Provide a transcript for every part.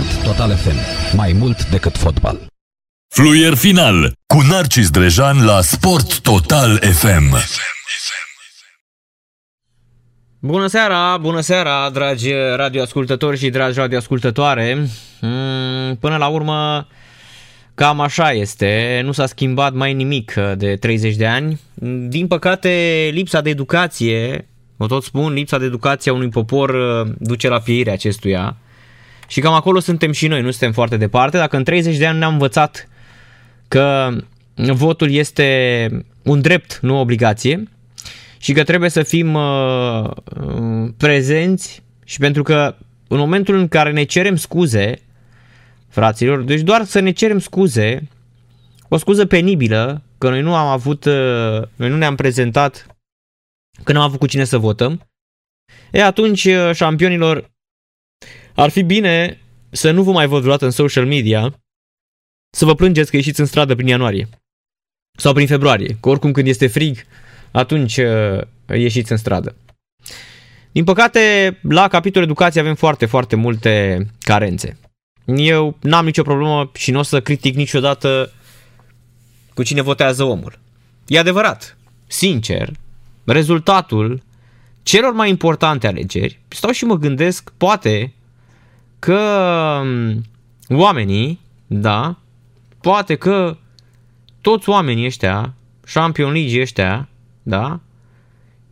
Sport Total FM. Mai mult decât fotbal. Fluier final cu Narcis Drejan la Sport Total FM. Bună seara, bună seara, dragi radioascultători și dragi radioascultătoare. Mm, până la urmă, cam așa este, nu s-a schimbat mai nimic de 30 de ani. Din păcate, lipsa de educație, o tot spun, lipsa de educație a unui popor uh, duce la pieirea acestuia. Și cam acolo suntem și noi, nu suntem foarte departe. Dacă în 30 de ani ne-am învățat că votul este un drept, nu o obligație, și că trebuie să fim uh, uh, prezenți și pentru că în momentul în care ne cerem scuze, fraților, deci doar să ne cerem scuze, o scuză penibilă, că noi nu am avut, uh, noi nu ne-am prezentat când am avut cu cine să votăm, e atunci, uh, șampionilor, ar fi bine să nu vă mai văd vreodată în social media, să vă plângeți că ieșiți în stradă prin ianuarie sau prin februarie, că oricum când este frig, atunci uh, ieșiți în stradă. Din păcate, la capitolul educație avem foarte, foarte multe carențe. Eu n-am nicio problemă și nu o să critic niciodată cu cine votează omul. E adevărat, sincer, rezultatul celor mai importante alegeri, stau și mă gândesc, poate că um, oamenii, da, poate că toți oamenii ăștia, Champion League ăștia, da,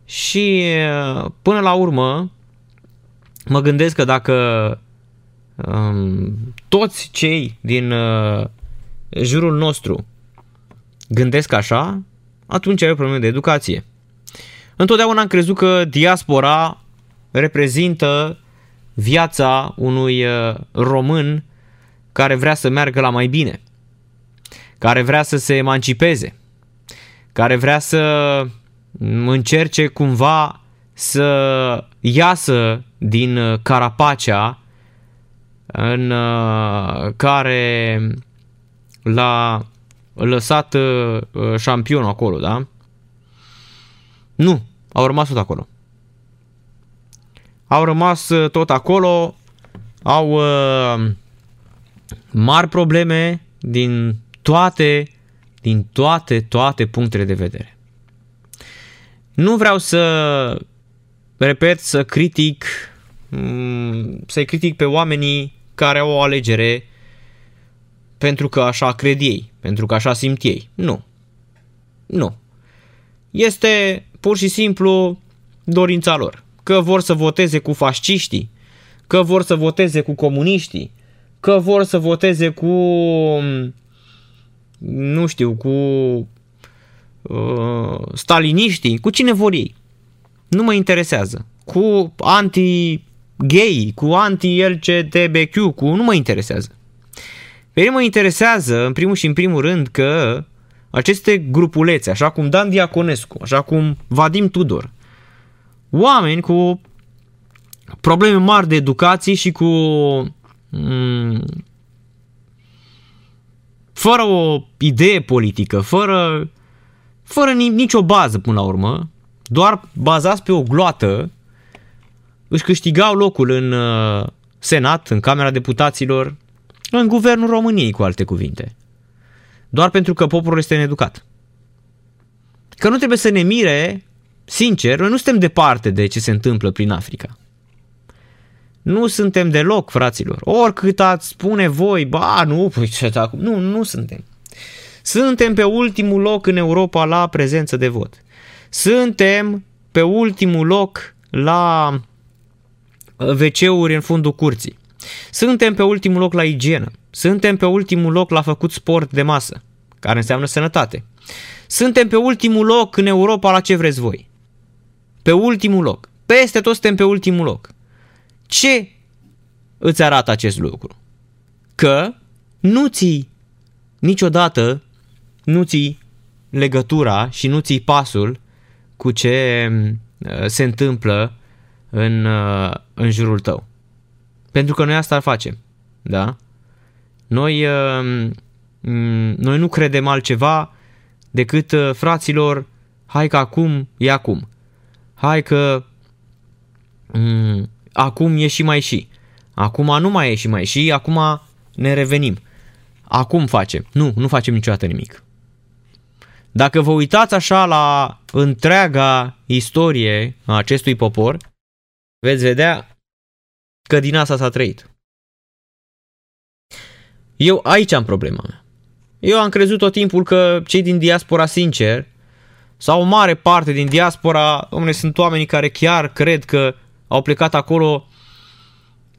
și uh, până la urmă mă gândesc că dacă um, toți cei din uh, jurul nostru gândesc așa, atunci ai o problemă de educație. Întotdeauna am crezut că diaspora reprezintă viața unui uh, român care vrea să meargă la mai bine, care vrea să se emancipeze, care vrea să încerce cumva să iasă din uh, carapacea în uh, care l-a lăsat șampionul acolo, da? Nu, au rămas tot acolo. Au rămas uh, tot acolo, au uh, mari probleme din toate, din toate, toate punctele de vedere. Nu vreau să, repet, să critic, mm, să-i critic pe oamenii care au o alegere pentru că așa cred ei, pentru că așa simt ei. Nu. Nu. Este pur și simplu dorința lor. Că vor să voteze cu fasciștii, că vor să voteze cu comuniștii, că vor să voteze cu, nu știu, cu uh, staliniștii, cu cine vor ei. Nu mă interesează. Cu anti-gay, cu anti-LGTBQ, cu nu mă interesează. Pe mine mă interesează, în primul și în primul rând, că aceste grupulețe, așa cum Dan Diaconescu, așa cum Vadim Tudor, oameni cu probleme mari de educație și cu mm, fără o idee politică, fără, fără nicio bază până la urmă, doar bazați pe o gloată, își câștigau locul în uh, Senat, în Camera Deputaților, în Guvernul României, cu alte cuvinte doar pentru că poporul este needucat. Că nu trebuie să ne mire, sincer, noi nu suntem departe de ce se întâmplă prin Africa. Nu suntem deloc, fraților. Oricât ați spune voi, ba, nu, păi ce acum, nu, nu suntem. Suntem pe ultimul loc în Europa la prezență de vot. Suntem pe ultimul loc la WC-uri în fundul curții. Suntem pe ultimul loc la igienă. Suntem pe ultimul loc la făcut sport de masă, care înseamnă sănătate. Suntem pe ultimul loc în Europa la ce vreți voi. Pe ultimul loc. Peste tot suntem pe ultimul loc. Ce îți arată acest lucru? Că nu ții niciodată, nu ții legătura și nu ții pasul cu ce uh, se întâmplă în, uh, în jurul tău. Pentru că noi asta facem, da? Noi, uh, noi nu credem altceva decât uh, fraților, hai că acum e acum. Hai că um, acum e și mai și. Acum nu mai e și mai e și acum ne revenim. Acum facem. Nu, nu facem niciodată nimic. Dacă vă uitați așa la întreaga istorie a acestui popor, veți vedea că din asta s-a trăit. Eu aici am problema mea. Eu am crezut tot timpul că cei din diaspora, sincer, sau o mare parte din diaspora, domnule, sunt oamenii care chiar cred că au plecat acolo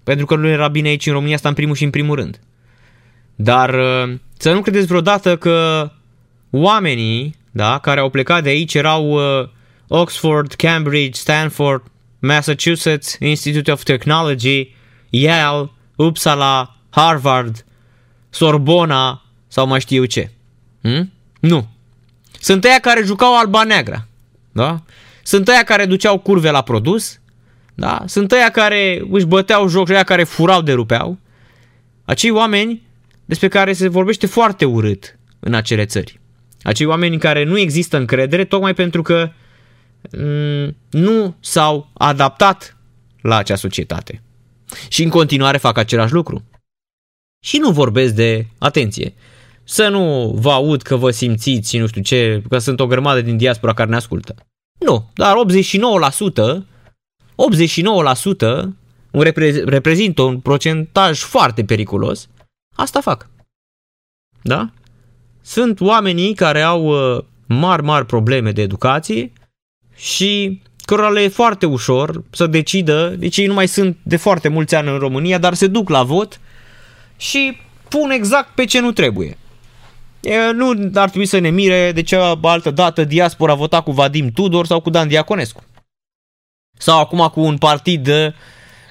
pentru că nu era bine aici în România, asta în primul și în primul rând. Dar uh, să nu credeți vreodată că oamenii da, care au plecat de aici erau uh, Oxford, Cambridge, Stanford, Massachusetts, Institute of Technology, Yale, Uppsala, Harvard, Sorbona sau mai știu eu ce. Hmm? Nu. Sunt aia care jucau alba neagră. Da? Sunt aia care duceau curve la produs. Da? Sunt aia care își băteau joc, aia care furau de rupeau. Acei oameni despre care se vorbește foarte urât în acele țări. Acei oameni în care nu există încredere tocmai pentru că mm, nu s-au adaptat la acea societate. Și în continuare fac același lucru. Și nu vorbesc de, atenție, să nu vă aud că vă simțiți și nu știu ce, că sunt o grămadă din diaspora care ne ascultă. Nu, dar 89%, 89% un repre- reprezintă un procentaj foarte periculos, asta fac. Da? Sunt oamenii care au uh, mari, mari probleme de educație și cărora le e foarte ușor să decidă, deci ei nu mai sunt de foarte mulți ani în România, dar se duc la vot și pun exact pe ce nu trebuie. E, nu ar trebui să ne mire de ce altă dată diaspora vota cu Vadim Tudor sau cu Dan Diaconescu. Sau acum cu un partid uh,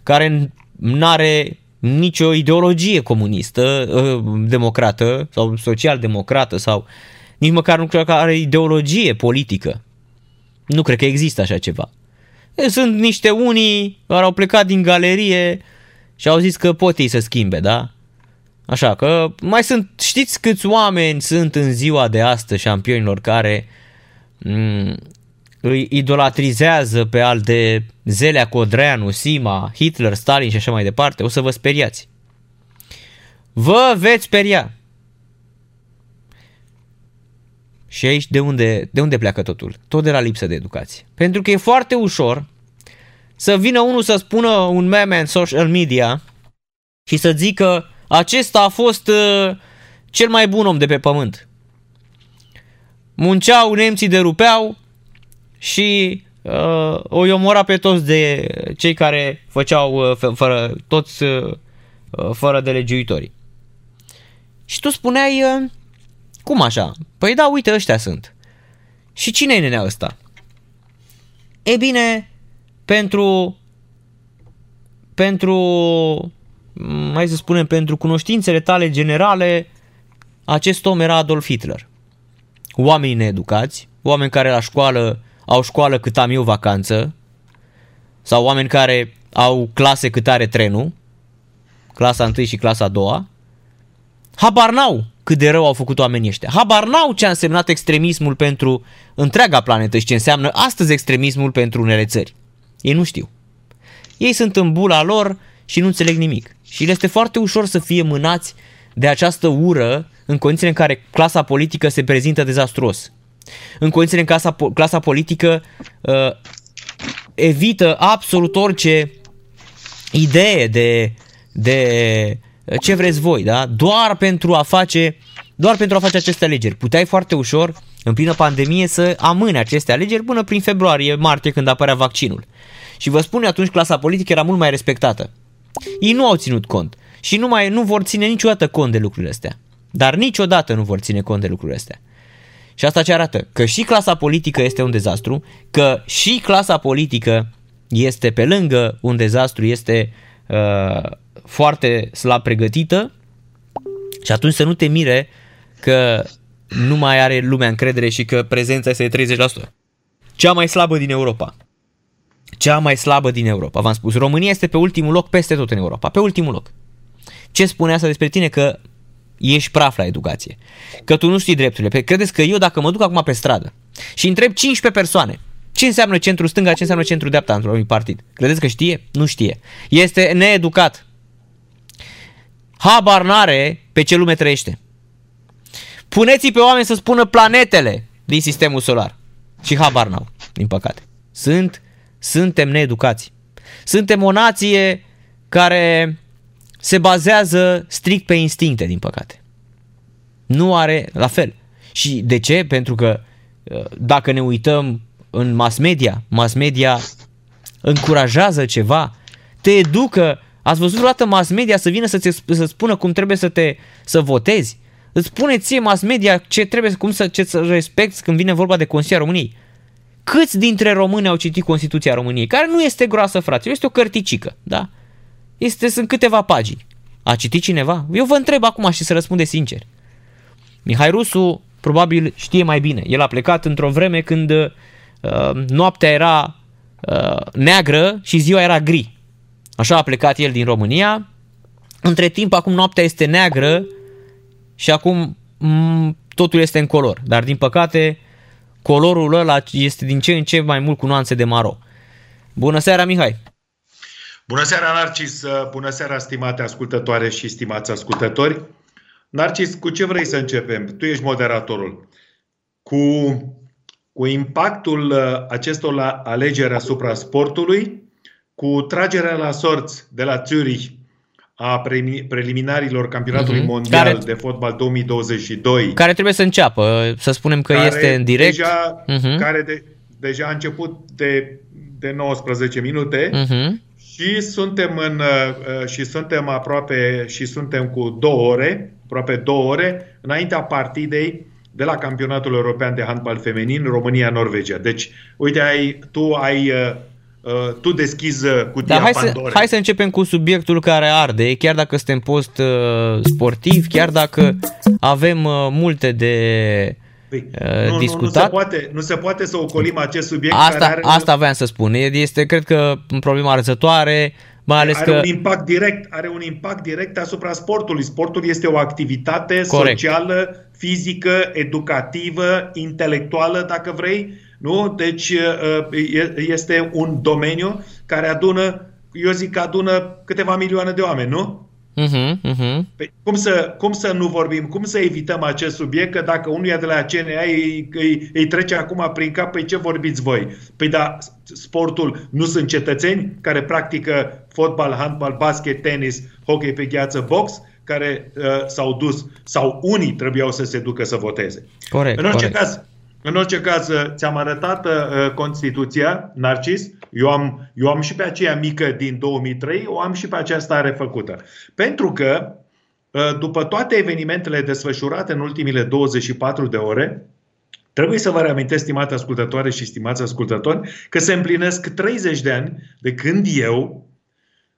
care nu are nicio ideologie comunistă, uh, democrată sau social-democrată sau nici măcar nu cred că are ideologie politică. Nu cred că există așa ceva. Sunt niște unii care au plecat din galerie și au zis că pot ei să schimbe, da? Așa că mai sunt, știți câți oameni sunt în ziua de astăzi șampionilor care m- îi idolatrizează pe al de Zelea Codreanu, Sima, Hitler, Stalin și așa mai departe, o să vă speriați. Vă veți speria. Și aici de unde, de unde pleacă totul? Tot de la lipsă de educație. Pentru că e foarte ușor să vină unul să spună un meme în social media și să zică acesta a fost uh, cel mai bun om de pe pământ. Munceau, nemții de rupeau și uh, o omora pe toți de cei care făceau uh, fără, toți uh, fără de legiuitorii. Și tu spuneai, uh, cum așa? Păi da, uite, ăștia sunt. Și cine e nenea ăsta? E bine, pentru pentru mai să spunem, pentru cunoștințele tale generale, acest om era Adolf Hitler. Oameni needucați, oameni care la școală au școală cât am eu vacanță, sau oameni care au clase cât are trenul, clasa 1 și clasa 2, habar n-au cât de rău au făcut oamenii ăștia. Habar n-au ce a însemnat extremismul pentru întreaga planetă și ce înseamnă astăzi extremismul pentru unele țări. Ei nu știu. Ei sunt în bula lor și nu înțeleg nimic. Și le este foarte ușor să fie mânați de această ură în condițiile în care clasa politică se prezintă dezastruos. În condițiile în care clasa, clasa politică uh, evită absolut orice idee de, de ce vreți voi, da? Doar pentru a face doar pentru a face aceste alegeri. Puteai foarte ușor, în plină pandemie, să amâne aceste alegeri până prin februarie, martie, când apărea vaccinul. Și vă spun, atunci clasa politică era mult mai respectată. Ei nu au ținut cont și nu, mai, nu vor ține niciodată cont de lucrurile astea. Dar niciodată nu vor ține cont de lucrurile astea. Și asta ce arată? Că și clasa politică este un dezastru, că și clasa politică este pe lângă un dezastru, este uh, foarte slab pregătită și atunci să nu te mire că nu mai are lumea încredere și că prezența este de 30%. Cea mai slabă din Europa cea mai slabă din Europa. V-am spus, România este pe ultimul loc peste tot în Europa, pe ultimul loc. Ce spune asta despre tine? Că ești praf la educație, că tu nu știi drepturile. Credeți că eu dacă mă duc acum pe stradă și întreb 15 persoane ce înseamnă centru stânga, ce înseamnă centru dreapta într-un partid, credeți că știe? Nu știe. Este needucat. habar n-are pe ce lume trăiește. Puneți-i pe oameni să spună planetele din sistemul solar. Și habar n-au, din păcate. Sunt, suntem needucați. Suntem o nație care se bazează strict pe instincte, din păcate. Nu are la fel. Și de ce? Pentru că uh, dacă ne uităm în mass media, mass media încurajează ceva, te educă. Ați văzut vreodată mass media să vină să-ți să spună cum trebuie să te să votezi? Îți spune ție mass media ce trebuie, cum să, ce să respecti când vine vorba de Constituția României. Câți dintre români au citit Constituția României? Care nu este groasă, frate, este o cărticică, da? Este, sunt câteva pagini. A citit cineva? Eu vă întreb acum și să răspunde sincer. Mihai Rusu probabil știe mai bine. El a plecat într-o vreme când uh, noaptea era uh, neagră și ziua era gri. Așa a plecat el din România. Între timp, acum noaptea este neagră și acum m- totul este în color. Dar din păcate, colorul ăla este din ce în ce mai mult cu nuanțe de maro. Bună seara, Mihai! Bună seara, Narcis! Bună seara, stimate ascultătoare și stimați ascultători! Narcis, cu ce vrei să începem? Tu ești moderatorul. Cu, cu impactul uh, acestor alegeri asupra sportului, cu tragerea la sorți de la Zurich a preliminarilor campionatului mm-hmm. mondial care, de fotbal 2022. Care trebuie să înceapă, să spunem că este în direct. Deja, mm-hmm. Care de, deja a început de, de 19 minute mm-hmm. și suntem în uh, și suntem aproape și suntem cu două ore, aproape două ore înaintea partidei de la campionatul european de handbal feminin România-Norvegia. Deci, uite, ai, tu ai uh, Uh, tu deschizi uh, cutia da, hai Să, hai să începem cu subiectul care arde, chiar dacă suntem post uh, sportiv, chiar dacă avem uh, multe de păi, uh, nu, discutat. Nu, nu, se poate, nu se poate să ocolim acest subiect asta, care are... Asta vreau să spun. Este, cred că, un problemă arzătoare, mai ales are că... un impact direct, are un impact direct asupra sportului. Sportul este o activitate Corect. socială, fizică, educativă, intelectuală, dacă vrei, nu? Deci uh, este un domeniu care adună, eu zic că adună câteva milioane de oameni, nu? Uh-huh, uh-huh. Păi, cum, să, cum să nu vorbim, cum să evităm acest subiect, că dacă unul de la CNA îi, îi, îi trece acum prin cap, păi ce vorbiți voi? Păi da, sportul nu sunt cetățeni care practică fotbal, handbal, basket, tenis, hockey pe gheață, box, care uh, s-au dus, sau unii trebuiau să se ducă să voteze. Corect, în orice corect. caz, în orice caz, uh, ți-am arătat uh, Constituția, Narcis. Eu am, eu am și pe aceea mică din 2003, o am și pe aceasta refăcută. Pentru că, uh, după toate evenimentele desfășurate în ultimile 24 de ore, trebuie să vă reamintesc, stimate ascultătoare și stimați ascultători, că se împlinesc 30 de ani de când eu,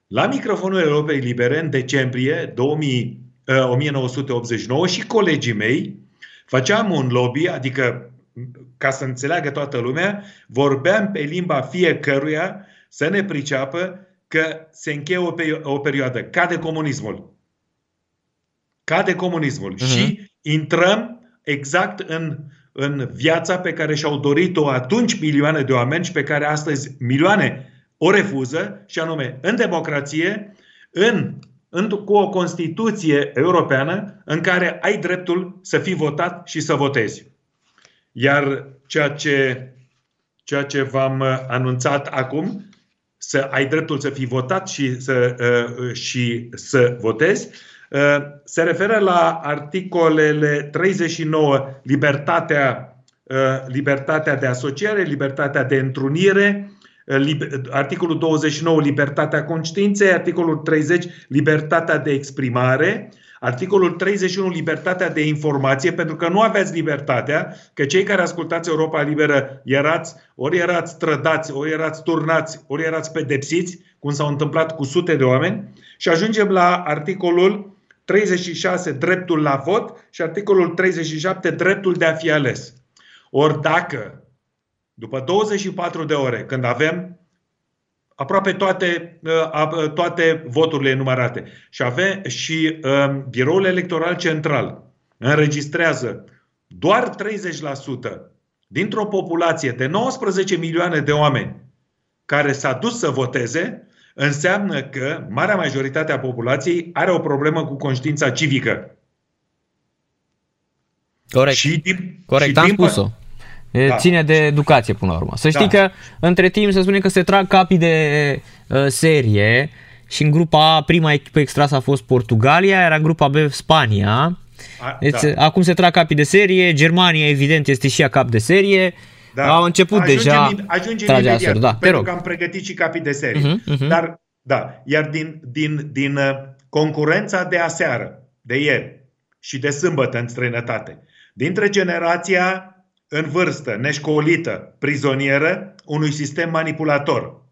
la microfonul Europei Libere, în decembrie 2000, 1989, și colegii mei, făceam un lobby, adică ca să înțeleagă toată lumea, vorbeam pe limba fiecăruia să ne priceapă că se încheie o, o perioadă. Cade comunismul. Cade comunismul. Uh-huh. Și intrăm exact în, în viața pe care și-au dorit-o atunci milioane de oameni și pe care astăzi milioane o refuză, și anume în democrație, în, în, cu o Constituție europeană în care ai dreptul să fii votat și să votezi. Iar ceea ce, ceea ce v-am uh, anunțat acum, să ai dreptul să fii votat și să, uh, și să votezi, uh, se referă la articolele 39, libertatea, libertatea de asociere, libertatea de întrunire, articolul 29, libertatea conștiinței, articolul 30, libertatea de exprimare, Articolul 31, libertatea de informație, pentru că nu aveți libertatea, că cei care ascultați Europa Liberă erați, ori erați trădați, ori erați turnați, ori erați pedepsiți, cum s-au întâmplat cu sute de oameni. Și ajungem la articolul 36, dreptul la vot, și articolul 37, dreptul de a fi ales. Ori dacă, după 24 de ore, când avem aproape toate, uh, uh, toate voturile enumărate. Și, ave, și um, biroul electoral central înregistrează doar 30% dintr-o populație de 19 milioane de oameni care s-a dus să voteze, înseamnă că marea majoritate a populației are o problemă cu conștiința civică. Corect. Și din, Corect, și am din, spus-o. E, Da. Ține de educație până la urmă. Să știi Da. că între timp se spune că se trag capii de uh, serie și în grupa A prima echipă extrasă a fost Portugalia, iar în grupa B Spania. A, Deci, da. Acum se trag capii de serie, Germania evident este și ea cap de serie. Da. Au început ajungem, deja in- ajungem tragerea imediat, săr. Da, te pentru rog. că am pregătit și capii de serie. Mhm, mhm. Dar, da, iar din, din, din uh, concurența de aseară, de ieri și de sâmbătă în străinătate, dintre generația în vârstă, neșcolită, prizonieră, unui sistem manipulator,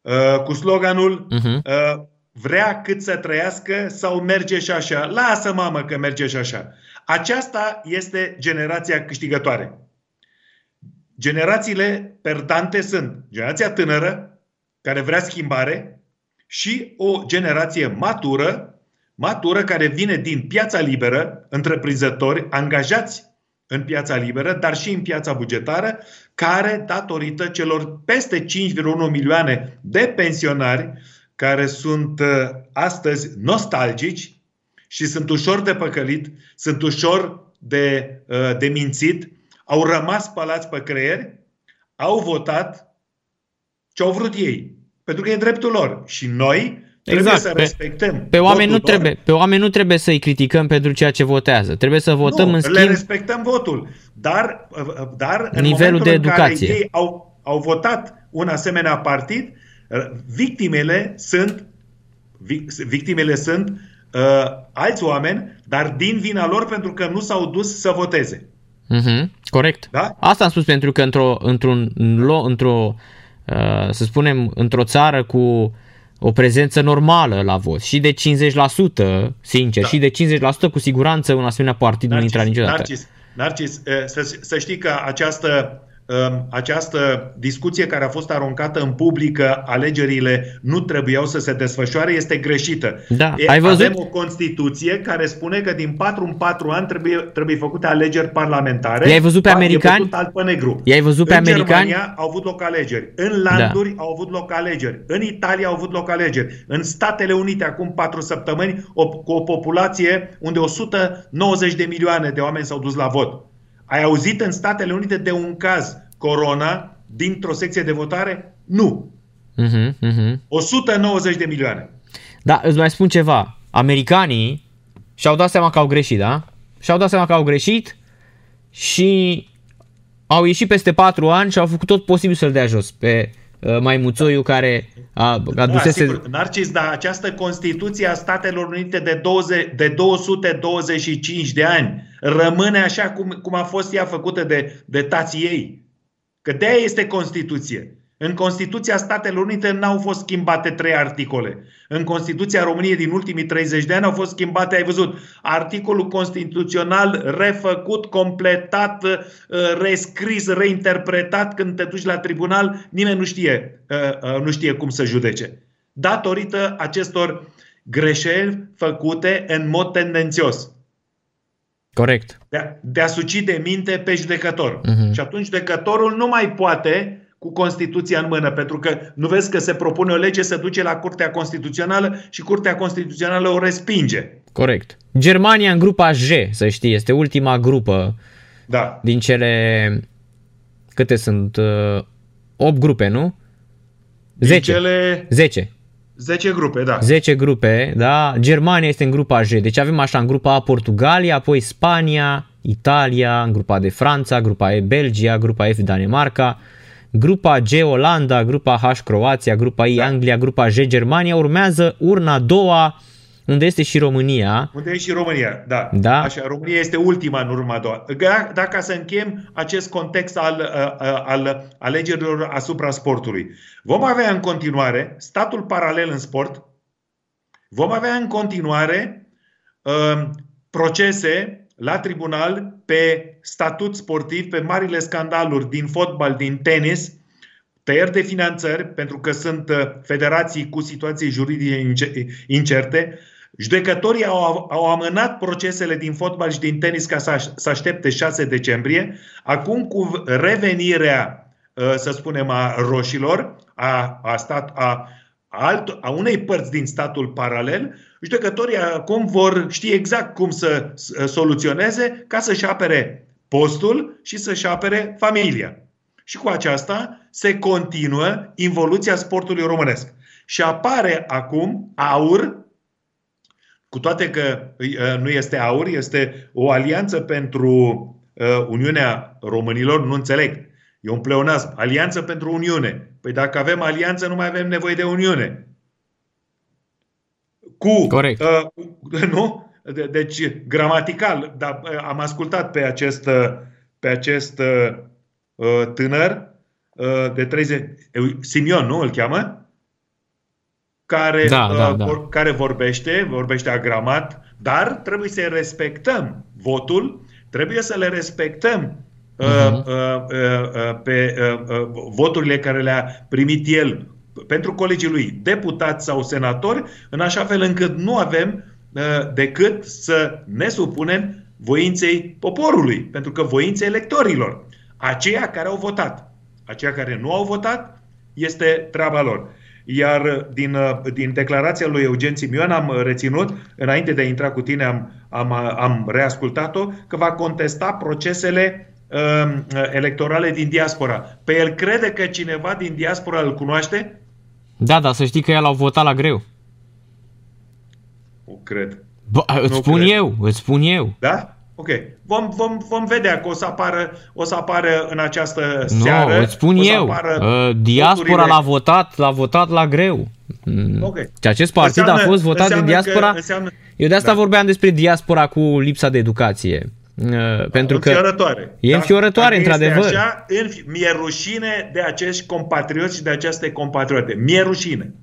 uh, cu sloganul Mhm. uh, vrea cât să trăiască sau merge și așa. Lasă mamă că merge și așa. Aceasta este generația câștigătoare. Generațiile perdante sunt generația tânără, care vrea schimbare, și o generație matură, matură care vine din piața liberă, întreprinzători angajați în piața liberă, dar și în piața bugetară, care, datorită celor peste 5,1 milioane de pensionari care sunt uh, astăzi nostalgici și sunt ușor de păcălit, sunt ușor de, uh, de mințit, au rămas spălați pe creier, au votat ce au vrut ei. Pentru că e dreptul lor. Și noi trebuie Exact. să Pe- respectăm. Pe oameni, nu votul lor. trebuie, pe oameni nu trebuie să-i criticăm pentru ceea ce votează. Trebuie să votăm nu, în le schimb. respectăm votul. Dar, dar în Nivelul momentul de în care educație. ei au, au votat un asemenea partid, victimele sunt vic- victimele sunt uh, alți oameni, dar din vina lor pentru că nu s-au dus să voteze. Mhm, corect. Da? Asta am spus pentru că într-o, într-un, lo- într-o uh, să spunem, într-o țară cu o prezență normală la vot și de 50%, sincer, Da. și de 50% cu siguranță un asemenea partid nu intra niciodată. Narcis, Narcis uh, să, să știi că această, um, această discuție care a fost aruncată în public că alegerile nu trebuiau să se desfășoare este greșită. Da, ai văzut? Avem o Constituție care spune că din 4 în 4 ani trebuie, trebuie făcute alegeri parlamentare. I-ai văzut pe E americani? bătut alb pe negru. I-ai văzut pe în americani? Germania au avut loc alegeri. În landuri da. au avut loc alegeri. În Italia au avut loc alegeri. În Statele Unite, acum 4 săptămâni, o, cu o populație unde 190 de milioane de oameni s-au dus la vot. Ai auzit în Statele Unite de un caz corona dintr-o secție de votare? Nu. Mhm, mhm. 190 de milioane. Da, îți mai spun ceva. Americanii și-au dat seama că au greșit, da? Și-au dat seama că au greșit și au ieșit peste 4 ani și au făcut tot posibil să-l dea jos pe uh, maimuțoiul care a, Da, adusese... sigur, Narcis, dar această Constituție a Statelor Unite de, 20, de 225 de ani rămâne așa cum, cum a fost ea făcută de, de tații ei. Că de este Constituție. În Constituția Statelor Unite n-au fost schimbate trei articole. În Constituția României din ultimii 30 de ani au fost schimbate, ai văzut, articolul constituțional refăcut, completat, uh, rescris, reinterpretat. Când te duci la tribunal, nimeni nu știe, uh, uh, nu știe cum să judece. Datorită acestor greșeli făcute în mod tendențios. Corect. De a, de a suci de minte pe judecător. Mhm. Și atunci judecătorul nu mai poate cu Constituția în mână, pentru că nu vezi că se propune o lege, se duce la Curtea Constituțională și Curtea Constituțională o respinge. Corect. Germania în grupa J, să știi, este ultima grupă Da. din cele... Câte sunt? 8 grupe, nu? Din 10. cele 10. 10 grupe, da. 10 grupe, da? Germania este în grupa J. Deci avem așa în grupa A Portugalia, apoi Spania, Italia, în grupa de Franța, grupa E Belgia, grupa F Danemarca, grupa G Olanda, grupa H Croația, grupa I Da. Anglia, grupa J Germania. Urmează urna a doua, unde este și România. Unde e și România, da. Da. Așa, România este ultima în urma a doua. Ga- Dacă să încheiem acest context al, uh, al alegerilor asupra sportului. Vom avea în continuare statul paralel în sport, vom avea în continuare uh, procese la tribunal pe statut sportiv, pe marile scandaluri din fotbal, din tenis, tăieri de finanțări, pentru că sunt uh, federații cu situații juridice ince- incerte. Judecătorii au, au amânat procesele din fotbal și din tenis ca să, aș- să aștepte 6 decembrie. Acum, cu revenirea, uh, să spunem, a roșilor, a, a, stat, a alt, a unei părți din statul paralel, judecătorii acum vor ști exact cum să soluționeze ca să-și apere postul și să-și apere familia. Și cu aceasta se continuă involuția sportului românesc. Și apare acum aur, cu toate că nu este aur, este o alianță pentru Uniunea Românilor, nu înțeleg. E un pleonasm. Alianță pentru Uniune. Păi dacă avem alianță, nu mai avem nevoie de Uniune. Cu. Corect. Uh, nu? Deci, gramatical, dar am ascultat pe acest, pe acest uh, tânăr uh, de 30. Simion, nu îl cheamă? Care, da, uh, da, da. Vor, care vorbește, vorbește agramat, dar trebuie să respectăm votul, trebuie să le respectăm uh-huh. pe voturile care le-a primit el pentru colegii lui, deputați sau senatori, în așa fel încât nu avem decât să ne supunem voinței poporului, pentru că voinței electorilor, aceia care au votat. Aceia care nu au votat, este treaba lor. Iar din, din declarația lui Eugen Simion am reținut, înainte de a intra cu tine, am, am, am reascultat-o, că va contesta procesele Um, electorale din diaspora. Pe el crede că cineva din diaspora îl cunoaște? Da, dar să știi că el au votat la greu. O cred. Bă, îți Nu spun cred. eu, îți spun eu. Da? Ok. Vom, vom, vom vedea că o să apară, o să apară în această Nu, seară. îți spun o să eu. apară Uh, diaspora voturile- l-a votat, l-a votat la greu. Mm. Ok. Și acest partid a fost votat de înseamnă diaspora. Că, înseamnă, Eu de asta Da. vorbeam despre diaspora cu lipsa de educație. Uh, pentru că înfiorătoare. e înfiorătoare, Dacă este într-adevăr. Așa, înfi- mi-e rușine de acești compatrioți și de aceste compatriote. Mi-e rușine.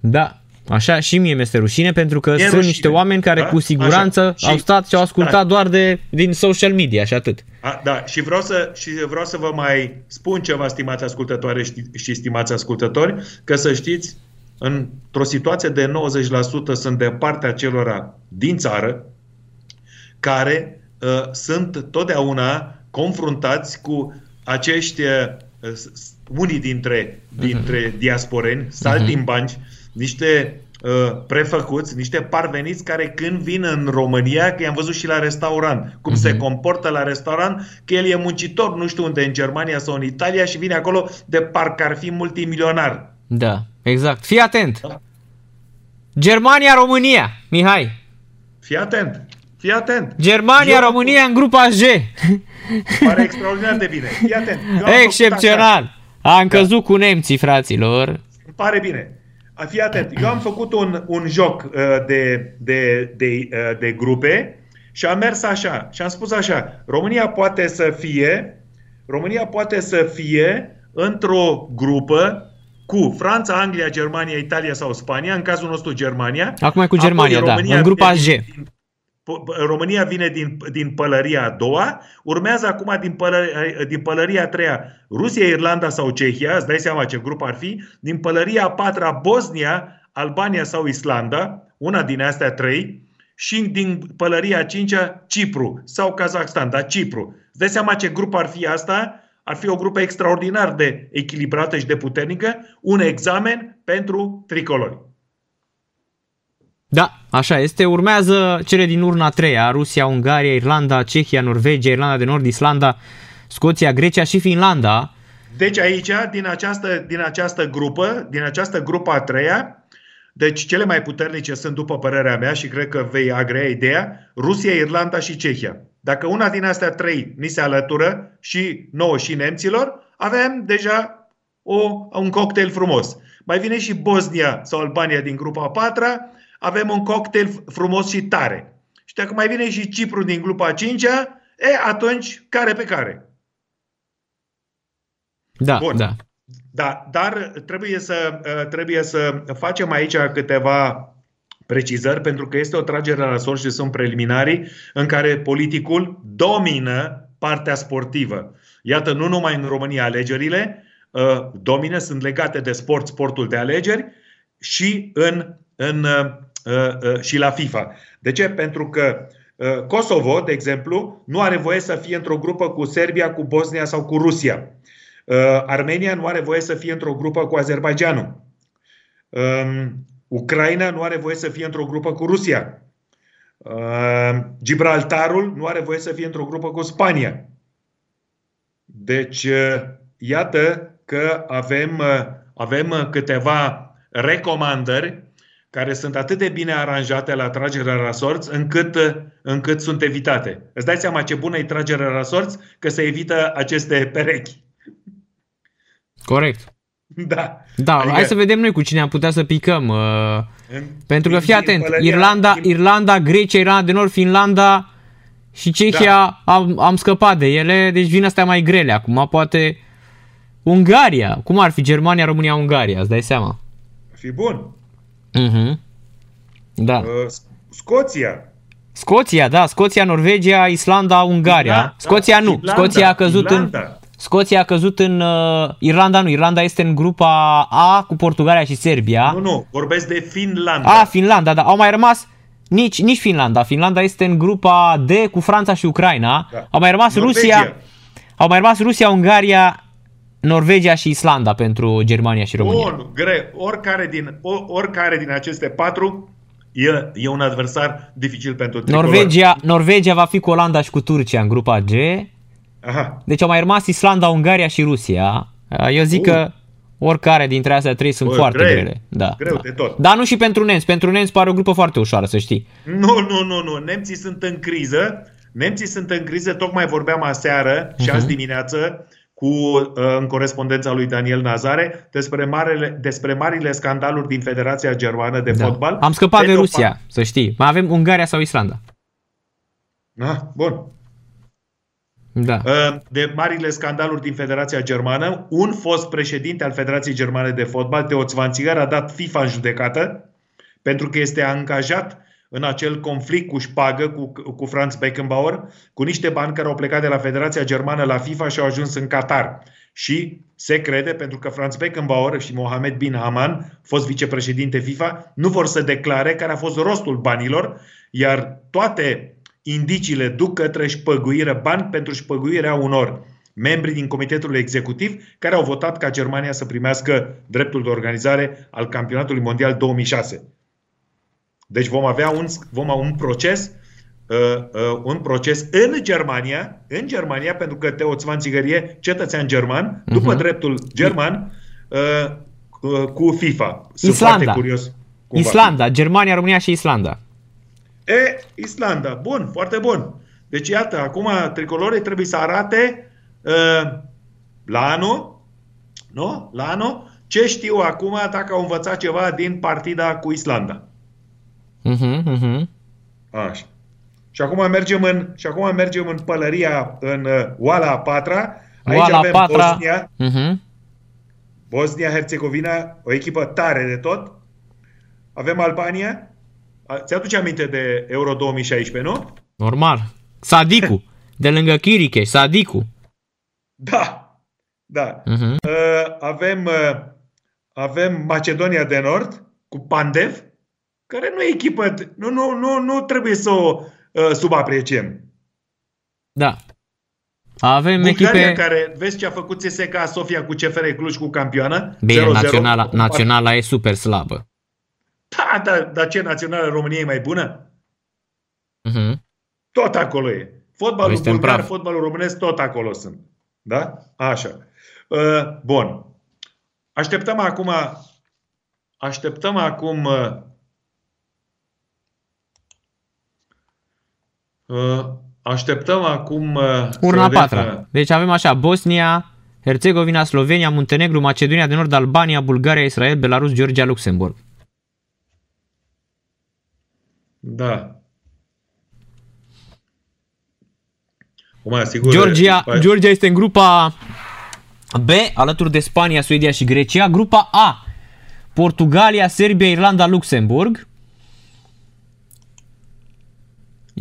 Da, așa și mie mi-este rușine pentru că E sunt rușine. niște oameni care Da? cu siguranță Așa. Și- au stat și au ascultat Da. doar de din social media și atât. A, da, și vreau, să, și vreau să vă mai spun ceva, stimați ascultătoare și, și stimați ascultători, că să știți, într-o situație de 90% sunt de partea celora din țară care uh, sunt totdeauna confruntați cu acești, uh, s- s- unii dintre, dintre diasporeni, saltimbanci, niște uh, prefăcuți, niște parveniți care când vin în România, că i-am văzut și la restaurant, cum se comportă la restaurant, că el e muncitor, nu știu unde, în Germania sau în Italia și vine acolo de parcă ar fi multimilionar. Da, exact. Fii atent. Da. Germania, România, Mihai. Fii atent! Fii atent! Germania, Eu- România în grupa G. Pare extraordinar de bine. Fii atent! Eu am făcut așa. Excepțional. Am căzut cu nemții, fraților. Îmi pare bine. A, Fii atent, eu am făcut un, un joc uh, de, de, de, uh, de grupe și am mers așa și am spus așa, România poate să fie România poate să fie într-o grupă cu Franța, Anglia, Germania, Italia sau Spania, în cazul nostru Germania. Acum e cu Apoi Germania, da, România în grupa vine G. din- din- P- România vine din, din pălăria a doua, urmează acum din, pălăria, din pălăria a treia Rusia, Irlanda sau Cehia, îți dai seama ce grup ar fi, din pălăria a patra Bosnia, Albania sau Islanda, una din astea trei, și din pălăria a cincea Cipru sau Kazakhstan, dar Cipru. Îți dai seama ce grup ar fi asta? Ar fi o grupă extraordinar de echilibrată și de puternică, un examen pentru tricolori. Da, așa este. Urmează cele din urna a treia. Rusia, Ungaria, Irlanda, Cehia, Norvegia, Irlanda de Nord, Islanda, Scoția, Grecia și Finlanda. Deci aici, din această, din această grupă, din această grupă a treia, deci cele mai puternice sunt, după părerea mea, și cred că vei agrea ideea, Rusia, Irlanda și Cehia. Dacă una din astea trei ni se alătură, și nouă și nemților, avem deja o, un cocktail frumos. Mai vine și Bosnia sau Albania din grupa a patra, avem un cocktail frumos și tare. Și dacă mai vine și Cipru din grupa a cincea, e, atunci care pe care. Da, Bun. da. Da, dar trebuie să, uh, trebuie să facem aici câteva precizări, pentru că este o tragere la sor și sunt preliminarii în care politicul domină partea sportivă. Iată, nu numai în România alegerile uh, domină, sunt legate de sport, sportul de alegeri și, în, în, uh, uh, și la FIFA. De ce? Pentru că uh, Kosovo, de exemplu, nu are voie să fie într-o grupă cu Serbia, cu Bosnia sau cu Rusia. Uh, Armenia nu are voie să fie într-o grupă cu Azerbaijanul. Um, Ucraina nu are voie să fie într-o grupă cu Rusia. Uh, Gibraltarul nu are voie să fie într-o grupă cu Spania. Deci, uh, iată că avem, uh, avem câteva recomandări care sunt atât de bine aranjate la tragerea la sorți încât, încât sunt evitate. Îți dai seama ce bună e tragerea la sorți? Că se evită aceste perechi. Corect. Da. Da, adică... hai să vedem noi cu cine am putea să picăm. Uh, În, pentru că fii atent, pălăria, Irlanda, din- Irlanda, Grecia, Irlanda de Nord, Finlanda și Cehia Da. am, am scăpat de ele, deci vin astea mai grele acum, poate Ungaria, cum ar fi Germania, România, Ungaria, îți dai seama. Fi bun. Mhm. Da. Uh, Scoția. Scoția, da, Scoția, Norvegia, Islanda, Ungaria. Da, Scoția da, nu, Irlanda, Scoția a căzut în Irlanda. Scoția a căzut în uh, Irlanda nu, Irlanda este în grupa A cu Portugalia și Serbia. Nu, nu, vorbesc de Finlanda. A, Finlanda, da. Au mai rămas nici, nici Finlanda. Finlanda este în grupa D cu Franța și Ucraina. Da. Au mai rămas Norvegia. Rusia. Au mai rămas Rusia, Ungaria, Norvegia și Islanda pentru Germania și România. Bun, greu. Oricare din, o, oricare din aceste patru e, e un adversar dificil pentru tricolor. Norvegia, Norvegia va fi cu Olanda și cu Turcia în grupa G. Aha. Deci au mai rămas Islanda, Ungaria și Rusia. Eu zic Uh. că oricare dintre astea trei sunt Bă, foarte greu. grele. Da, Greu da. de tot. Dar nu și pentru nemți. Pentru nemți pare o grupă foarte ușoară, să știi. Nu, nu, nu, nu. Nemții sunt în criză. Nemții sunt în criză. Tocmai vorbeam aseară și Mhm. azi dimineață cu, uh, în corespondența lui Daniel Nazare despre, marele, despre marile scandaluri din Federația Germană de Da. Fotbal. Am scăpat Pe de o Rusia, să știi. Mai avem Ungaria sau Islanda. pa- Ah, bun. Da. Uh, de marile scandaluri din Federația Germană. Un fost președinte al Federației Germane de Fotbal, Teoț Zwanziger, a dat FIFA în judecată pentru că este angajat în acel conflict cu șpagă cu, cu Franz Beckenbauer, cu niște bani care au plecat de la Federația Germană la FIFA și au ajuns în Qatar. Și se crede, pentru că Franz Beckenbauer și Mohamed bin Haman, fost vicepreședinte FIFA, nu vor să declare care a fost rostul banilor, iar toate indiciile duc către șpăguire, bani pentru șpăguirea unor membri din Comitetul Executiv care au votat ca Germania să primească dreptul de organizare al Campionatului Mondial 2006. Deci vom avea un, vom avea un proces uh, uh, un proces în Germania, în Germania, pentru că Teo Zwanziger e cetățean german, după Mhm. dreptul german, uh, uh, cu FIFA. Sunt Islanda. foarte curios. cum va fi. Islanda, Germania, România și Islanda. E, Islanda. Bun, foarte bun. Deci, iată, acum tricolorii trebuie să arate uh, la anul, nu? La anul, ce știu acum dacă au învățat ceva din partida cu Islanda. Mhm, mhm. Așa. Și acum mergem în, și acum mergem în pălăria, în uh, Oala a patra. Aici Oala avem Patra. Bosnia, Mhm. Bosnia-Herzegovina, o echipă tare de tot. Avem Albania. A- Ți-aduce aminte de Euro 2016, nu? Normal. Sadiku. De lângă Chiriche, Sadiku. Da. Da. Mhm. Uh, avem, uh, avem Macedonia de Nord cu Pandev, care nu e echipă, nu, nu, nu, nu trebuie să o uh, subapreciem. Da. Avem Bulgaria, echipe... care, vezi ce a făcut CSKA Sofia cu CFR Cluj cu campioană? Bine, 0-0. naționala, naționala e super slabă. Da, da, dar ce națională României e mai bună? Mhm. Tot acolo e. Fotbalul Este în bulgar, praf. fotbalul românesc, tot acolo sunt. Da? Așa. Uh, bun. Așteptăm acum așteptăm acum uh, așteptăm acum uh, să Urna a vedem, patra. uh, Deci avem așa, Bosnia, Herțegovina, Slovenia, Muntenegru, Macedonia de Nord, Albania, Bulgaria, Israel, Belarus, Georgia, Luxemburg. Da. Acum, sigur, Georgia, Spa- Georgia este în grupa B, alături de Spania, Suedia și Grecia. Grupa A, Portugalia, Serbia, Irlanda, Luxemburg.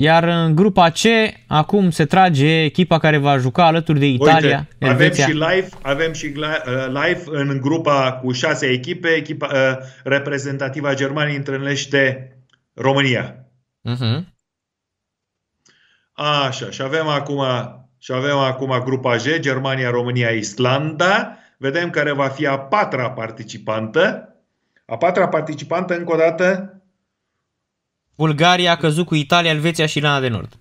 Iar în grupa C, acum se trage echipa care va juca alături de Italia, Uite, avem Elveția. și live, avem și gla- uh, live în grupa cu șase echipe, echipa uh, reprezentativă a Germaniei întâlnește România. Mhm. Așa, și avem acum și avem acum grupa G, Germania, România, Islanda. Vedem care va fi a patra participantă. A patra participantă, încă o dată, Bulgaria a căzut cu Italia, Elveția și Irlanda de Nord.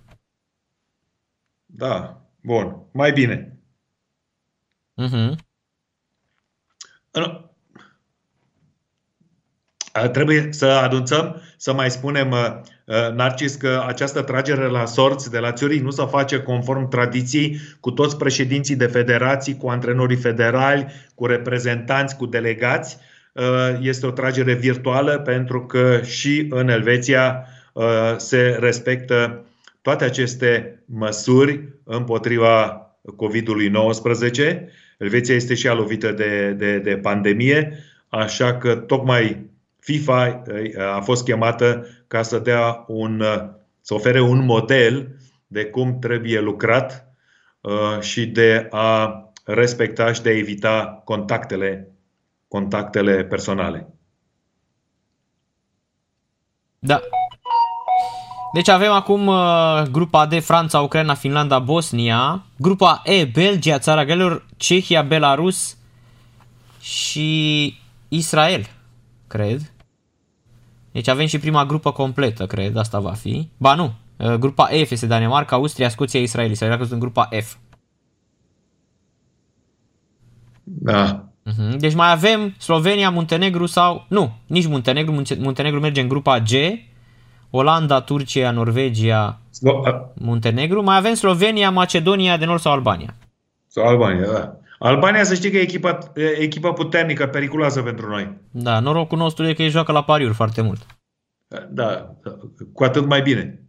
da, bun, mai bine. Uh-huh. În- Uh, Trebuie să anunțăm, să mai spunem, uh, uh, Narcis, că această tragere la sorți de la Zurich nu se face conform tradiției cu toți președinții de federații, cu antrenorii federali, cu reprezentanți, cu delegați. Uh, Este o tragere virtuală pentru că și în Elveția uh, se respectă toate aceste măsuri împotriva COVID-ului 19. Elveția este și ea lovită de, de, de pandemie, așa că tocmai FIFA uh, a fost chemată ca să dea un, uh, să ofere un model de cum trebuie lucrat uh, și de a respecta și de a evita contactele, contactele personale. Da. Deci avem acum uh, grupa D, Franța, Ucraina, Finlanda, Bosnia. Grupa E, Belgia, Țara Galilor, Cehia, Belarus și Israel, cred. Deci avem și prima grupă completă, cred, asta va fi. Ba nu, uh, grupa F este Danemarca, Austria, Scoția, Israel. Israel a căzut în grupa F. Da. Mhm. Deci mai avem Slovenia, Muntenegru sau... Nu, nici Muntenegru. Munte- Muntenegru merge în grupa G. Olanda, Turcia, Norvegia, Slo- a- Muntenegru. Mai avem Slovenia, Macedonia de Nord sau Albania. Sau Albania, da. Albania, să știi că e echipa, e echipa puternică, periculoasă pentru noi. Da, norocul nostru e că ei joacă la pariuri foarte mult. Da, cu atât mai bine.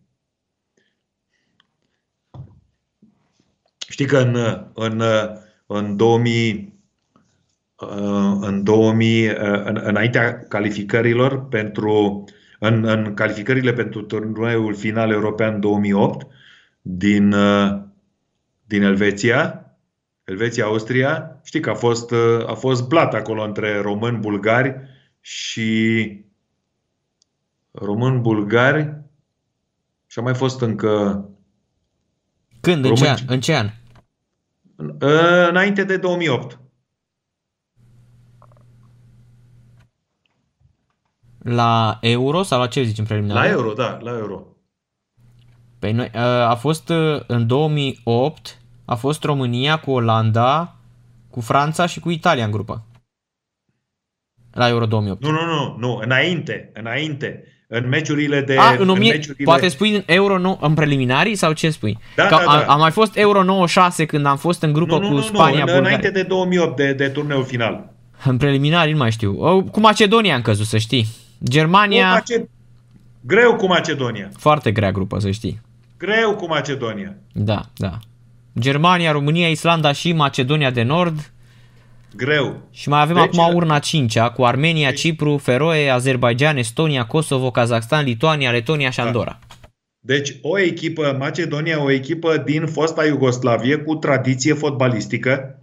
Știi că în, în, în 2000, în 2000, în, înaintea calificărilor pentru, în, în calificările pentru turneul final european 2008 din, din Elveția, Elveția-Austria, știi că a fost, a fost blat acolo între români, bulgari și români, bulgari și a mai fost încă Când? În ce an? Români. În ce an? înainte de 2008. La euro sau la ce zicem preliminar? La euro, da, la euro. Păi noi, a fost uh, în 2008, a fost România cu Olanda, cu Franța și cu Italia în grupă. La Euro 2008. Nu, nu, nu, nu, înainte, înainte. În meciurile de... A, în 1000, meciurile... poate spui în Euro nou, în preliminarii sau ce spui? Da, Că da, da. A, a mai fost Euro 96 când am fost în grupă nu, nu, cu nu, Spania, nu, în, Bulgaria. înainte de 2008, de, de turneul final. În preliminarii nu mai știu. O, cu Macedonia am căzut, să știi. Germania, Cu Mace... Greu cu Macedonia. foarte grea grupă, să știi. Greu cu Macedonia. Da, da. Germania, România, Islanda și Macedonia de Nord. Greu. Și mai avem Deci, acum urna 5 cu Armenia, Cipru, Feroe, Azerbaijan, Estonia, Kosovo, Kazakhstan, Lituania, Letonia și Andorra. Deci o echipă, Macedonia, o echipă din fosta Iugoslavie cu tradiție fotbalistică,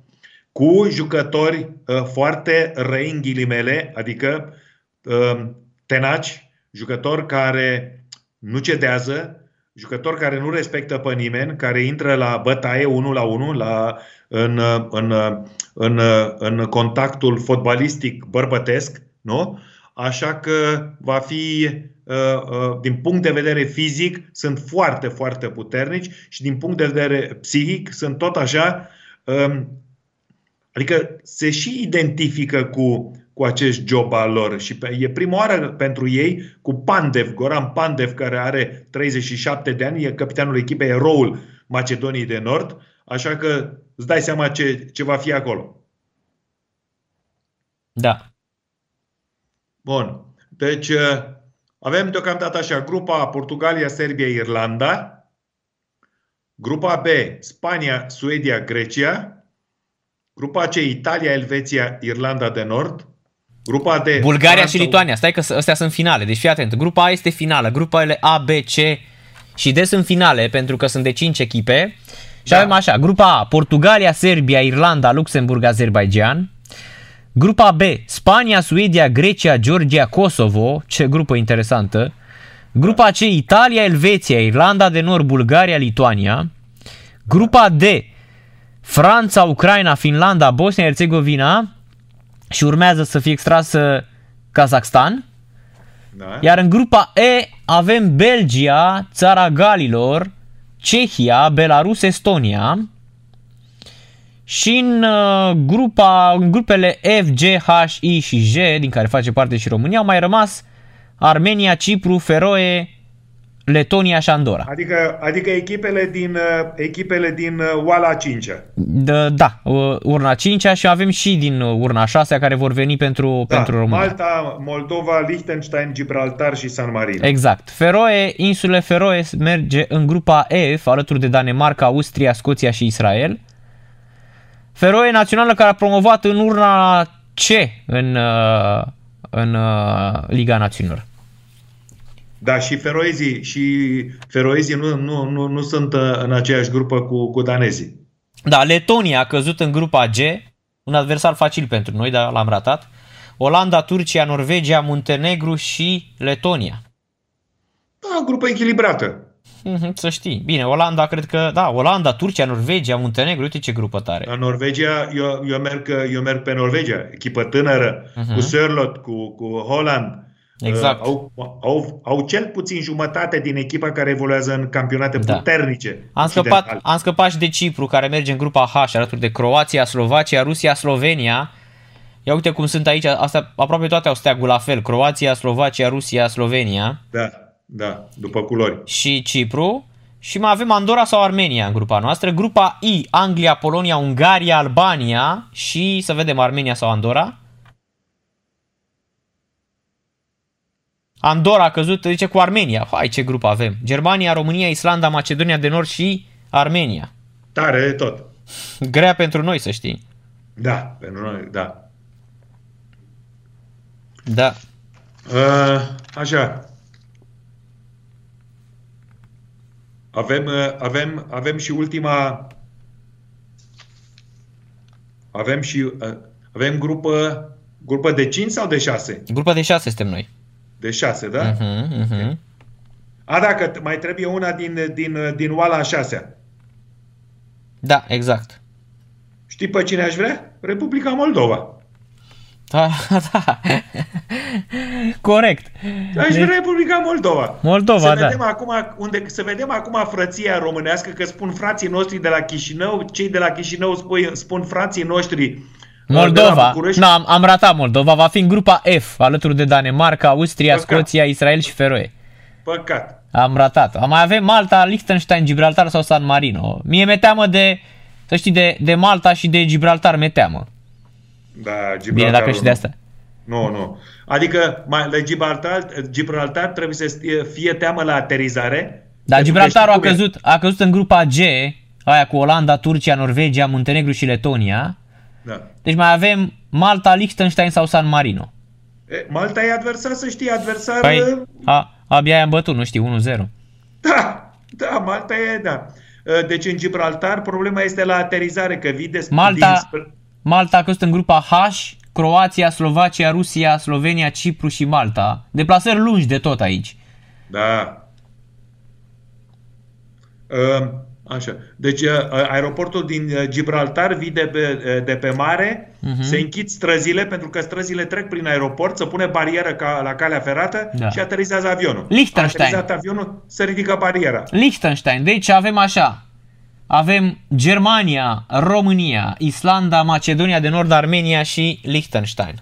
cu jucători uh, foarte răi în ghilimele, adică uh, tenaci, jucători care nu cedează, jucători care nu respectă pe nimeni, care intră la bătaie 1 la 1, la, în, în, în, în contactul fotbalistic bărbătesc, nu? Așa că va fi, uh, uh, din punct de vedere fizic, sunt foarte, foarte puternici și din punct de vedere psihic sunt tot așa, um, adică se și identifică cu, cu acest job al lor și pe, e prima oară pentru ei cu Pandev, Goran Pandev, care are 37 de ani, e capitanul echipei, eroul Macedoniei de Nord, așa că îți dai seama ce, ce va fi acolo. Da. Bun. Deci avem deocamdată așa grupa Portugalia, Serbia, Irlanda, grupa B Spania, Suedia, Grecia, grupa C Italia, Elveția, Irlanda de Nord, grupa D Bulgaria Franța, și Lituania. Stai că astea sunt finale. Deci fii atent. Grupa A este finală. Grupele A, B, C și D sunt finale pentru că sunt de 5 echipe. Și Da. avem așa. Grupa A, Portugalia, Serbia, Irlanda, Luxemburg, Azerbaijan. Grupa B, Spania, Suedia, Grecia, Georgia, Kosovo. Ce grupă interesantă. Grupa C, Italia, Elveția, Irlanda de Nord, Bulgaria, Lituania. Grupa D, Franța, Ucraina, Finlanda, Bosnia, Herțegovina și urmează să fie extrasă Kazakhstan. Da? Iar în grupa E avem Belgia, Țara Galilor, Cehia, Belarus, Estonia. Și în, uh, grupa, în grupele F, G, H, Și și J, din care face parte și România, au mai rămas Armenia, Cipru, Feroe, Letonia și Andorra. Adică, adică echipele din, uh, echipele din uh, Oala 5 Da, da, uh, urna 5 și avem și din uh, urna 6 care vor veni pentru, da, pentru România. Malta, Moldova, Liechtenstein, Gibraltar și San Marino. Exact. Feroe, insule Feroe merge în grupa F alături de Danemarca, Austria, Scoția și Israel. Feroe națională care a promovat în urna C în, uh, în uh, Liga Națiunilor. Da, și feroezii, și feroezii nu, nu, nu, nu sunt uh, în aceeași grupă cu, cu danezii. Da, Letonia a căzut în grupa G, un adversar facil pentru noi, dar l-am ratat. Olanda, Turcia, Norvegia, Muntenegru și Letonia. Da, grupă echilibrată. Mhm, Să știi. Bine, Olanda, cred că, da, Olanda, Turcia, Norvegia, Muntenegru, uite ce grupă tare. La Norvegia, eu, eu, merg, eu merg pe Norvegia, echipă tânără, uh-huh. cu Sörlot, cu, cu Holland. Exact. Uh, au, au, au cel puțin jumătate din echipa care evoluează în campionate Da. puternice. Am scăpat, occidentale. am scăpat și de Cipru, care merge în grupa H, alături de Croația, Slovacia, Rusia, Slovenia. Ia uite cum sunt aici, astea, aproape toate au steagul la fel. Croația, Slovacia, Rusia, Slovenia Da, da, după culori. și Cipru. Și mai avem Andorra sau Armenia în grupa noastră. Grupa I, Anglia, Polonia, Ungaria, Albania și să vedem Armenia sau Andorra. Andorra a căzut, zice, cu Armenia. Hai ce grupă avem. Germania, România, Islanda, Macedonia de Nord și Armenia. Tare de tot. Grea pentru noi, să știi. Da, pentru noi, da. Da. Uh, așa. Avem, uh, avem, avem și ultima. Avem și. Uh, avem grupă, grupă de 5 sau de 6? Grupa de șase suntem noi. De 6, da? Uh-huh, uh-huh. A, dacă t- mai trebuie una din, din, din oala a 6 Da, exact. Știi pe cine aș vrea? Republica Moldova. Da, da. Corect. Aș Deci- vrea Republica Moldova. Moldova, să da. vedem Acum, unde, să vedem acum frăția românească, că spun frații noștri de la Chișinău, cei de la Chișinău spun, spun frații noștri uh, de la Moldova. București. Nu, am, am ratat Moldova. Va fi în grupa F, alături de Danemarca, Austria, Păcat. Scoția, Israel și Feroe. Păcat. Am ratat. Mai avem Malta, Liechtenstein, Gibraltar sau San Marino. Mie mi-e teamă de, să știi, de, de Malta și de Gibraltar mi-e teamă. Da, Gibraltar. Bine, dacă și de asta. Nu, nu. Adică mai, la Gibraltar, Gibraltar trebuie să fie- fie teamă la aterizare. Dar pentru că Gibraltarul a știi cum e. căzut, a căzut în grupa G, aia cu Olanda, Turcia, Norvegia, Muntenegru și Letonia. Da. Deci mai avem Malta, Liechtenstein sau San Marino. E, Malta e adversar, să știi, adversar... Păi, a, abia i-am bătut, nu știu, 1-0. Da, da, Malta e, da. Deci în Gibraltar problema este la aterizare, că vii de Malta, dinspre- Malta a căzut în grupa H, Croația, Slovacia, Rusia, Slovenia, Cipru și Malta. Deplasări lungi de tot aici. Da. Uh, Așa. Deci uh, aeroportul din uh, Gibraltar vii de pe, uh, de pe mare, Mhm. se închid străzile, pentru că străzile trec prin aeroport, se pune barieră ca la calea ferată Da. și aterizează avionul. Liechtenstein. A aterizat avionul, se ridică bariera. Liechtenstein. Deci avem așa. Avem Germania, România, Islanda, Macedonia de Nord, Armenia și Liechtenstein.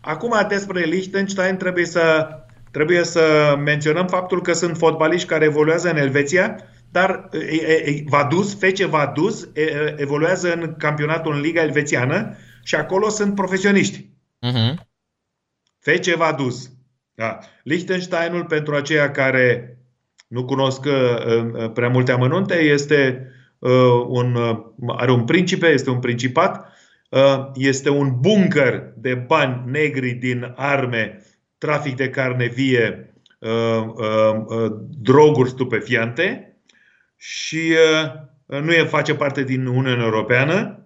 Acum despre Liechtenstein trebuie să, trebuie să menționăm faptul că sunt fotbaliști care evoluează în Elveția, dar e, e, e, Vaduz, Fece Vaduz e, e, evoluează în campionatul în Liga Elvețiană și acolo sunt profesioniști. Uh-huh. Fece Vaduz. Da. Liechtensteinul, pentru aceia care nu cunosc uh, prea multe amănunte, este uh, un, uh, are un principe, este un principat, uh, este un bunker de bani negri din arme, trafic de carne vie, uh, uh, uh, droguri stupefiante și uh, nu e face parte din Uniunea Europeană.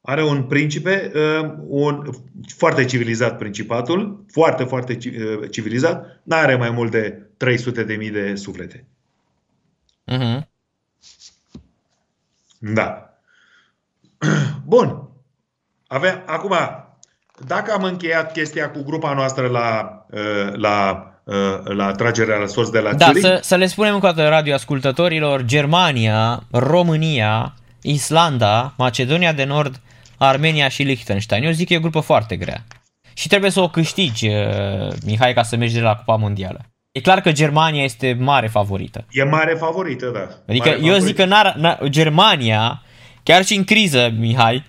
Are un principe, uh, un foarte civilizat principatul, foarte, foarte ci- uh, civilizat, nu are mai mult de 300 de mii de suflete. Uh-huh. Da. Bun. Avem, acum, dacă am încheiat chestia cu grupa noastră la, uh, la, uh, la tragerea la sos de la Da, Zurich, să, să le spunem încă o dată radioascultătorilor, Germania, România, Islanda, Macedonia de Nord, Armenia și Liechtenstein. Eu zic că e o grupă foarte grea. Și trebuie să o câștigi, uh, Mihai, ca să mergi de la Cupa Mondială. E clar că Germania este mare favorită. e mare favorită, da. Adică mare eu favorită. zic că n-ar, n-ar, Germania, chiar și în criză, Mihai,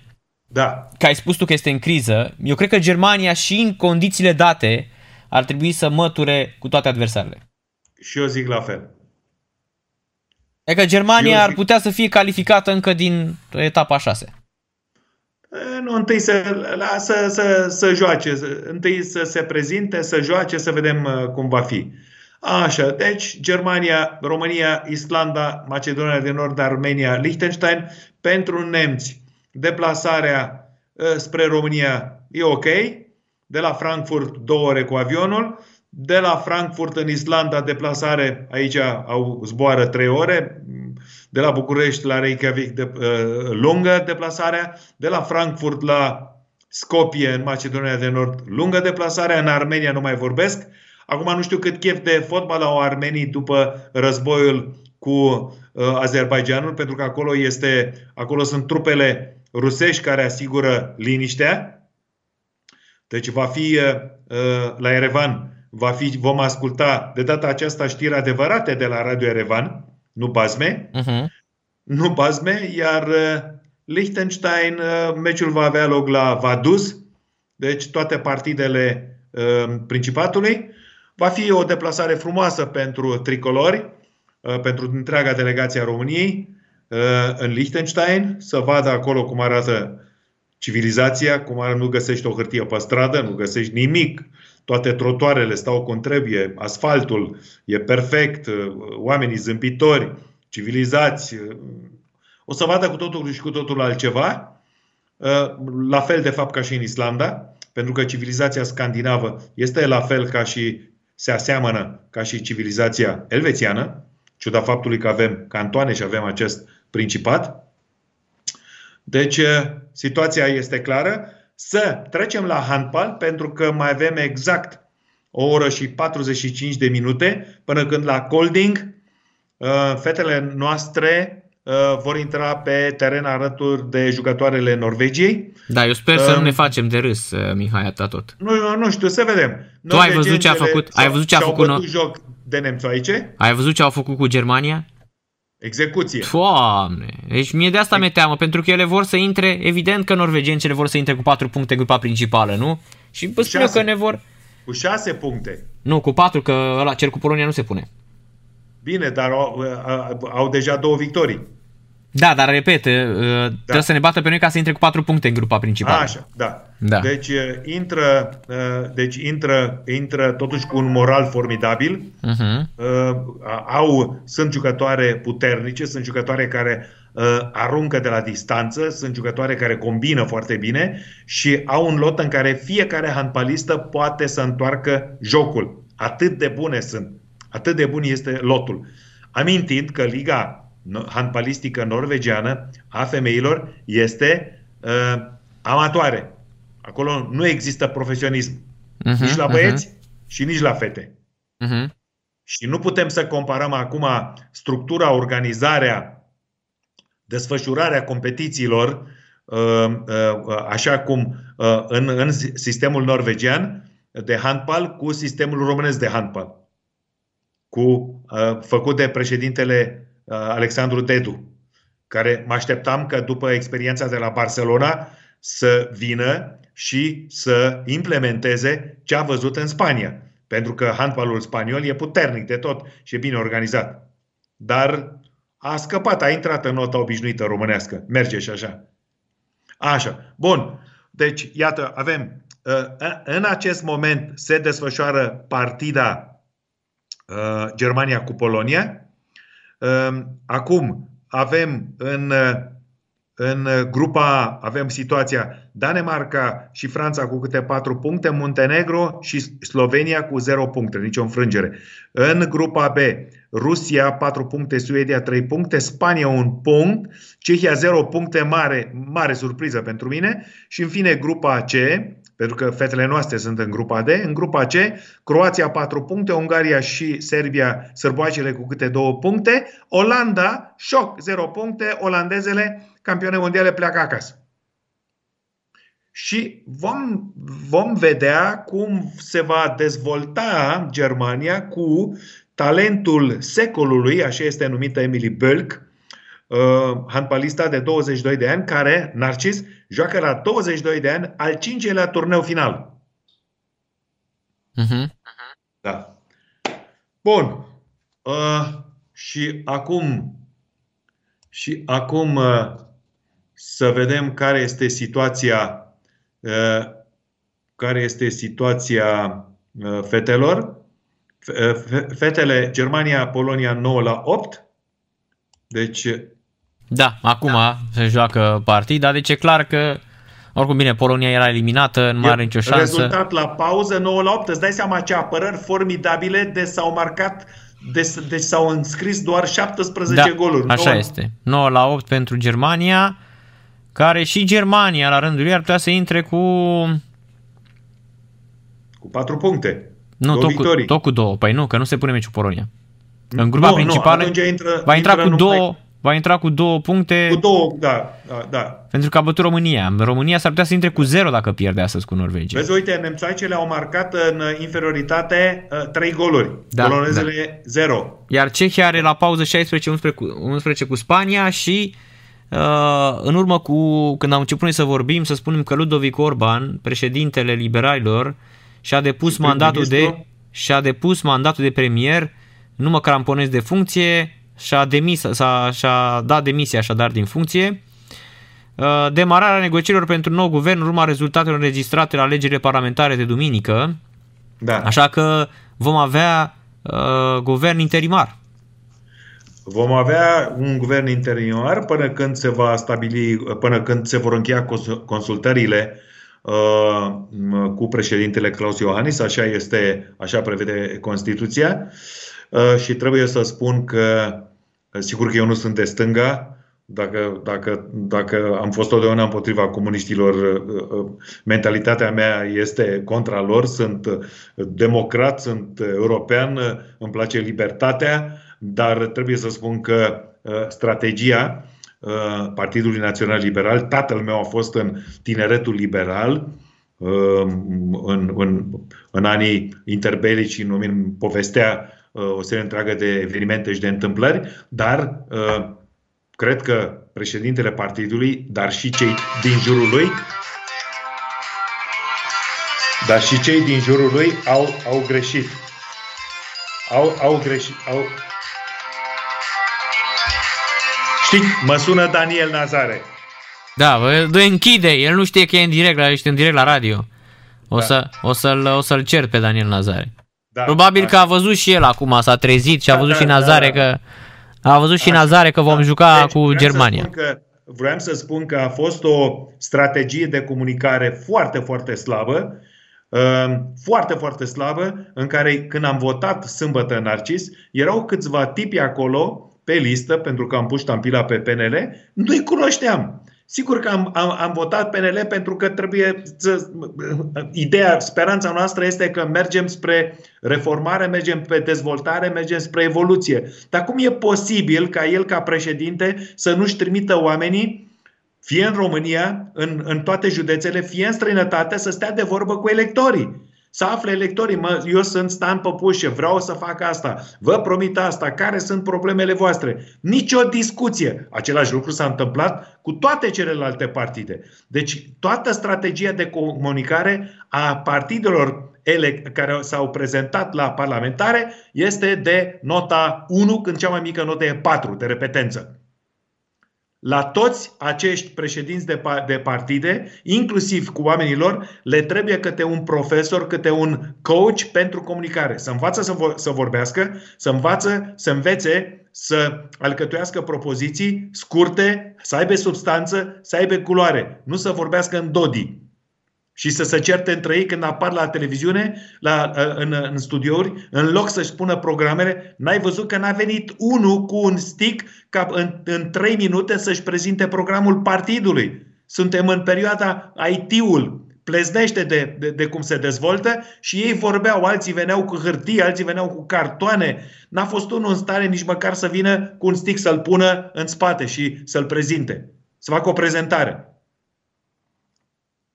Da, că ai spus tu că este în criză, eu cred că Germania și în condițiile date ar trebui să măture cu toate adversarele. și eu zic la fel. Adică Germania Eu ar zic- putea să fie calificată încă din etapa 6. E, Nu, întâi să, la, să, să, să joace, să- întâi să se prezinte, să joace, să vedem uh, cum va fi. Așa, deci Germania, România, Islanda, Macedonia de Nord, Armenia, Liechtenstein. Pentru nemți, deplasarea uh, spre România e ok. De la Frankfurt, două ore cu avionul. De la Frankfurt în Islanda, deplasare, aici au zboară trei ore. De la București la Reykjavik, de, uh, lungă deplasarea. De la Frankfurt la Skopje, în Macedonia de Nord, lungă deplasarea. În Armenia nu mai vorbesc. Acum nu știu cât chef de fotbal au armenii după războiul cu uh, Azerbaijanul, pentru că acolo, este, acolo sunt trupele rusești care asigură liniștea. Deci va fi uh, uh, la Erevan, va fi, vom asculta de data aceasta știri adevărate de la Radio Erevan, nu bazme, Uh-huh. nu bazme, iar uh, Liechtenstein, uh, meciul va avea loc la Vaduz, deci toate partidele uh, Principatului. Va fi o deplasare frumoasă pentru tricolori, uh, pentru întreaga delegație a României uh, în Liechtenstein, să vadă acolo cum arată civilizația, cum ar nu găsești o hârtie pe stradă, nu găsești nimic. Toate trotuarele stau cum trebuie, asfaltul e perfect, uh, oamenii zâmbitori, civilizați. uh, O să vadă cu totul și cu totul altceva. Uh, La fel, de fapt, ca și în Islanda, pentru că civilizația scandinavă este la fel ca și se aseamănă ca și civilizația elvețiană, ciuda faptului că avem cantoane și avem acest principat. Deci, uh, situația este clară. Să trecem la handbal, pentru că mai avem exact o oră și 45 de minute până când la Colding uh, fetele noastre uh, vor intra pe teren alături de jucătoarele Norvegiei. Da, eu sper să Um, nu ne facem de râs, uh, Mihai, atâta tot. Nu, nu știu, să vedem. Tu ai văzut ce a Norvegiențele făcut? Ai și-au- văzut ce a și-au făcut, bătut nu? joc de nemți aici? Ai văzut ce au făcut cu Germania? Execuție. Doamne, deci mie de asta mi-e teamă, pentru că ele vor să intre, evident că norvegencele vor să intre cu 4 puncte în grupa principală, nu? Și vă spun eu Șase. că ne vor... Cu șase puncte. Nu, cu 4, că ăla, cel cu Polonia nu se pune. Bine, dar au, au, au deja două victorii. Da, dar repet, uh, trebuie să ne bată pe noi ca să intre cu 4 puncte în grupa principală. Așa, da. Da. Deci uh, intră, uh, deci intră, intră totuși cu un moral formidabil. Uh-huh. Uh, au, sunt jucătoare puternice, sunt jucătoare care uh, aruncă de la distanță, sunt jucătoare care combină foarte bine și au un lot în care fiecare handbalistă poate să întoarcă jocul. Atât de bune sunt. Atât de bun este lotul. Amintind că Liga handbalistică norvegiană a femeilor este uh, amatoare. Acolo nu există profesionism. Uh-huh, Nici la băieți și nici la fete. Uh-huh. Și nu putem să comparăm acum structura, organizarea, desfășurarea competițiilor uh, uh, așa cum uh, în, în sistemul norvegian de handbal cu sistemul românesc de handbal. Cu, uh, făcut de președintele uh, Alexandru Dedu, care mă așteptam că după experiența de la Barcelona să vină și să implementeze ce a văzut în Spania. Pentru că handbalul spaniol e puternic de tot și e bine organizat. Dar a scăpat, a intrat în nota obișnuită românească. Merge și așa. Așa. Bun. Deci, iată, avem. În acest moment se desfășoară partida Germania cu Polonia. Acum avem în în grupa A avem situația Danemarca și Franța cu câte 4 puncte, Muntenegro și Slovenia cu 0 puncte, nicio înfrângere. În grupa B, Rusia 4 puncte, Suedia 3 puncte, Spania 1 punct, Cehia 0 puncte, mare, mare surpriză pentru mine. Și în fine grupa C, pentru că fetele noastre sunt în grupa D. În grupa C, Croația 4 puncte, Ungaria și Serbia, sărboacele cu câte 2 puncte, Olanda, șoc, 0 puncte, olandezele, campioane mondiale, pleacă acasă. Și vom, vom vedea cum se va dezvolta Germania cu talentul secolului, așa este numită Emily Bölk, uh, handbalista de 22 de ani, care, Narcis, joacă la 22 de ani al cincelea turneu final. Uh-huh. Da. Bun. Uh, și acum și acum uh, să vedem care este situația uh, care este situația uh, fetelor. Uh, fetele Germania Polonia 9 la 8. Deci da, acum da. se joacă partida, deci e clar că oricum bine, Polonia era eliminată, nu mai are nicio șansă. Rezultat la pauză 9 la 8. Îți dai seama ce apărări formidabile de s-au marcat deci, deci s-au înscris doar 17 da, goluri. Așa 9... este. 9 la 8 pentru Germania, care și Germania la rândul ei ar putea să intre cu... Cu 4 puncte. Nu, tot cu, tot cu două. Păi nu, că nu se pune meciul Polonia. În grupa nu, principală nu, intră, va intra intră cu două, numai va intra cu două puncte. Cu două, da, da, da. Pentru că a bătut România. România s-ar putea să intre cu zero dacă pierde astăzi cu Norvegia. Vezi, uite, nemțoaicele au marcat în inferioritate uh, trei goluri. Da, Polonezele da. zero. Iar Cehia are la pauză 16-11 cu, 11 cu Spania și uh, în urmă cu când am început noi să vorbim, să spunem că Ludovic Orban, președintele liberalilor, și-a depus mandatul de și-a depus mandatul de premier, nu mă cramponez de funcție, și-a, demis, s-a, și-a dat demisia așadar din funcție. Uh, demararea negocierilor pentru nou guvern urma rezultatelor înregistrate la alegerile parlamentare de duminică. Da. Așa că vom avea uh, guvern interimar. Vom avea un guvern interimar până când se va stabili, până când se vor încheia consultările uh, cu președintele Claus Iohannis, așa este, așa prevede Constituția. Uh, și trebuie să spun că Sigur că eu nu sunt de stânga, dacă, dacă, dacă am fost totdeauna împotriva comuniștilor, uh, uh, mentalitatea mea este contra lor, sunt uh, democrat, sunt european, îmi place libertatea, dar trebuie să spun că strategia Partidului Național Liberal, tatăl meu a fost în tineretul liberal, în, în, în anii interbelici, în povestea Uh, o serie întreagă de evenimente și de întâmplări, dar uh, cred că președintele partidului, dar și cei din jurul lui, dar și cei din jurul lui au, au greșit. Au, au greșit. Au... Știi, mă sună Daniel Nazare. Da, bă, închide, el nu știe că e în direct, ești în direct la radio. O, da. să, o, să-l, o să-l cer pe Daniel Nazare. Da, Probabil da. că a văzut și el acum, s-a trezit și a da, văzut da, și Nazare da, da. că a văzut și Nazare că vom juca deci, cu Germania. Să că, vreau să spun că a fost o strategie de comunicare foarte, foarte slabă, um, foarte, foarte slabă, în care când am votat sâmbătă în Narcis, erau câțiva tipi acolo pe listă, pentru că am pus ștampila pe PNL, nu-i cunoșteam. Sigur că am, am, am votat PNL pentru că trebuie să. Ideea, speranța noastră este că mergem spre reformare, mergem pe dezvoltare, mergem spre evoluție. Dar cum e posibil ca el, ca președinte, să nu-și trimită oamenii, fie în România, în, în toate județele, fie în străinătate, să stea de vorbă cu electorii? Să afle electorii, mă, eu sunt Stan Păpușe, vreau să fac asta, vă promit asta, care sunt problemele voastre. Nicio discuție. Același lucru s-a întâmplat cu toate celelalte partide. Deci toată strategia de comunicare a partidelor care s-au prezentat la parlamentare este de nota 1, când cea mai mică notă e 4 de repetență la toți acești președinți de, de partide, inclusiv cu oamenii lor, le trebuie câte un profesor, câte un coach pentru comunicare. Să învață să, vor, să vorbească, să învață, să învețe să alcătuiască propoziții scurte, să aibă substanță, să aibă culoare, nu să vorbească în dodi și să se certe între ei când apar la televiziune, la, în, în studiouri, în loc să-și spună programele, n-ai văzut că n-a venit unul cu un stick ca în, în 3 minute să-și prezinte programul partidului. Suntem în perioada IT-ul, pleznește de, de, de cum se dezvoltă și ei vorbeau, alții veneau cu hârtie, alții veneau cu cartoane. N-a fost unul în stare nici măcar să vină cu un stick să-l pună în spate și să-l prezinte, să facă o prezentare.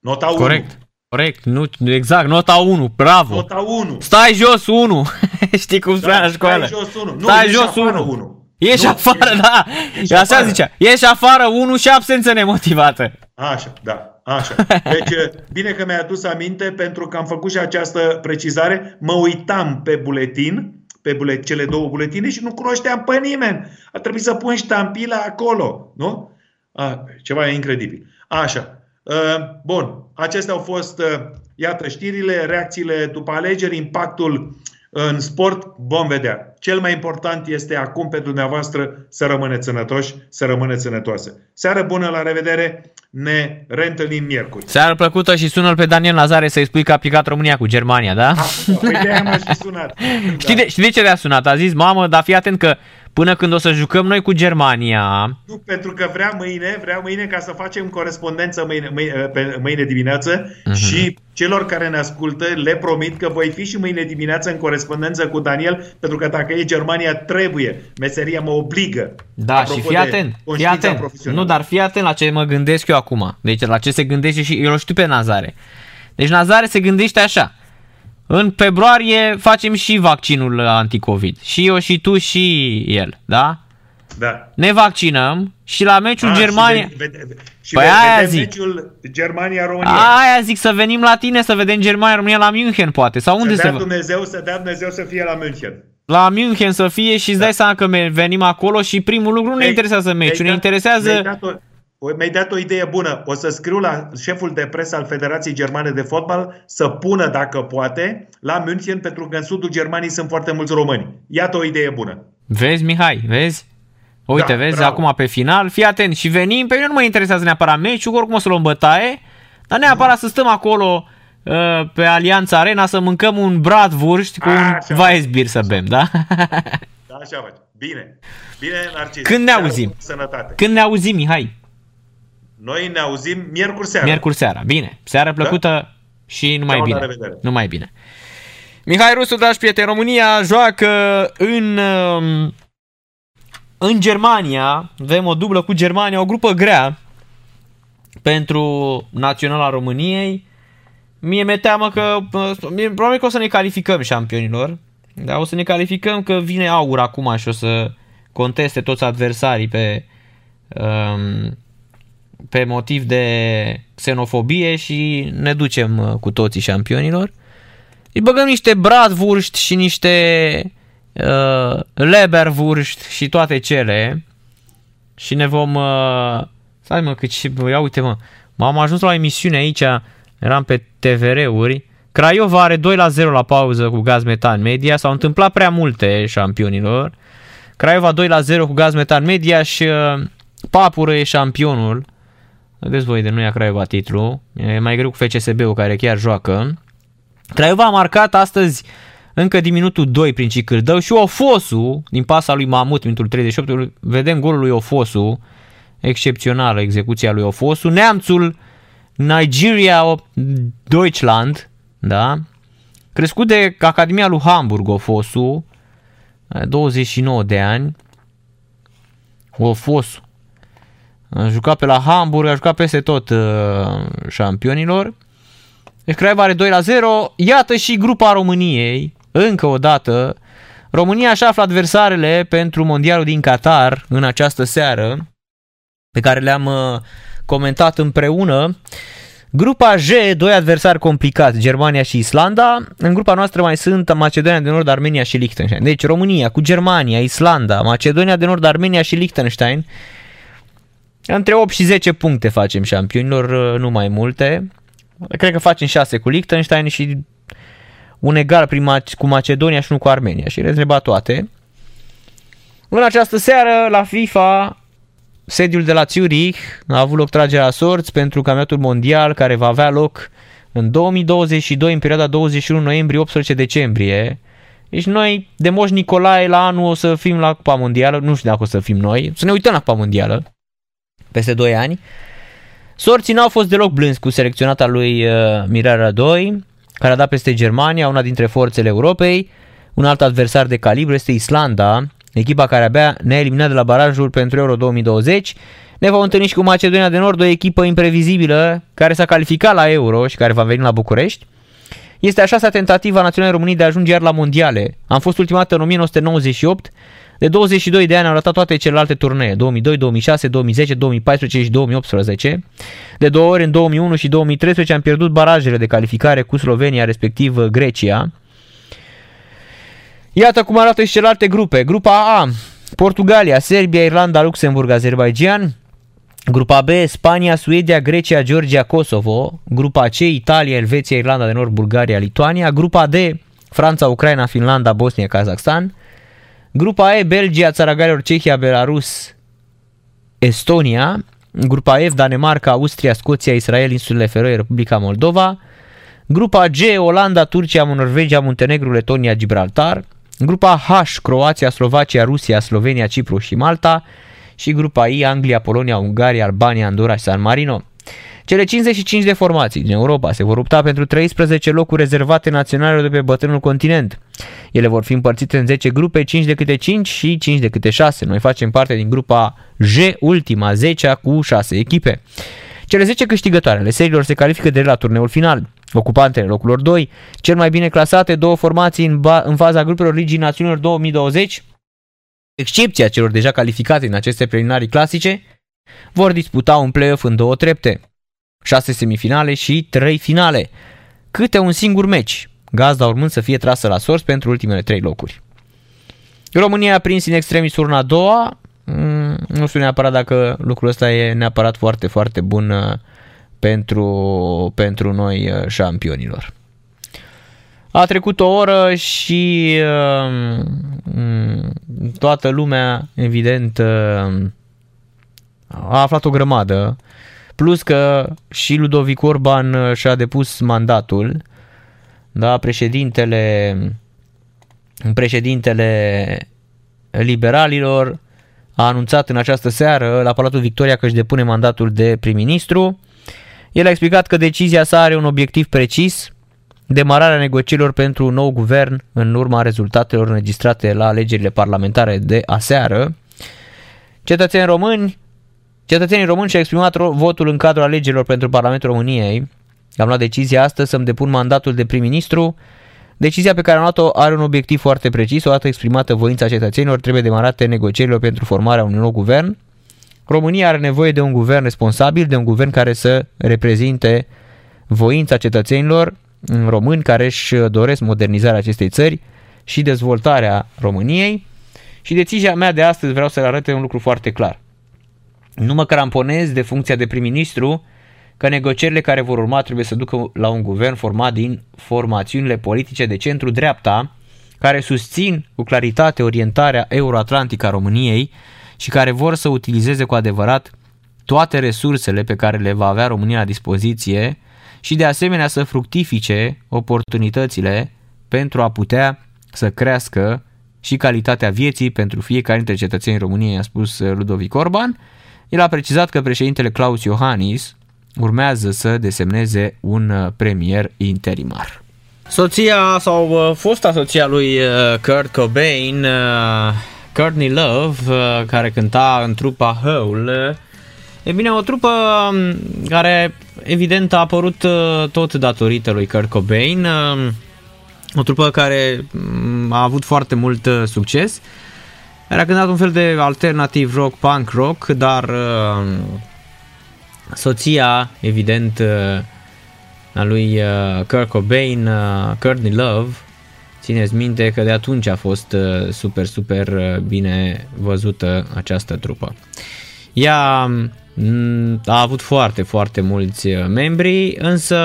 Nota 1. Corect. Corect, nu, exact, nota 1, bravo. Nota 1. Stai jos 1. Știi cum spunea la școală? Stai jos 1. Nu, Stai ești jos afară 1. 1. Ieși Nu, afară, ești- da. ești Așa afară. zicea. Ieși afară 1 și absență nemotivată. Așa, da, așa. Deci, bine că mi-ai adus aminte pentru că am făcut și această precizare. Mă uitam pe buletin, pe bule, cele două buletine și nu cunoșteam pe nimeni. A trebuit să pun ștampila acolo, nu? A, ceva incredibil. Așa. Uh, Bun, acestea au fost, uh, iată, știrile, reacțiile după alegeri, impactul în sport, vom vedea. Cel mai important este acum pentru dumneavoastră să rămâneți sănătoși, să rămâneți sănătoase. Seară bună, la revedere, ne reîntâlnim miercuri. Seară plăcută și sună pe Daniel Nazare să-i spui că a picat România cu Germania, da? Păi de-aia m-a și sunat. Știi, de, știi de ce te-a sunat? A zis, mamă, dar fii atent că până când o să jucăm noi cu Germania, Nu, pentru că vrea mâine, vrea mâine ca să facem corespondență mâine, mâine, pe, mâine dimineață Mhm. uh-huh. și celor care ne ascultă le promit că voi fi și mâine dimineață în corespondență cu Daniel, pentru că dacă e Germania, trebuie. Meseria mă obligă. Da, Apropo și fii de atent, fii conștiința atent. profesională. Nu, dar fii atent la ce mă gândesc eu acum. Deci la ce se gândește și eu îl știu pe Nazare. Deci Nazare se gândește așa. În februarie facem și vaccinul anticovid. Și eu și tu și el, da? Da. Ne vaccinăm și la meciul Ah, Germania... Și, vede, vede, și Păi vede, aia vedem zic. meciul Germania-România. Aia zic să venim la tine să vedem Germania România la München poate sau unde să se dea va? Dumnezeu, să dea Dumnezeu să fie la München. La München să fie și îți dai seama că me- venim acolo și primul lucru nu ne Ei, interesează mi-ai meciul, ne dat- interesează Mi-ai dat, o, o- mi-ai dat o idee bună. O să scriu la șeful de presă al Federației Germane de Fotbal să pună, dacă poate, la München, pentru că în sudul Germaniei sunt foarte mulți români. Iată o idee bună. Vezi, Mihai, vezi? Uite, Da, vezi, bravo. acum pe final, fii atent și venim, pe mine nu mă interesează neapărat meciul, oricum o să luăm bătaie, dar neapărat să stăm acolo uh, pe Alianța Arena să mâncăm un bratwurst cu un Așa. Weissbier să bem, da? Da, așa faci. Bine. Bine, Narcis. Când ne Seară auzim? bună, Sănătate. Când ne auzim, Mihai? Noi ne auzim miercuri seara. Miercuri seara. Bine, seară plăcută și numai Ceau, la bine. revedere. Numai bine. Mihai Rusu, dragi prieteni, România joacă în, um, în Germania. Avem o dublă cu Germania, o grupă grea pentru Naționala României. Mie mi-e teamă că uh, mie- probabil că o să ne calificăm șampionilor. Da, o să ne calificăm că vine aur acum și o să conteste toți adversarii pe um, pe motiv de xenofobie și ne ducem uh, cu toții șampionilor. Îi băgăm niște bratwurst și niște uh, leberwurst și toate cele și ne vom... Uh, stai mă, cât și... Ia uite mă, m-am ajuns la o emisiune aici, eram pe TVR-uri, Craiova are 2 la 0 la pauză cu gaz metan media, s-au întâmplat prea multe șampionilor. Craiova 2 la 0 cu gaz metan media și uh, Papură e șampionul. Vedeți voi de nu ia Craiova titlu. E mai greu cu FCSB-ul care chiar joacă. Craiova a marcat astăzi încă din minutul 2 prin Cicârdău și Ofosu, din pasa lui Mamut, minutul 38, vedem golul lui Ofosu, excepțională execuția lui Ofosu. Neamțul Nigeria Deutschland, da? Crescut de Academia lui Hamburg Ofosu, 29 de ani. Ofosu. A jucat pe la Hamburg, a jucat peste tot uh, șampionilor. Deci Craiova are 2 la 0. Iată și grupa României, încă o dată. România așa află adversarele pentru mondialul din Qatar în această seară, pe care le-am uh, comentat împreună. Grupa G, doi adversari complicați, Germania și Islanda. În grupa noastră mai sunt Macedonia de Nord, Armenia și Liechtenstein. Deci România cu Germania, Islanda, Macedonia de Nord, Armenia și Liechtenstein. Între 8 și 10 puncte facem șampionilor, nu mai multe. Cred că facem 6 cu Liechtenstein și un egal prin Mac- cu Macedonia și nu cu Armenia și rezreba toate. În această seară la FIFA sediul de la Zurich a avut loc tragerea sorți pentru campionatul mondial care va avea loc în 2022 în perioada 21 noiembrie-18 decembrie. Deci noi de Moș Nicolae la anul o să fim la Cupa Mondială, nu știu dacă o să fim noi, să ne uităm la Cupa Mondială peste 2 ani. Sorții n-au fost deloc blânzi cu selecționata lui uh, Mirela Radoi, care a dat peste Germania, una dintre forțele Europei. Un alt adversar de calibru este Islanda, echipa care abia ne-a eliminat de la barajul pentru Euro 2020. Ne vom întâlni și cu Macedonia de Nord, o echipă imprevizibilă care s-a calificat la Euro și care va veni la București. Este a șasea tentativă a Naționalei României de a ajunge iar la mondiale. Am fost ultima dată în 1998. De 22 de ani am ratat toate celelalte turnee, 2002, 2006, 2010, 2014 și 2018. De două ori în 2001 și 2013 am pierdut barajele de calificare cu Slovenia, respectiv Grecia. Iată cum arată și celelalte grupe. Grupa A, Portugalia, Serbia, Irlanda, Luxemburg, Azerbaijan. Grupa B, Spania, Suedia, Grecia, Georgia, Kosovo. Grupa C, Italia, Elveția, Irlanda de Nord, Bulgaria, Lituania. Grupa D, Franța, Ucraina, Finlanda, Bosnia, Kazakhstan. Grupa E, Belgia, Țara Galilor, Cehia, Belarus, Estonia. Grupa F, Danemarca, Austria, Scoția, Israel, Insulele Feroe, Republica Moldova. Grupa G, Olanda, Turcia, Norvegia, Muntenegru, Letonia, Gibraltar. Grupa H, Croația, Slovacia, Rusia, Slovenia, Cipru și Malta. Și grupa I, Anglia, Polonia, Ungaria, Albania, Andorra și San Marino. Cele 55 de formații din Europa se vor lupta pentru 13 locuri rezervate naționale de pe bătrânul continent. Ele vor fi împărțite în 10 grupe, 5 de câte 5 și 5 de câte 6. Noi facem parte din grupa J, ultima, 10 cu 6 echipe. Cele 10 câștigătoare ale seriilor se califică de la turneul final. Ocupantele locurilor 2, cel mai bine clasate două formații în, ba- în faza grupelor Ligii Națiunilor 2020, excepția celor deja calificate în aceste preliminarii clasice, vor disputa un play-off în două trepte, 6 semifinale și 3 finale, câte un singur meci, gazda urmând să fie trasă la sorți pentru ultimele 3 locuri. România a prins în extremis urna a doua, Mm, nu știu neapărat dacă lucrul ăsta e neapărat foarte, foarte bun uh, pentru, pentru noi uh, șampionilor. A trecut o oră și uh, mm, toată lumea, evident, a aflat o grămadă. Plus că și Ludovic Orban și-a depus mandatul. Da, președintele președintele liberalilor a anunțat în această seară la Palatul Victoria că își depune mandatul de prim-ministru. El a explicat că decizia sa are un obiectiv precis, demararea negocierilor pentru un nou guvern în urma rezultatelor înregistrate la alegerile parlamentare de aseară. Cetățenii români, cetățenii români și-au exprimat votul în cadrul alegerilor pentru Parlamentul României. Am luat decizia astăzi să-mi depun mandatul de prim-ministru Decizia pe care am luat-o are un obiectiv foarte precis, o dată exprimată voința cetățenilor, trebuie demarate negocierile pentru formarea unui nou guvern. România are nevoie de un guvern responsabil, de un guvern care să reprezinte voința cetățenilor români care își doresc modernizarea acestei țări și dezvoltarea României. Și decizia mea de astăzi vreau să le arăt un lucru foarte clar. Nu mă cramponez de funcția de prim-ministru, că negocierile care vor urma trebuie să ducă la un guvern format din formațiunile politice de centru-dreapta, care susțin cu claritate orientarea euroatlantică a României și care vor să utilizeze cu adevărat toate resursele pe care le va avea România la dispoziție și de asemenea să fructifice oportunitățile pentru a putea să crească și calitatea vieții pentru fiecare dintre cetățenii României, a spus Ludovic Orban. El a precizat că președintele Claus Iohannis urmează să desemneze un uh, premier interimar. Soția sau uh, fosta soția lui uh, Kurt Cobain, uh, Courtney Love, uh, care cânta în trupa Hole, e bine, o trupă um, care evident a apărut uh, tot datorită lui Kurt Cobain, uh, o trupă care um, a avut foarte mult uh, succes. Era cântat un fel de alternativ rock, punk rock, dar uh, soția, evident, uh, a lui uh, Kurt Cobain, uh, Courtney Love, țineți minte că de atunci a fost super, super bine văzută această trupă. Ea mm, a avut foarte, foarte mulți membri, însă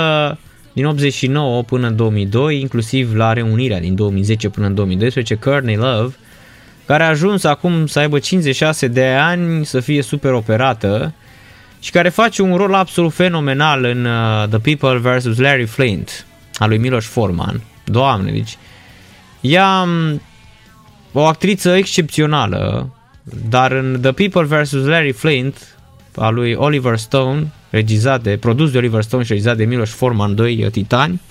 din 89 până în 2002, inclusiv la reunirea din 2010 până în 2012, Courtney Love, care a ajuns acum să aibă 56 de ani, să fie super operată, și care face un rol absolut fenomenal în uh, The People vs. Larry Flint a lui Miloš Forman. Doamne, deci ea um, o actriță excepțională, dar în The People vs. Larry Flint a lui Oliver Stone regizat de, produs de Oliver Stone și regizat de Miloš Forman, doi uh, titani.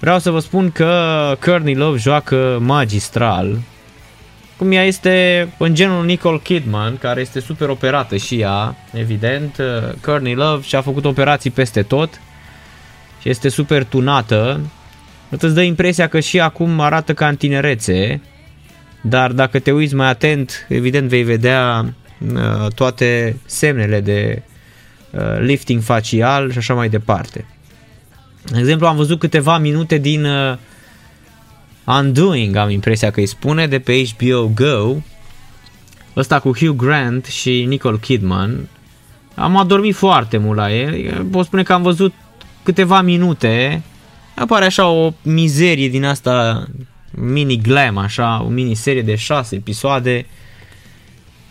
Vreau să vă spun că Courtney Love joacă magistral, cum ea este în genul Nicole Kidman, care este super operată și ea, evident. Courtney Love și-a făcut operații peste tot și este super tunată. Îți dă impresia că și acum arată ca în tinerețe, dar dacă te uiți mai atent, evident vei vedea uh, toate semnele de uh, lifting facial și așa mai departe. De exemplu, am văzut câteva minute din uh, Undoing, am impresia că îi spune, de pe HBO Go. Ăsta cu Hugh Grant și Nicole Kidman. Am adormit foarte mult la el. Pot spune că am văzut câteva minute. Apare așa o mizerie din asta mini glam, așa, o mini-serie de șase episoade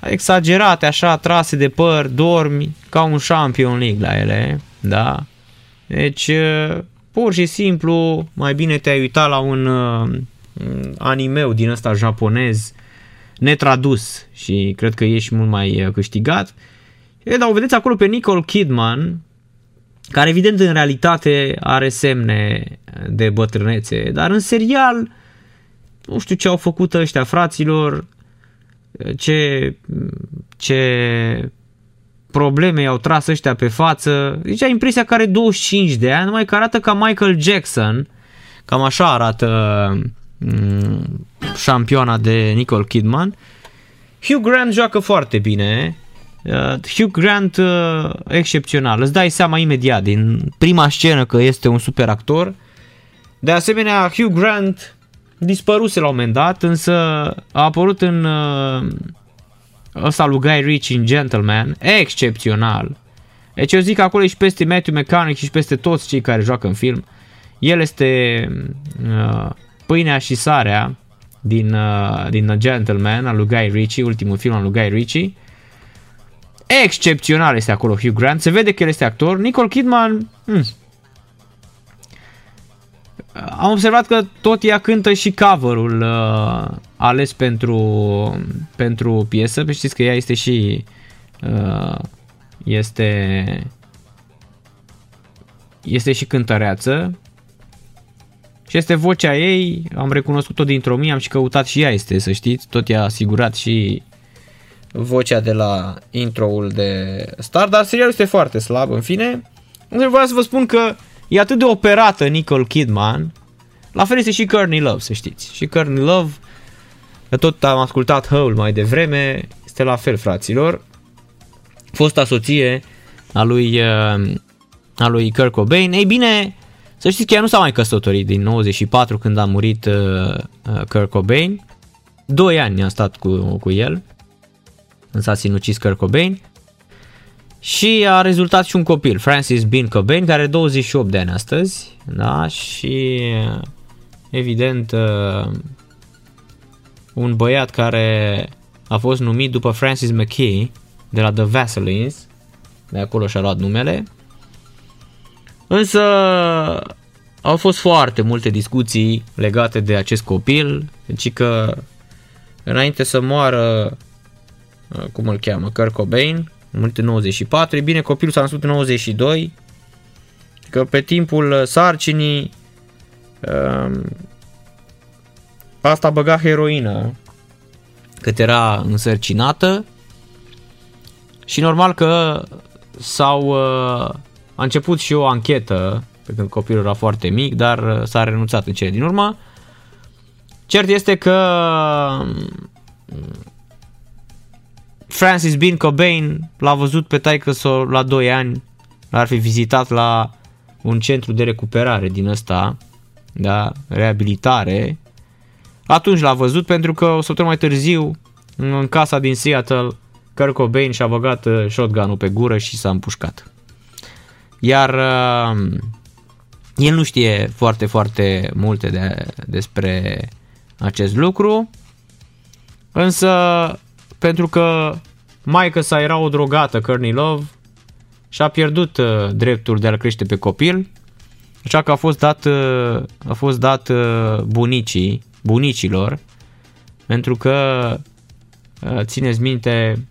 exagerate, așa, trase de păr, dormi ca un Champion League la ele, da? Deci, pur și simplu, mai bine te-ai uitat la un uh, animeu din ăsta japonez netradus și cred că ești mult mai câștigat. E, dar o vedeți acolo pe Nicole Kidman, care evident în realitate are semne de bătrânețe, dar în serial nu știu ce au făcut ăștia fraților, ce, ce probleme i-au tras ăștia pe față. Deci ai impresia că are 25 de ani, numai că arată ca Michael Jackson. Cam așa arată mm, șampioana de Nicole Kidman. Hugh Grant joacă foarte bine. Uh, Hugh Grant uh, excepțional. Îți dai seama imediat din prima scenă că este un super actor. De asemenea, Hugh Grant dispăruse la un moment dat, însă a apărut în uh, ăsta lui Guy Ritchie în Gentleman, excepțional. Deci eu zic că acolo e și peste Matthew McConaughey și peste toți cei care joacă în film. El este uh, pâinea și sarea din, uh, din The Gentleman al lui Guy Ritchie, ultimul film al lui Guy Ritchie. Excepțional este acolo Hugh Grant, se vede că el este actor. Nicole Kidman, hmm, am observat că tot ea cântă și cover-ul uh, ales pentru, pentru piesă. Pe știți că ea este și uh, este este și cântăreață și este vocea ei, am recunoscut-o dintr-o mie, am și căutat și ea este, să știți, tot i-a asigurat și vocea de la intro-ul de Star, dar serialul este foarte slab, în fine. Vreau să vă spun că E atât de operată Nicole Kidman, la fel este și Courtney Love, să știți. Și Courtney Love, că tot am ascultat Hole mai devreme, este la fel, fraților. Fosta soție a lui, uh, a lui Kurt Cobain. Ei bine, să știți că ea nu s-a mai căsătorit din 94 când a murit uh, uh, Kurt Cobain. Doi ani a stat cu, cu el, însă a sinucis Kurt Cobain. Și a rezultat și un copil, Francis Bean Cobain, care are 28 de ani astăzi, da, și evident uh, un băiat care a fost numit după Francis McKay de la The Vaselines, de acolo și-a luat numele. Însă au fost foarte multe discuții legate de acest copil, deci că înainte să moară, uh, cum îl cheamă, Kurt Cobain, a murit în 94, e bine, copilul s-a născut în 92, că pe timpul uh, sarcinii um, asta băga heroină cât era însărcinată și normal că s-au uh, a început și o anchetă pe când copilul era foarte mic, dar uh, s-a renunțat în cele din urmă. Cert este că um, Francis Bean Cobain l-a văzut pe taică la 2 ani, l-ar fi vizitat la un centru de recuperare din ăsta, da, reabilitare. Atunci l-a văzut pentru că o săptămână mai târziu, în casa din Seattle, Kurt Cobain și-a băgat uh, shotgun-ul pe gură și s-a împușcat. Iar uh, el nu știe foarte, foarte multe de, despre acest lucru, însă pentru că maica sa era o drogată, Courtney Love, și a pierdut uh, dreptul de a-l crește pe copil, așa că a fost dat, uh, a fost dat uh, bunicii, bunicilor, pentru că uh, țineți minte,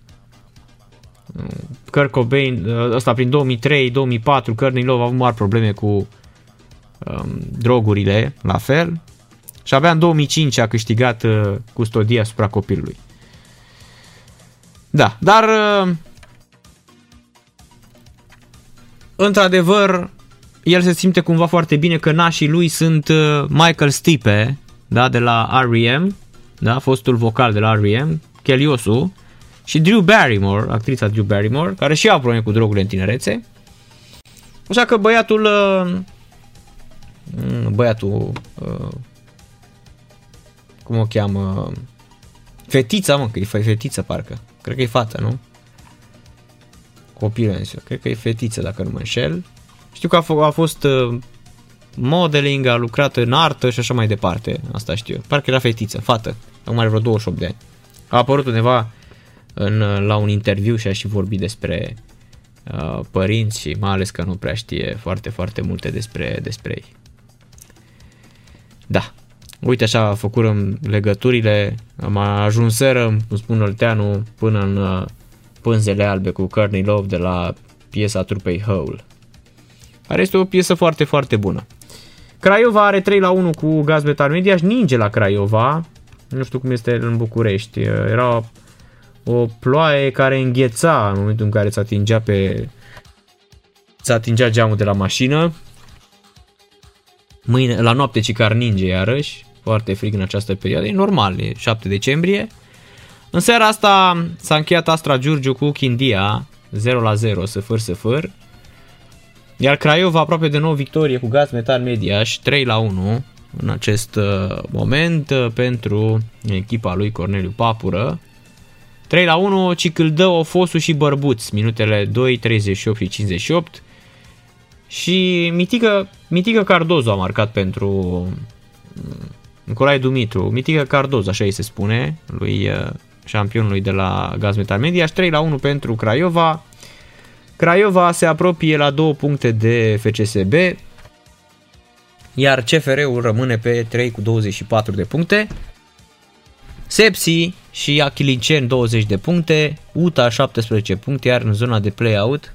Kurt Cobain, uh, ăsta prin 2003-2004, Courtney Love a avut mari probleme cu um, drogurile, la fel. Și abia în 2005 a câștigat uh, custodia asupra copilului. Da, dar uh, într-adevăr el se simte cumva foarte bine că nașii lui sunt uh, Michael Stipe, da, de la R.E.M., da, fostul vocal de la R.E.M., Kelly Osu, și Drew Barrymore, actrița Drew Barrymore, care și au probleme cu drogurile în tinerețe. Așa că băiatul, uh, mm, băiatul, uh, cum o cheamă, fetița, mă, că e fetiță parcă, cred că e fată, nu? Copilul, cred că e fetiță dacă nu mă înșel. Știu că a, f- a fost uh, modeling, a lucrat în artă și așa mai departe, asta știu. Parcă era fetiță, fată, acum are vreo 28 de ani. A apărut undeva în, la un interviu și a și vorbit despre uh, părinți și mai ales că nu prea știe foarte, foarte multe despre, despre ei. Da, uite așa făcurăm legăturile, am ajunseră, îmi spun Olteanu, până în uh, pânzele albe cu Courtney Love de la piesa trupei Hole, care este o piesă foarte, foarte bună. Craiova are 3 la 1 cu Gaz Metal Media și ninge la Craiova, nu știu cum este în București, era o ploaie care îngheța în momentul în care ți atingea pe ți atingea geamul de la mașină. Mâine, la noapte ci car ninge iarăși, foarte frig în această perioadă, e normal, e 7 decembrie. În seara asta s-a încheiat Astra Giurgiu cu Chindia, 0 la 0, săfăr, săfăr. Iar Craiova aproape de nou victorie cu Gaz Metal Mediaș, 3 la 1 în acest uh, moment uh, pentru echipa lui Corneliu Papură. 3 la 1, Cicâldă, Ofosu și Bărbuți, minutele 2, 38 și 58. Și Mitică, Mitică Cardozo a marcat pentru mm, Nicolae Dumitru. Mitică Cardozo, așa îi se spune, lui șampionului de la Gaz Metal Media. 3 la 1 pentru Craiova. Craiova se apropie la 2 puncte de FCSB, iar CFR-ul rămâne pe 3 cu 24 de puncte. Sepsi și Achilincen 20 de puncte, UTA 17 puncte, iar în zona de play-out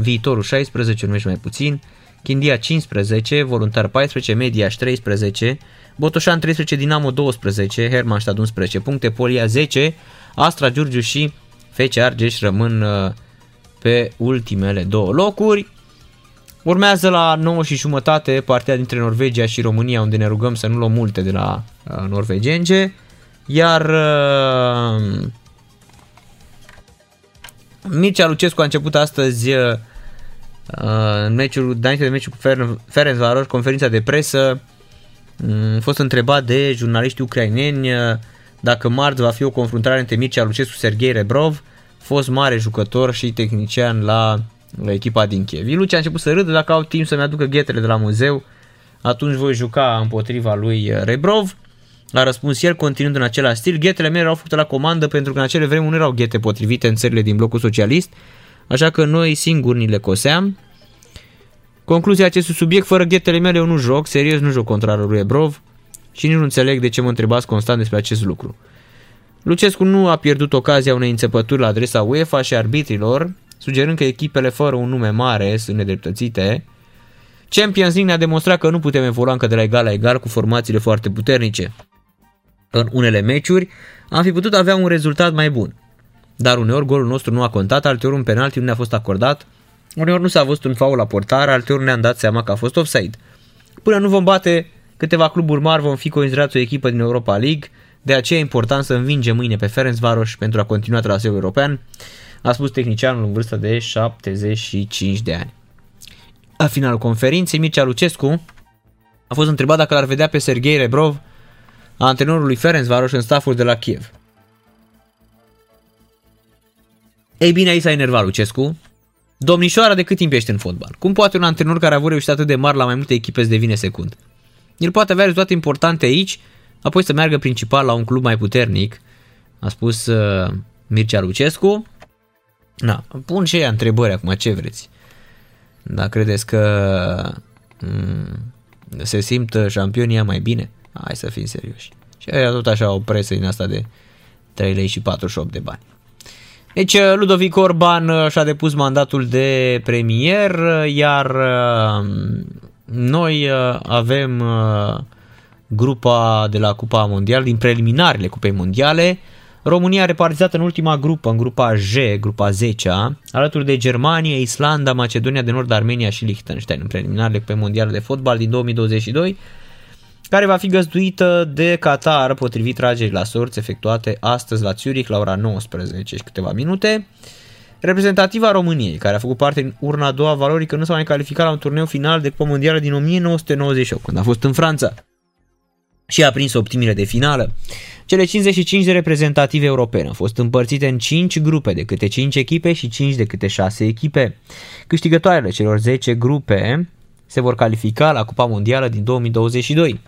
Viitorul 16, nu mai puțin, Chindia 15, Voluntar 14, Mediaș 13, Botoșan 13, Dinamo 12, Hermannstad 11 puncte, Polia 10, Astra Giurgiu și FC Argeș rămân uh, pe ultimele două locuri. Urmează la 9 și jumătate partea dintre Norvegia și România, unde ne rugăm să nu luăm multe de la uh, norvegenge. Iar uh, Mircea Lucescu a început astăzi uh, în meciul, înainte de meciul cu Ferenc Varoș, conferința de presă. Mm, a fost întrebat de jurnaliști ucraineni uh, dacă marți va fi o confruntare între Mircea Lucescu și Sergei Rebrov, fost mare jucător și tehnician la, la echipa din Kiev. Lucia a început să râdă, dacă au timp să-mi aducă ghetele de la muzeu, atunci voi juca împotriva lui Rebrov. A răspuns el, continuând în același stil, ghetele mele erau făcute la comandă pentru că în acele vremuri nu erau ghete potrivite în țările din blocul socialist, așa că noi singuri ni le coseam. Concluzia acestui subiect, fără ghetele mele eu nu joc, serios nu joc contra lui Ebrov și nici nu înțeleg de ce mă întrebați constant despre acest lucru. Lucescu nu a pierdut ocazia unei înțepături la adresa UEFA și arbitrilor, sugerând că echipele fără un nume mare sunt nedreptățite. Champions League ne-a demonstrat că nu putem evolua încă de la egal la egal cu formațiile foarte puternice. În unele meciuri am fi putut avea un rezultat mai bun. Dar uneori golul nostru nu a contat, alteori un penalti nu ne-a fost acordat, uneori nu s-a văzut un faul la portar, alteori ne-am dat seama că a fost offside. Până nu vom bate câteva cluburi mari, vom fi considerați o echipă din Europa League, de aceea e important să învingem mâine pe Ferencvaros pentru a continua traseul european, a spus tehnicianul în vârstă de 75 de ani. La finalul conferinței, Mircea Lucescu a fost întrebat dacă l-ar vedea pe Sergei Rebrov a antrenorului Ferencvaros în staful de la Kiev. Ei bine, aici s-a enervat Lucescu. Domnișoara, de cât timp ești în fotbal? Cum poate un antrenor care a avut reușit atât de mari la mai multe echipe să devine secund? El poate avea rezultate importante aici, apoi să meargă principal la un club mai puternic, a spus uh, Mircea Lucescu. Na, pun și ea întrebări acum, ce vreți? Da, credeți că mm, se simt șampionii mai bine? Hai să fim serioși. Și era tot așa o presă din asta de 3 lei și 48 de bani. Deci Ludovic Orban și-a depus mandatul de premier, iar noi avem grupa de la Cupa Mondială, din preliminarele Cupei Mondiale, România repartizată în ultima grupă, în grupa J, grupa 10 alături de Germania, Islanda, Macedonia de Nord, Armenia și Liechtenstein. În preliminarele pe mondiale de fotbal din 2022, care va fi găzduită de Qatar potrivit tragerii la sorți efectuate astăzi la Zurich la ora 19 și câteva minute. Reprezentativa României, care a făcut parte din urna a doua valorică, nu s-a mai calificat la un turneu final de Cupa Mondială din 1998, când a fost în Franța și a prins optimile de finală. Cele 55 de reprezentative europene au fost împărțite în 5 grupe de câte 5 echipe și 5 de câte 6 echipe. Câștigătoarele celor 10 grupe se vor califica la Cupa Mondială din 2022.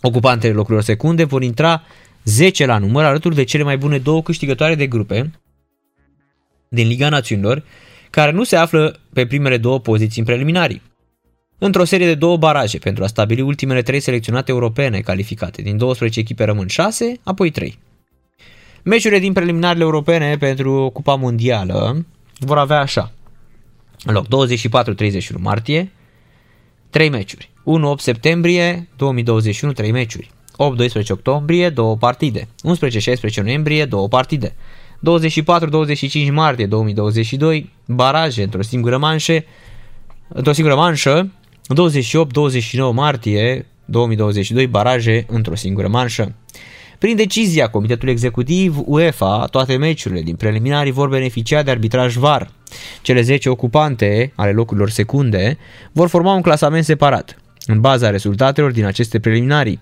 Ocupantele locurilor secunde vor intra 10 la număr alături de cele mai bune două câștigătoare de grupe din Liga Națiunilor, care nu se află pe primele două poziții în preliminarii într-o serie de două baraje pentru a stabili ultimele trei selecționate europene calificate. Din 12 echipe rămân 6, apoi 3. Meciurile din preliminarele europene pentru Cupa Mondială vor avea așa. În loc 24-31 martie, 3 meciuri. 1-8 septembrie 2021, 3 meciuri. 8-12 octombrie, 2 partide. 11-16 noiembrie, 2 partide. 24-25 martie 2022, baraje într-o singură manșă, într-o singură manșă, 28-29 martie 2022 baraje într-o singură manșă. Prin decizia Comitetului Executiv UEFA, toate meciurile din preliminarii vor beneficia de arbitraj VAR. Cele 10 ocupante ale locurilor secunde vor forma un clasament separat, în baza rezultatelor din aceste preliminarii.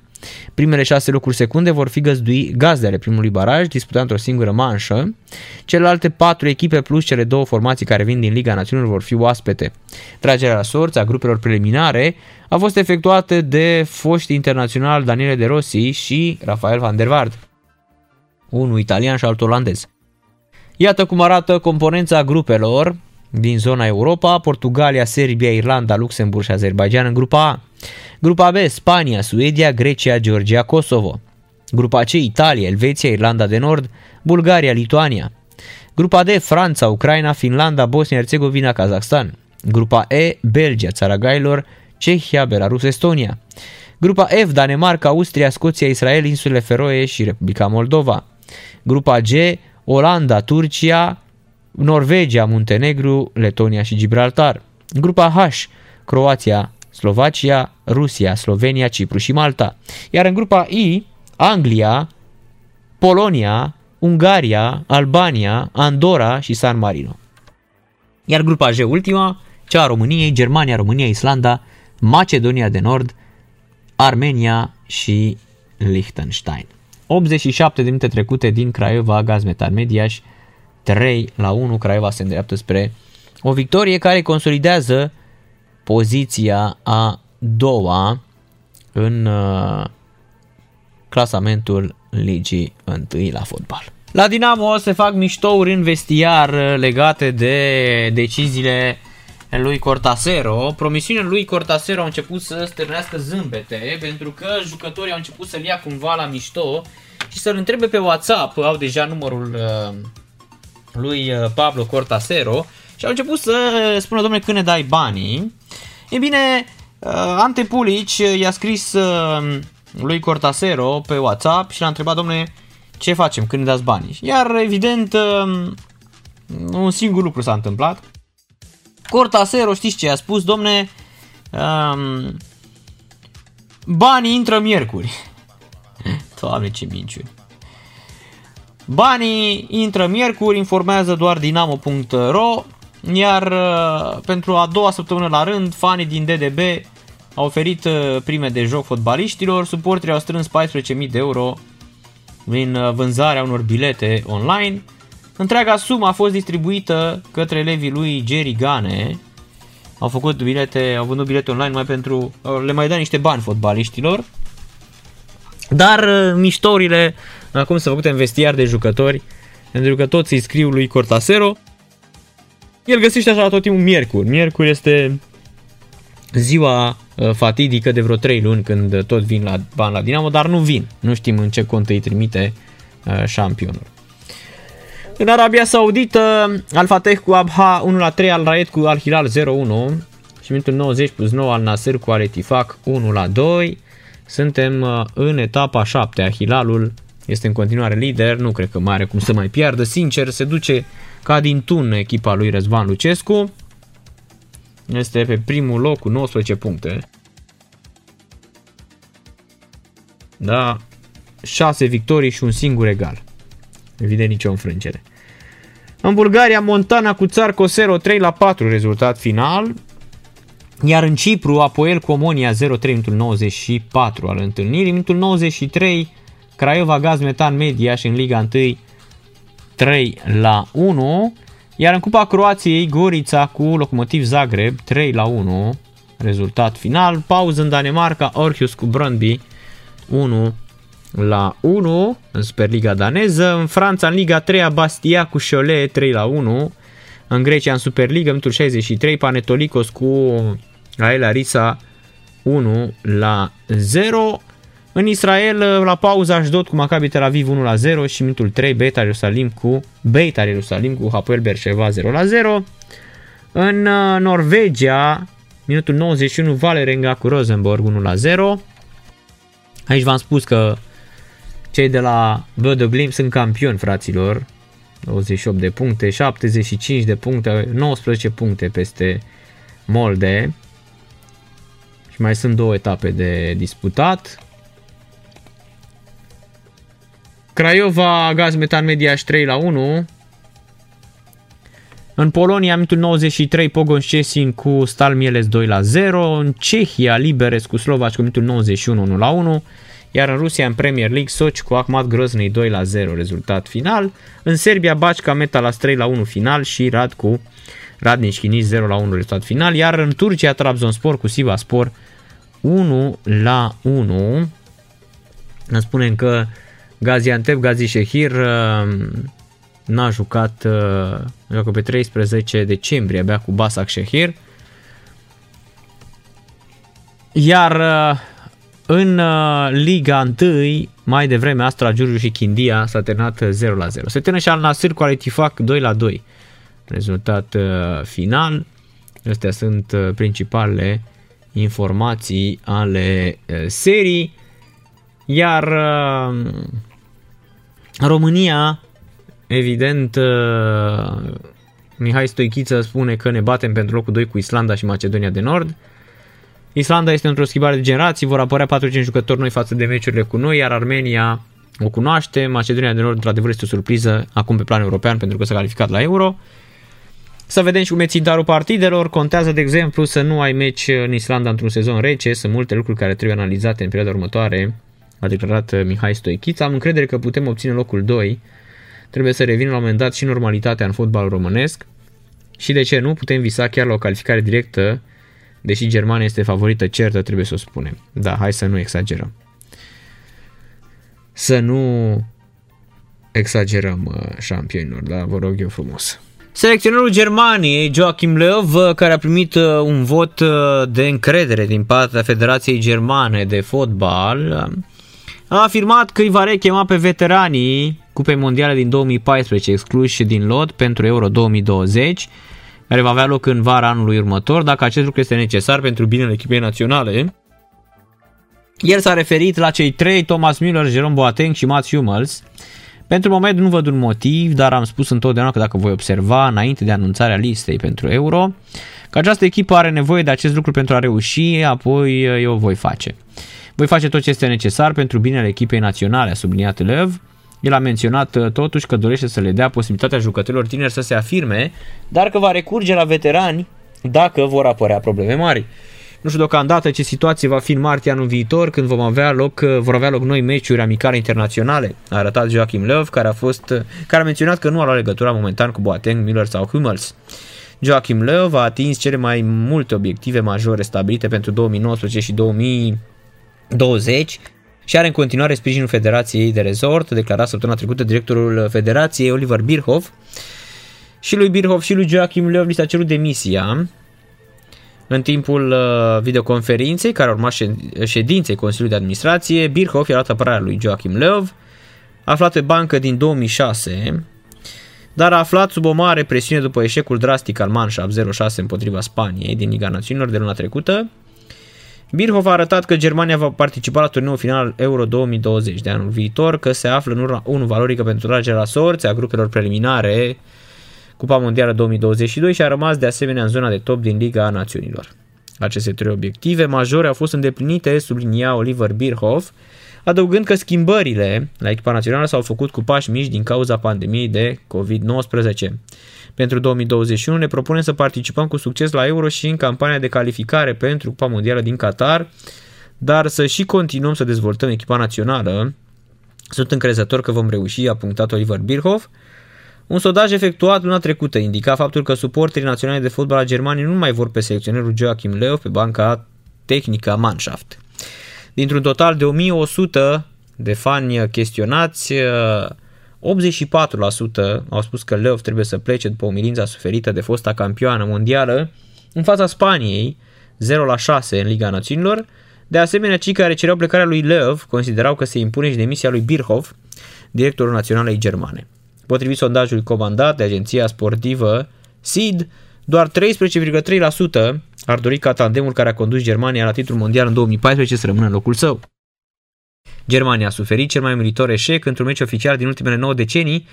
Primele șase locuri secunde vor fi găzdui, gazde ale primului baraj, disputat într-o singură manșă. Celelalte patru echipe plus cele două formații care vin din Liga Națiunilor vor fi oaspete. Tragerea la sorți a grupelor preliminare a fost efectuată de foști internațional Daniele De Rossi și Rafael van der Vaart, unul italian și altul olandez. Iată cum arată componența grupelor din zona Europa, Portugalia, Serbia, Irlanda, Luxemburg și Azerbaijan în grupa A. Grupa B, Spania, Suedia, Grecia, Georgia, Kosovo. Grupa C, Italia, Elveția, Irlanda de Nord, Bulgaria, Lituania. Grupa D, Franța, Ucraina, Finlanda, Bosnia-Herzegovina, Kazakhstan. Grupa E, Belgia, Țara Gailor, Cehia, Belarus, Estonia. Grupa F, Danemarca, Austria, Scoția, Israel, insulele Feroe și Republica Moldova. Grupa G, Olanda, Turcia, Norvegia, Muntenegru, Letonia și Gibraltar. Grupa H, Croația, Slovacia, Rusia, Slovenia, Cipru și Malta. Iar în grupa I, Anglia, Polonia, Ungaria, Albania, Andorra și San Marino. Iar grupa G, ultima, cea a României, Germania, România, Islanda, Macedonia de Nord, Armenia și Liechtenstein. 87 de minute trecute din Craiova, Gazmetan Mediaș, 3 la 1, Craiova se îndreaptă spre o victorie care consolidează poziția a doua în uh, clasamentul ligii întâi la fotbal. La Dinamo se fac miștouri în vestiar uh, legate de deciziile lui Cortasero. Promisiunile lui Cortasero au început să stârnească zâmbete pentru că jucătorii au început să-l ia cumva la mișto și să-l întrebe pe WhatsApp, au deja numărul uh, lui uh, Pablo Cortasero și au început să spună, domnule, când ne dai banii? E bine, uh, Ante Pulic i-a scris uh, lui Cortasero pe WhatsApp și l-a întrebat, domnule, ce facem când ne dați banii? Iar, evident, un singur lucru s-a întâmplat. Cortasero, știți ce a spus, domne, um, banii intră miercuri. Doamne, ce minciuni. Banii intră miercuri, informează doar dinamo.ro, iar uh, pentru a doua săptămână la rând, fanii din DDB au oferit uh, prime de joc fotbaliștilor, suporterii au strâns 14.000 de euro din uh, vânzarea unor bilete online. Întreaga sumă a fost distribuită către elevii lui Jerry Gane. Au făcut bilete, au vândut bilete online mai pentru, le mai dă niște bani fotbaliștilor. Dar miștorile acum s-au făcut în vestiar de jucători, pentru că toți îi scriu lui Cortasero. El găsește așa tot timpul miercuri. Miercuri este ziua uh, fatidică de vreo 3 luni când tot vin la bani la Dinamo, dar nu vin. Nu știm în ce cont îi trimite uh, șampionul. În Arabia Saudită, Al Fateh cu Abha 1 la 3, Al Raed cu Al Hilal 0-1 și minutul 90 plus 9 Al Nasr cu Al Etifak 1 la 2. Suntem uh, în etapa 7 a Hilalul este în continuare lider, nu cred că mai are cum să mai piardă, sincer, se duce ca din tun echipa lui Răzvan Lucescu. Este pe primul loc cu 19 puncte. Da, 6 victorii și un singur egal. Evident nicio înfrângere. În Bulgaria, Montana cu Țarco 0-3 la 4 rezultat final. Iar în Cipru, Apoel Comonia 0-3 minutul 94 al întâlnirii. Minutul 93, Craiova Gaz Metan Media și în Liga 1 3 la 1. Iar în Cupa Croației, Gorița cu Locomotiv Zagreb 3 la 1. Rezultat final. Pauză în Danemarca, Orhus cu Brøndby 1 la 1 în Superliga daneză. În Franța, în Liga 3, Bastia cu Cholet 3 la 1. În Grecia, în Superliga, în 63, Panetolicos cu Aela Risa 1 la 0. În Israel, la pauza Ashdod cu Maccabi Tel Aviv 1 la 0 și minutul 3 Beta Ierusalim cu Beta Ierusalim cu Hapoel Berșeva 0 la 0. În uh, Norvegia, minutul 91 Valerenga cu Rosenborg 1 la 0. Aici v-am spus că cei de la Böde Glim sunt campioni, fraților. 28 de puncte, 75 de puncte, 19 puncte peste Molde. Și mai sunt două etape de disputat. Craiova, Gaz Metan Mediaș 3 la 1. În Polonia, minutul 93, Pogon Szczecin cu Stal Mieles 2 la 0. În Cehia, Liberes cu Slovaci cu minutul 91 1 la 1. Iar în Rusia, în Premier League, Soci cu Ahmad Grozny 2 la 0 rezultat final. În Serbia, Bačka Metalas 3 la 1 final și Rad cu Radnici Chinici 0 la 1 rezultat final. Iar în Turcia, Trabzonspor cu Sivaspor 1 la 1. Ne spunem că Gaziantep, Gazi Shehir uh, n-a jucat, uh, joacă pe 13 decembrie abia cu Basak Shehir. Iar uh, în Liga 1, mai devreme Astra Giurgiu și Chindia s-a terminat 0 la 0. Se termină și al Nasir cu Aletifac 2 la 2. Rezultat final. Astea sunt principalele informații ale serii. Iar România, evident, uh, Mihai Stoichiță spune că ne batem pentru locul 2 cu Islanda și Macedonia de Nord. Islanda este într-o schimbare de generații, vor apărea 4-5 jucători noi față de meciurile cu noi, iar Armenia o cunoaște, Macedonia de Nord într-adevăr este o surpriză acum pe plan european pentru că s-a calificat la Euro. Să vedem și cum e țintarul partidelor. Contează, de exemplu, să nu ai meci în Islanda într-un sezon rece. Sunt multe lucruri care trebuie analizate în perioada următoare a declarat uh, Mihai Stoichiț. Am încredere că putem obține locul 2. Trebuie să revină la un moment dat și normalitatea în fotbal românesc și de ce nu putem visa chiar la o calificare directă, deși Germania este favorită certă, trebuie să o spunem. Da, hai să nu exagerăm. Să nu exagerăm uh, șampionilor, da, vă rog eu frumos. Selecționerul Germaniei, Joachim Löw, uh, care a primit un vot de încredere din partea Federației Germane de Fotbal, a afirmat că îi va rechema pe veteranii Cupei Mondiale din 2014 excluși din lot pentru Euro 2020, care va avea loc în vara anului următor, dacă acest lucru este necesar pentru binele echipei naționale. El s-a referit la cei trei, Thomas Müller, Jerome Boateng și Mats Hummels. Pentru moment nu văd un motiv, dar am spus întotdeauna că dacă voi observa înainte de anunțarea listei pentru Euro, că această echipă are nevoie de acest lucru pentru a reuși, apoi eu o voi face. Voi face tot ce este necesar pentru binele echipei naționale, a subliniat Lev. El a menționat uh, totuși că dorește să le dea posibilitatea jucătorilor tineri să se afirme, dar că va recurge la veterani dacă vor apărea probleme mari. Nu știu deocamdată ce situație va fi în martie anul viitor când vom avea loc, uh, vor avea loc noi meciuri amicale internaționale, a arătat Joachim Löw, care a, fost, uh, care a menționat că nu a luat legătura momentan cu Boateng, Miller sau Hummels. Joachim Löw a atins cele mai multe obiective majore stabilite pentru 2019 și 2020 20 și are în continuare sprijinul Federației de Resort, declarat săptămâna trecută directorul Federației Oliver Birhoff. Și lui Birhoff și lui Joachim Löw li s-a cerut demisia în timpul uh, videoconferinței care urma ședinței Consiliului de Administrație. Birhoff i-a luat apărarea lui Joachim Löw, aflat pe bancă din 2006. dar a aflat sub o mare presiune după eșecul drastic al Mannschaft 0-6 împotriva Spaniei din Liga Națiunilor de luna trecută. Birhoff a arătat că Germania va participa la turneul final Euro 2020 de anul viitor, că se află în urma 1 valorică pentru tragerea la sorți a grupelor preliminare Cupa Mondială 2022 și a rămas de asemenea în zona de top din Liga Națiunilor. Aceste trei obiective majore au fost îndeplinite, sublinia Oliver Birhoff, adăugând că schimbările la echipa națională s-au făcut cu pași mici din cauza pandemiei de COVID-19. Pentru 2021 ne propunem să participăm cu succes la Euro și în campania de calificare pentru Cupa Mondială din Qatar, dar să și continuăm să dezvoltăm echipa națională. Sunt încrezător că vom reuși, a punctat Oliver Birhoff. Un sondaj efectuat luna trecută indica faptul că suporterii naționale de fotbal a Germaniei nu mai vor pe selecționerul Joachim Löw pe banca tehnică a Mannschaft. Dintr-un total de 1100 de fani chestionați, 84% au spus că Löw trebuie să plece după umilința suferită de fosta campioană mondială în fața Spaniei, 0 la 6 în Liga Națiunilor. De asemenea, cei care cereau plecarea lui Löw considerau că se impune și demisia lui Birhoff, directorul naționalei germane. Potrivit sondajului comandat de agenția sportivă SID, doar 13,3% ar dori ca tandemul care a condus Germania la titlul mondial în 2014 să rămână în locul său. Germania a suferit cel mai umilitor eșec într-un meci oficial din ultimele 9 decenii,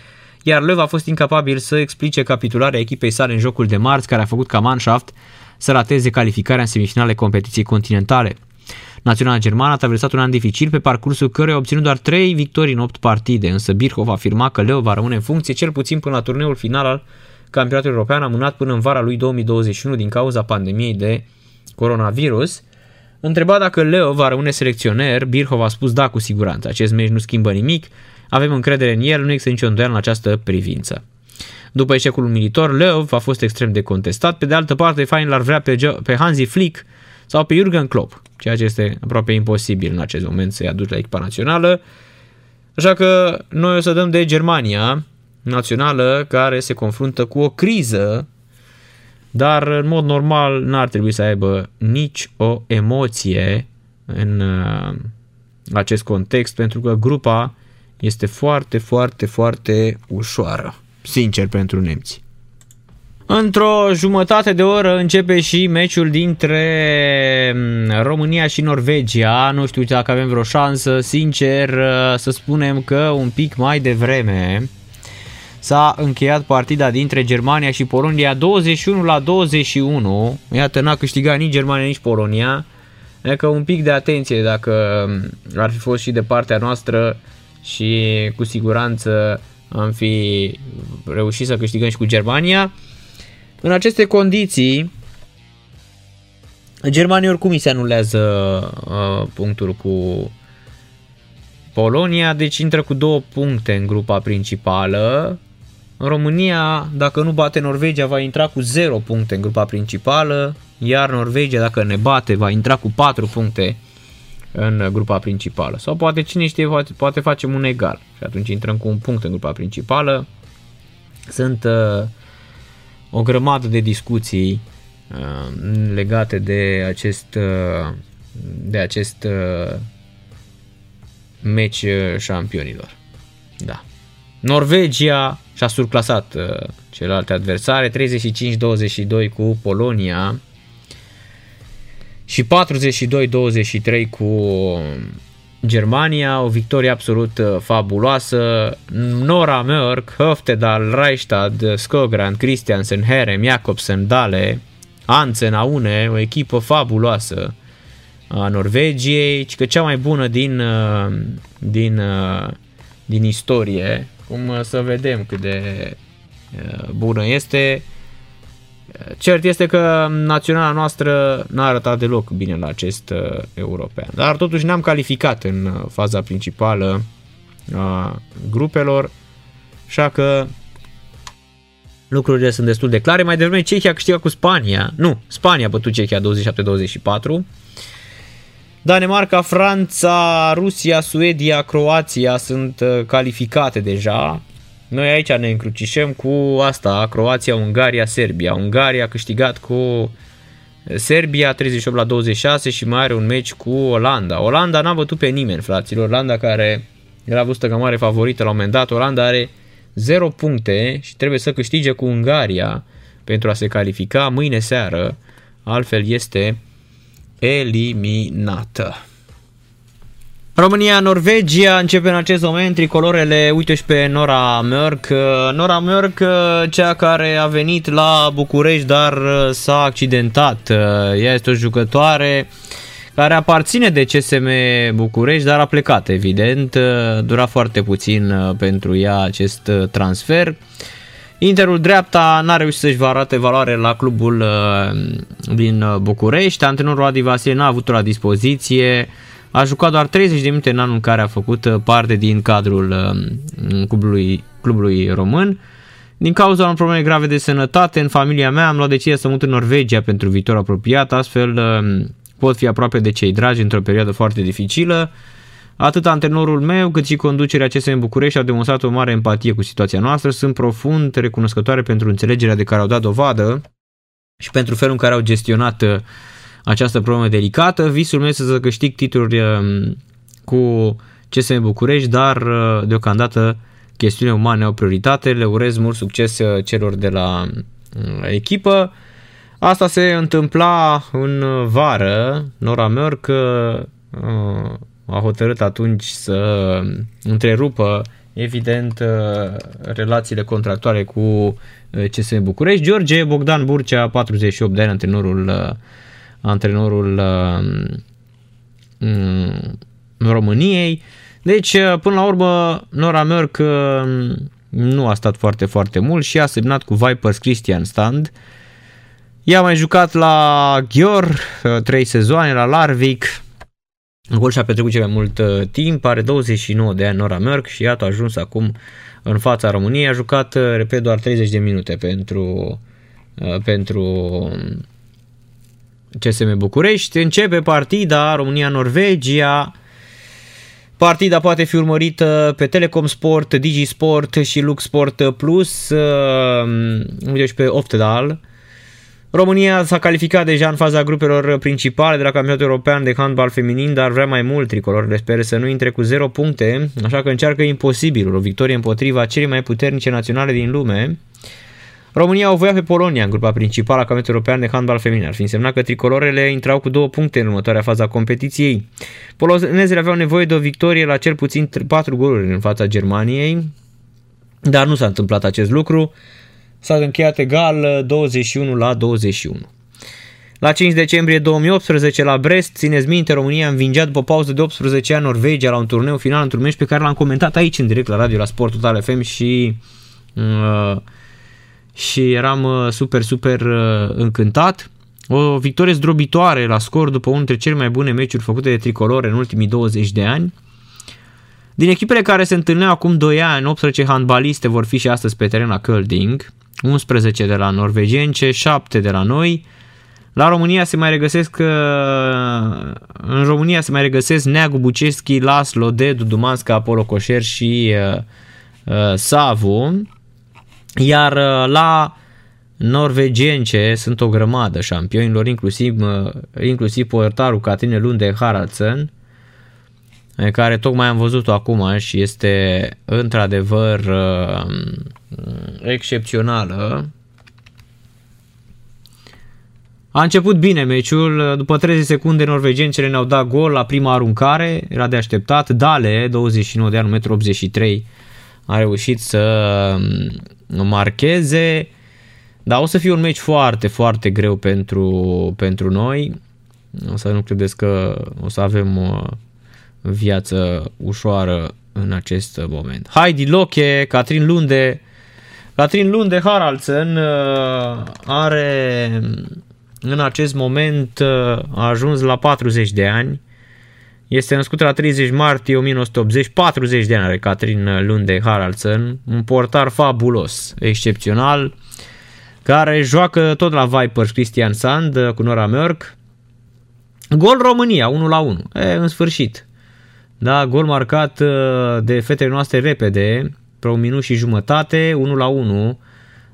iar Löw a fost incapabil să explice capitularea echipei sale în jocul de marți, care a făcut ca Mannschaft să rateze calificarea în semifinale competiției continentale. Naționala germană a traversat un an dificil pe parcursul căruia a obținut doar 3 victorii în 8 partide, însă Birchhoff afirma că Leo va rămâne în funcție cel puțin până la turneul final al campionatului european amânat până în vara lui 2021 din cauza pandemiei de coronavirus. Întrebat dacă Leo va rămâne selecționer, Birchhoff a spus da cu siguranță. Acest meci nu schimbă nimic, avem încredere în el, nu există nicio îndoială în această privință. După eșecul umilitor, Leo a fost extrem de contestat. Pe de altă parte, Fain l-ar vrea pe, pe Hansi Flick sau pe Jurgen Klopp, ceea ce este aproape imposibil în acest moment să-i aduci la echipa națională. Așa că noi o să dăm de Germania națională care se confruntă cu o criză, dar în mod normal n-ar trebui să aibă nici o emoție în uh, acest context, pentru că grupa este foarte, foarte, foarte ușoară, sincer, pentru nemți. Într-o jumătate de oră începe și meciul dintre mm, România și Norvegia. Nu știu dacă avem vreo șansă, sincer, uh, să spunem că un pic mai devreme s-a încheiat partida dintre Germania și Polonia 21 la 21. Iată, n-a câștigat nici Germania, nici Polonia. Adică un pic de atenție dacă mm, ar fi fost și de partea noastră și cu siguranță am fi reușit să câștigăm și cu Germania. În aceste condiții, Germania oricum îi se anulează uh, punctul cu Polonia, deci intră cu două puncte în grupa principală. În România, dacă nu bate Norvegia, va intra cu 0 puncte în grupa principală, iar Norvegia, dacă ne bate, va intra cu 4 puncte în grupa principală. Sau poate, cine știe, poate, poate facem un egal și atunci intrăm cu un punct în grupa principală. Sunt uh, o grămadă de discuții uh, legate de acest, uh, de acest uh, meci uh, șampionilor. Da. Norvegia și-a surclasat uh, celelalte adversare, 35-22 cu Polonia și 42-23 cu Germania, o victorie absolut uh, fabuloasă. Nora Mörk, Höftedal, Reichstad, Skogrand, Christiansen, Herem, Jakobsen, Dale, Hansen, Aune, o echipă fabuloasă a Norvegiei, că cea mai bună din, uh, din, uh, din istorie. Cum să vedem cât de bună este. Cert este că naționala noastră n-a arătat deloc bine la acest uh, european, dar totuși ne-am calificat în uh, faza principală a grupelor, așa că lucrurile sunt destul de clare. Mai devreme Cehia a câștigat cu Spania, nu, Spania a bătut Cehia 27-24, Danemarca, Franța, Rusia, Suedia, Croația sunt uh, calificate deja noi aici ne încrucișăm cu asta, Croația, Ungaria, Serbia. Ungaria a câștigat cu Serbia 38 la 26 și mai are un meci cu Olanda. Olanda n-a bătut pe nimeni, fraților. Olanda care era văzută ca mare favorită la un moment dat. Olanda are 0 puncte și trebuie să câștige cu Ungaria pentru a se califica mâine seară, altfel este eliminată. România-Norvegia începe în acest moment tricolorele, uite și pe Nora Mörk. Nora Mörk, cea care a venit la București, dar s-a accidentat. Ea este o jucătoare care aparține de CSM București, dar a plecat, evident. Dura foarte puțin pentru ea acest transfer. Interul dreapta n-a reușit să-și arate valoare la clubul din București. Antrenorul Adi Vasile n-a avut la dispoziție. A jucat doar 30 de minute în anul în care a făcut uh, parte din cadrul uh, clubului, clubului român. Din cauza unor probleme grave de sănătate în familia mea am luat decizia să mut în Norvegia pentru viitor apropiat, astfel uh, pot fi aproape de cei dragi într-o perioadă foarte dificilă. Atât antrenorul meu cât și conducerea CSM București au demonstrat o mare empatie cu situația noastră. Sunt profund recunoscătoare pentru înțelegerea de care au dat dovadă și pentru felul în care au gestionat această problemă delicată. Visul meu este să câștig titluri um, cu CSM București, dar uh, deocamdată chestiunile umane au prioritate. Le urez mult succes uh, celor de la uh, echipă. Asta se întâmpla în vară. Nora Mörk a hotărât atunci să întrerupă evident relațiile contractuale cu CSM București. George Bogdan Burcea, 48 de ani, antrenorul antrenorul uh, României. Deci, uh, până la urmă, Nora Mörk uh, nu a stat foarte, foarte mult și a semnat cu Vipers Christian Stand. Ea a mai jucat la Ghior, 3 sezoane, la Larvik, Acolo și-a petrecut cel mai mult timp, are 29 de ani Nora Mörk și iată a ajuns acum în fața României, a jucat, repet, doar 30 de minute pentru, pentru CSM București. Începe partida România-Norvegia. Partida poate fi urmărită pe Telecom Sport, Digisport și Lux Sport Plus. Uh, uite și pe Oftedal. România s-a calificat deja în faza grupelor principale de la Campionatul European de Handbal Feminin, dar vrea mai mult tricolorele speră să nu intre cu 0 puncte, așa că încearcă imposibilul, o victorie împotriva celei mai puternice naționale din lume. România o voia pe Polonia în grupa principală a Campionatului European de Handbal Feminin. Ar fi însemnat că tricolorele intrau cu două puncte în următoarea fază a competiției. Polonezele aveau nevoie de o victorie la cel puțin 4 goluri în fața Germaniei, dar nu s-a întâmplat acest lucru. S-a încheiat egal 21 la 21. La 5 decembrie 2018 la Brest, țineți minte, România învingea după pauză de 18 ani Norvegia la un turneu final, într-un meci pe care l-am comentat aici în direct la radio la Sport Total FM și uh, și eram uh, super, super uh, încântat. O victorie zdrobitoare la scor după unul dintre cele mai bune meciuri făcute de tricolore în ultimii 20 de ani. Din echipele care se întâlneau acum 2 ani, 18 handbaliste vor fi și astăzi pe teren la Kölding, 11 de la norvegience, 7 de la noi. La România se mai regăsesc uh, în România se mai regăsesc Neagu Buceschi, Laslo, Dedu, Dumanska, Apollo Coșer și Savu. Iar uh, la norvegience sunt o grămadă șampionilor, inclusiv, uh, inclusiv portarul Catrine Lunde Haraldsen, care tocmai am văzut-o acum și este într-adevăr uh, excepțională. A început bine meciul, după 30 secunde norvegencele ne-au dat gol la prima aruncare, era de așteptat. Dale, 29 de ani, 1,83 m, a reușit să marcheze, dar o să fie un meci foarte, foarte greu pentru, pentru noi. O să nu credeți că o să avem o viață ușoară în acest moment. Heidi Loche, Catrin Lunde, Catrin Lunde Haraldsen uh, are în acest moment uh, a ajuns la 40 de ani. Este născută la 30 martie 1980, 40 de ani are Catherine Lunde Haraldsen, un portar fabulos, excepțional, care joacă tot la Vipers Christian Sand uh, cu Nora Mörk. Gol România, 1 la 1. E, în sfârșit. Da, gol marcat uh, de fetele noastre repede, pe un minut și jumătate, 1 la 1.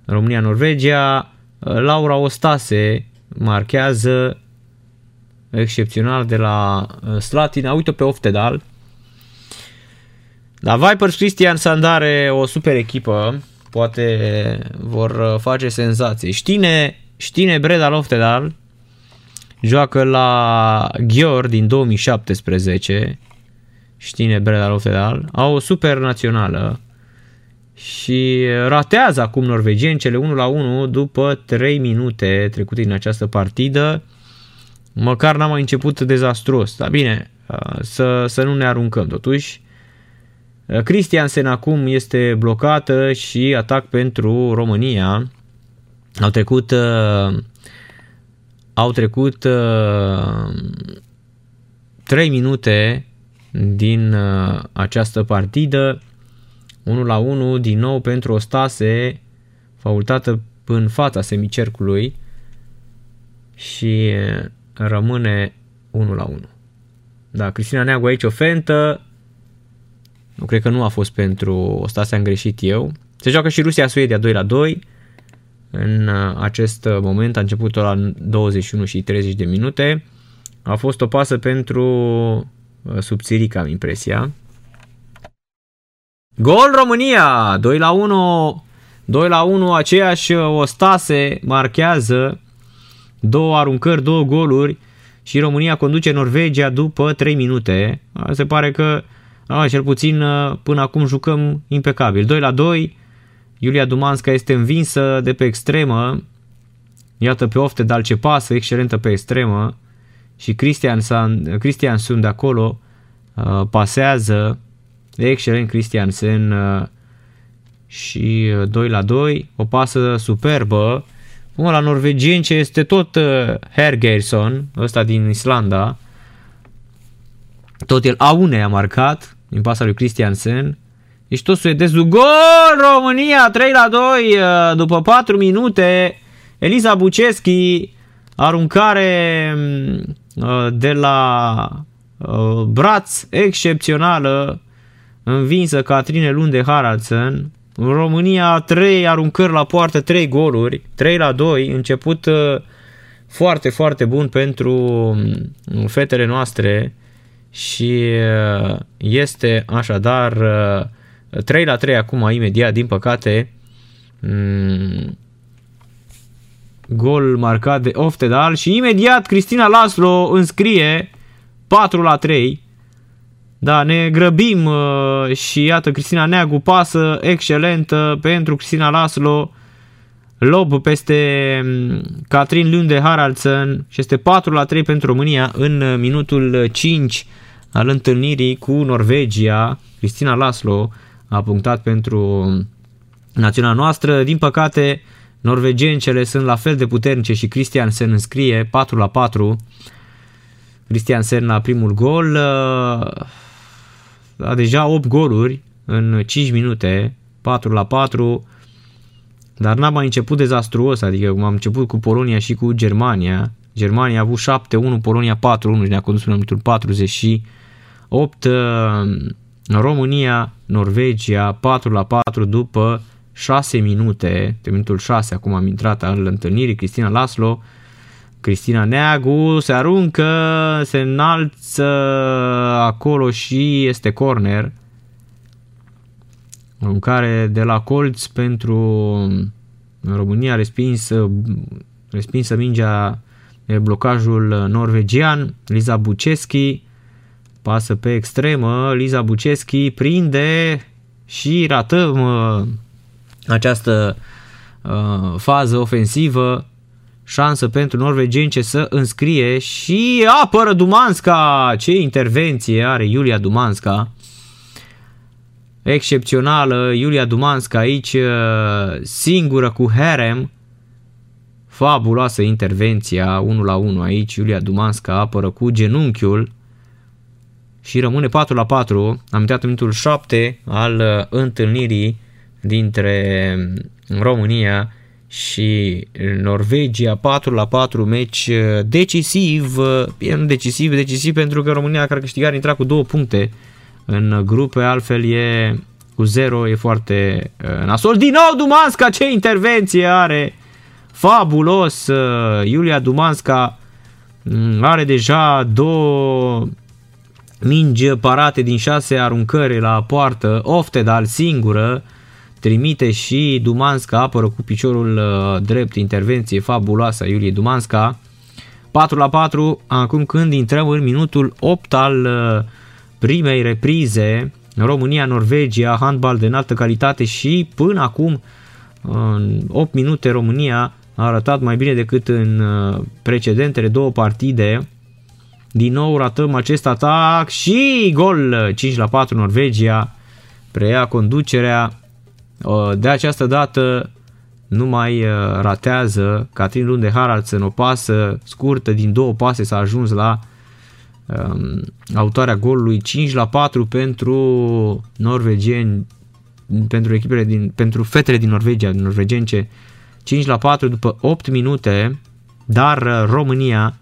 România-Norvegia, uh, Laura Ostase marchează excepțional de la uh, Slatina. Uite pe Oftedal. Dar Vipers Cristian Sandare o super echipă, poate vor uh, face senzații. Știne, Știne Breda Loftedal joacă la Ghior din 2017, Știne Breda Loftedal, au o super națională și ratează acum norvegieni cele 1 la 1 după 3 minute trecute din această partidă. Măcar n-am mai început dezastruos, dar bine, uh, să, să nu ne aruncăm totuși. Uh, Christiansen acum este blocată și atac pentru România. Au trecut uh, au trecut uh, 3 minute din uh, această partidă. 1 la 1 din nou pentru o stase faultată în fața semicercului și uh, rămâne 1 la 1. Da, Cristina Neagu aici o fentă, nu cred că nu a fost pentru o stase am greșit eu. Se joacă și Rusia-Suedia 2 la 2. În uh, acest moment a început la 21 și 30 de minute. A fost o pasă pentru uh, subțirica, am impresia. Gol România! 2 la 1. 2 la 1, aceeași uh, Ostase marchează două aruncări, două goluri și România conduce Norvegia după 3 minute. Se pare că a, cel puțin până acum jucăm impecabil. 2 la 2, Iulia Dumanska este învinsă de pe extremă. Iată pe ofte, dar ce pasă, excelentă pe extremă. Și Cristian, San, Cristian sunt de acolo, uh, pasează. Excelent Christiansen uh, și 2 uh, la 2. O pasă superbă. Până la norvegieni ce este tot uh, Hergersson, ăsta din Islanda. Tot el Aune a marcat din pasa lui Christiansen. Deci tot suedezul, gol România 3 la 2 uh, după 4 minute. Eliza Buceschi, aruncare mm, uh, de la uh, braț excepțională, învinsă Catrine Lunde Haraldsen. România 3 aruncări la poartă, 3 goluri, 3 la 2, început foarte, foarte bun pentru mm, fetele noastre și este așadar 3 la 3 acum imediat, din păcate. Mm, gol marcat de Oftedal și imediat Cristina Laslo înscrie 4 la 3. Da, ne grăbim uh, și iată Cristina Neagu pasă excelentă pentru Cristina Laslo. Lob peste mm, Catrin Lunde Haraldsen și este 4 la 3 pentru România în minutul 5 al întâlnirii cu Norvegia. Cristina Laslo a punctat pentru națiunea noastră. Din păcate, norvegencele sunt la fel de puternice și Cristian se înscrie 4 la 4. Cristian Sen la primul gol. A deja 8 goluri în 5 minute, 4 la 4. Dar n-a mai început dezastruos, adică cum am început cu Polonia și cu Germania. Germania a avut 7-1, Polonia 4-1 și ne-a condus în minutul 48. România, Norvegia 4 la 4 după 6 minute, de minutul 6 acum am intrat al întâlnirii, Cristina Laslo, Cristina Neagu se aruncă, se înalță acolo și este corner. În care de la colț pentru România respinsă, respinsă mingea de blocajul norvegian, Liza Buceschi, pasă pe extremă, Liza Buceschi prinde și ratăm uh, această uh, fază ofensivă, șansă pentru norvegeni ce să înscrie și apără Dumanska, ce intervenție are Iulia Dumanska, excepțională, Iulia Dumanska aici uh, singură cu Herem, fabuloasă intervenția 1 la 1 aici, Iulia Dumanska apără cu genunchiul, și rămâne 4 la 4. Am intrat în minutul 7 al uh, întâlnirii dintre um, România și Norvegia 4 la 4 meci uh, decisiv, uh, e nu decisiv, decisiv pentru că România care câștigat intra cu două puncte în grupe, altfel e cu 0, e foarte nasol. Din nou Dumanska, ce intervenție are! mingi parate din șase aruncări la poartă, Oftedal singură, trimite și Dumanska apără cu piciorul uh, drept, intervenție fabuloasă a Iulie Dumanska. 4 la 4, acum când intrăm în minutul 8 al uh, primei reprize, România-Norvegia, handbal de înaltă calitate și până acum în 8 minute România a arătat mai bine decât în uh, precedentele două partide. Din nou ratăm acest atac și gol 5 la 4 Norvegia preia conducerea. Uh, de această dată nu mai uh, ratează. Catrin Lunde Haraldsen o pasă scurtă din două pase s-a ajuns la um, autoarea golului 5 la 4 pentru norvegieni pentru echipele din, pentru fetele din Norvegia, din norvegence 5 la 4 după 8 minute, dar uh, România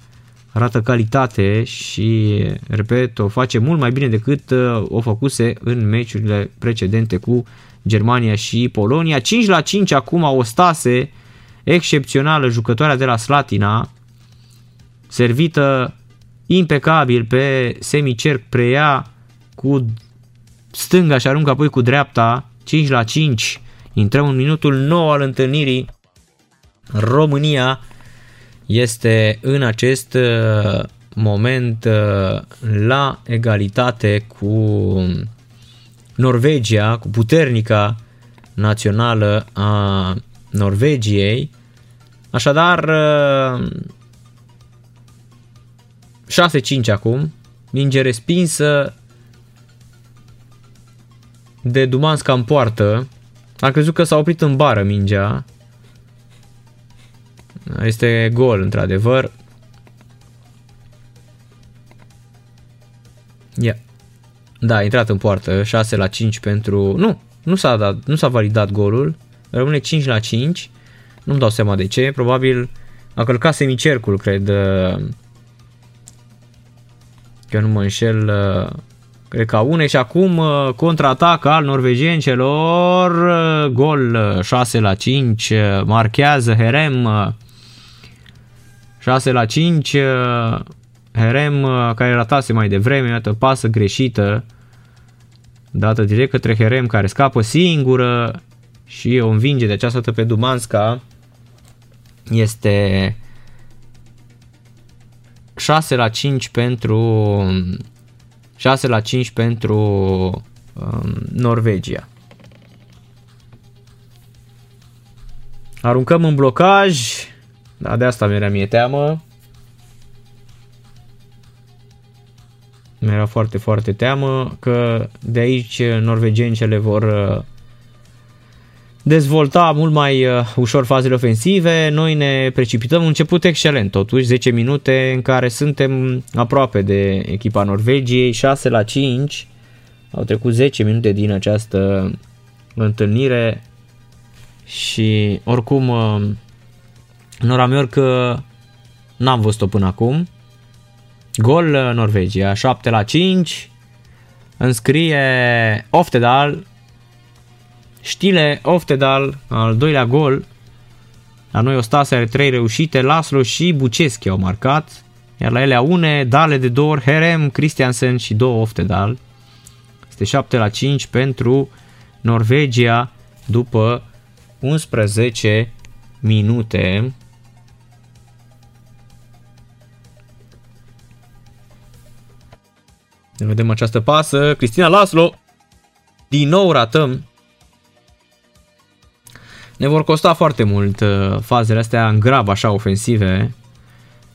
arată calitate și, repet, o face mult mai bine decât uh, o făcuse în meciurile precedente cu Germania și Polonia. 5 la 5 acum o stase excepțională jucătoarea de la Slatina, servită impecabil pe semicerc, preia cu stânga și aruncă apoi cu dreapta, 5 la 5, intrăm în minutul 9 al întâlnirii, România este în acest uh, moment uh, la egalitate cu Norvegia, cu puternica națională a Norvegiei. Așadar, 6-5 uh, acum, minge respinsă de Dumanska în poartă. Am crezut că s-a oprit în bară mingea. Este gol, într-adevăr. Ia. Da, a intrat în poartă, 6 la 5 pentru... Nu, nu s-a, dat, nu s-a validat golul. Rămâne 5 la 5. Nu-mi dau seama de ce. Probabil a călcat semicercul, cred. Că nu mă înșel. Cred că une și acum contraatac al norvegiencelor. Gol 6 la 5. Marchează Herem 6 la 5, uh, Herem, uh, care ratase mai devreme, iată, pasă greșită, dată direct către Herem, care scapă singură și o învinge de această dată pe Dumanska. Este 6 la 5 pentru 6 la 5 pentru um, Norvegia. Aruncăm în blocaj, da, de asta mi-era mie teamă. Mi-era foarte, foarte teamă că de aici norvegencele vor uh, dezvolta mult mai uh, ușor fazele ofensive. Noi ne precipităm un început excelent, totuși 10 minute în care suntem aproape de echipa Norvegiei, 6 la 5. Au trecut 10 minute din această întâlnire și oricum uh, Nora că n-am văzut-o până acum. Gol uh, Norvegia, 7 la 5. Înscrie Oftedal. Stile Oftedal, al doilea gol. La noi Ostase are 3 reușite, Laslo și Buceschi au marcat. Iar la ele une, Dale de două Herem, Christiansen și două Oftedal. Este 7 la 5 pentru Norvegia după 11 minute. Ne vedem această pasă. Cristina Laslo. Din nou ratăm. Ne vor costa foarte mult uh, fazele astea în grav așa ofensive.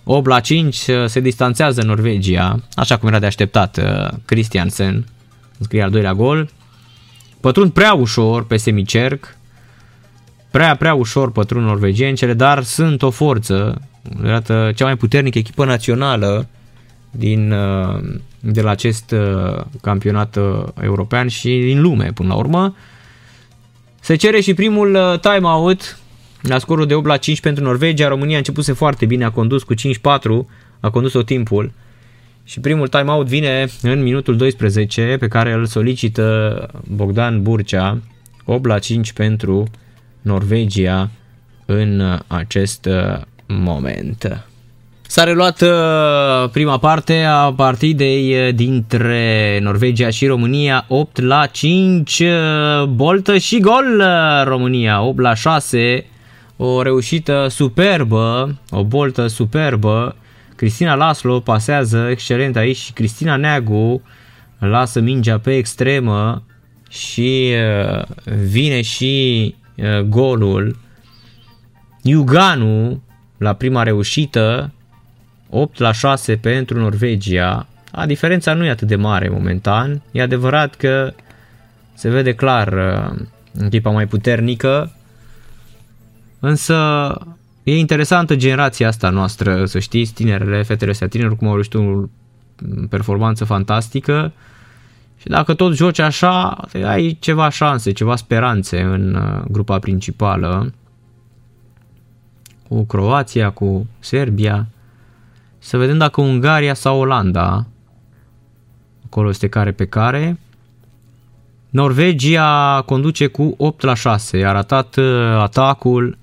8 la 5 uh, se distanțează Norvegia, așa cum era de așteptat uh, Christiansen. Scrie al doilea gol. Pătrund prea ușor pe semicerc. Prea, prea ușor pătrund norvegiencele, dar sunt o forță. Iată, cea mai puternică echipă națională din, uh, de la acest uh, campionat uh, european și din lume până la urmă. Se cere și primul timeout la scorul de 8 la 5 pentru Norvegia. România a început foarte bine, a condus cu 5-4, a condus-o timpul. Și primul timeout vine în minutul 12 pe care îl solicită Bogdan Burcea. 8 la 5 pentru Norvegia în acest moment. S-a reluat uh, prima parte a partidei uh, dintre Norvegia și România 8 la 5, uh, boltă și gol uh, România 8 la 6, o reușită superbă, o boltă superbă. Cristina Laslo pasează excelent aici și Cristina Neagu lasă mingea pe extremă și uh, vine și uh, golul. Iuganu la prima reușită 8 la 6 pentru Norvegia. A, diferența nu e atât de mare momentan. E adevărat că se vede clar uh, echipa mai puternică, însă e interesantă generația asta noastră, să știți, tinerele, fetele astea tineri, cum au reușit o performanță fantastică și dacă tot joci așa, ai ceva șanse, ceva speranțe în uh, grupa principală cu Croația, cu Serbia, să vedem dacă Ungaria sau Olanda, acolo este care pe care, Norvegia conduce cu 8 la 6, a ratat uh, atacul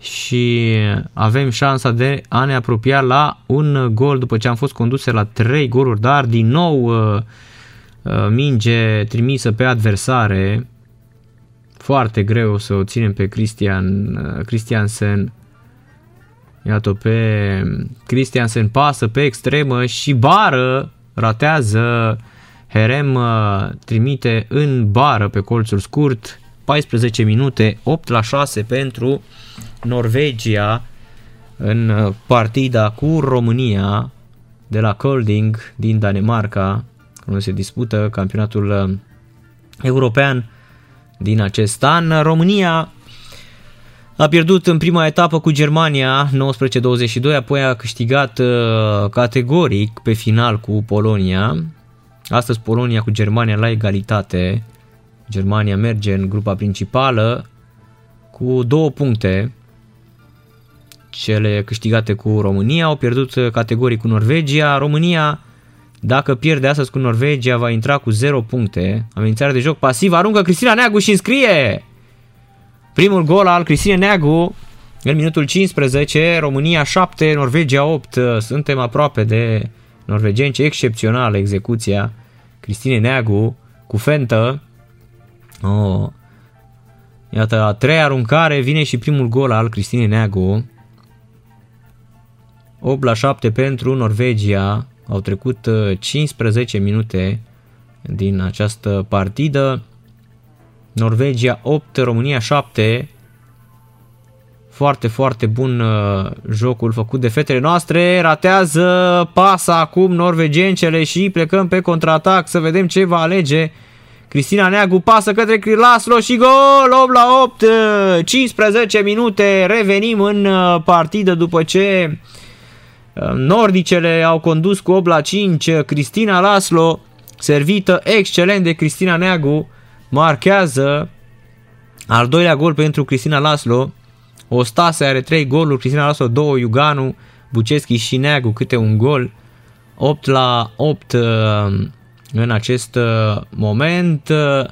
și avem șansa de a ne apropia la un gol după ce am fost conduse la 3 goluri, dar din nou uh, uh, minge trimisă pe adversare. Foarte greu să o ținem pe Christian, Christiansen Iată pe Christiansen pasă pe extremă și bară ratează Herem uh, trimite în bară pe colțul scurt 14 minute 8 la 6 pentru Norvegia în uh, partida cu România de la Kolding din Danemarca unde se dispută campionatul uh, european din acest an. România a pierdut în prima etapă cu Germania 19-22, apoi a câștigat uh, categoric pe final cu Polonia. Astăzi Polonia cu Germania la egalitate. Germania merge în grupa principală cu două puncte. Cele câștigate cu România au pierdut uh, categoric cu Norvegia. România, dacă pierde astăzi cu Norvegia, va intra cu 0 puncte. Amenințare de joc pasiv, aruncă Cristina Neagu și înscrie! Primul gol al Cristinei Neagu în minutul 15, România 7, Norvegia 8. Suntem aproape de norvegeni, ce excepțională execuția Cristine Neagu cu fentă. Oh. Iată, a treia aruncare vine și primul gol al Cristinei Neagu. 8 la 7 pentru Norvegia. Au trecut 15 uh, minute din această partidă. Norvegia 8, România 7. Foarte, foarte bun uh, jocul făcut de fetele noastre. Ratează pasa acum norvegencele și plecăm pe contraatac să vedem ce va alege. Cristina Neagu pasă către Laslo și gol 8 la 8, 15 minute, revenim în uh, partidă după ce uh, nordicele au condus cu 8 la 5, Cristina Laslo servită excelent de Cristina Neagu, marchează al doilea gol pentru Cristina Laslo. Ostase are 3 goluri, Cristina Laslo 2, Iuganu, Buceschi și Neagu câte un gol. 8 la 8 uh, în acest uh, moment. Uh,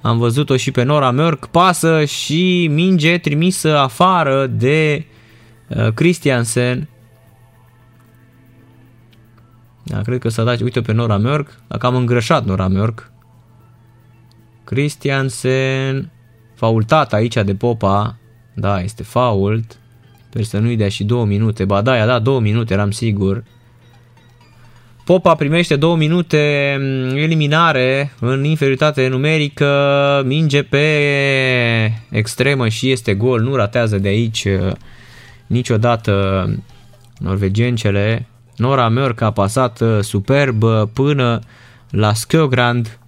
am văzut-o și pe Nora Mörk, pasă și minge trimisă afară de Christiansen. Da, cred că s-a dat, uite pe Nora Mörk, dacă am îngrășat Nora Mörk. Christiansen, faultat aici de Popa, da, este fault, sper să nu-i dea și două minute, ba da, i-a dat două minute, eram sigur. Popa primește două minute mm, eliminare în inferioritate numerică, minge pe extremă și este gol, nu ratează de aici uh, niciodată norvegencele. Nora Mörk a pasat uh, superb uh, până la Skogrand,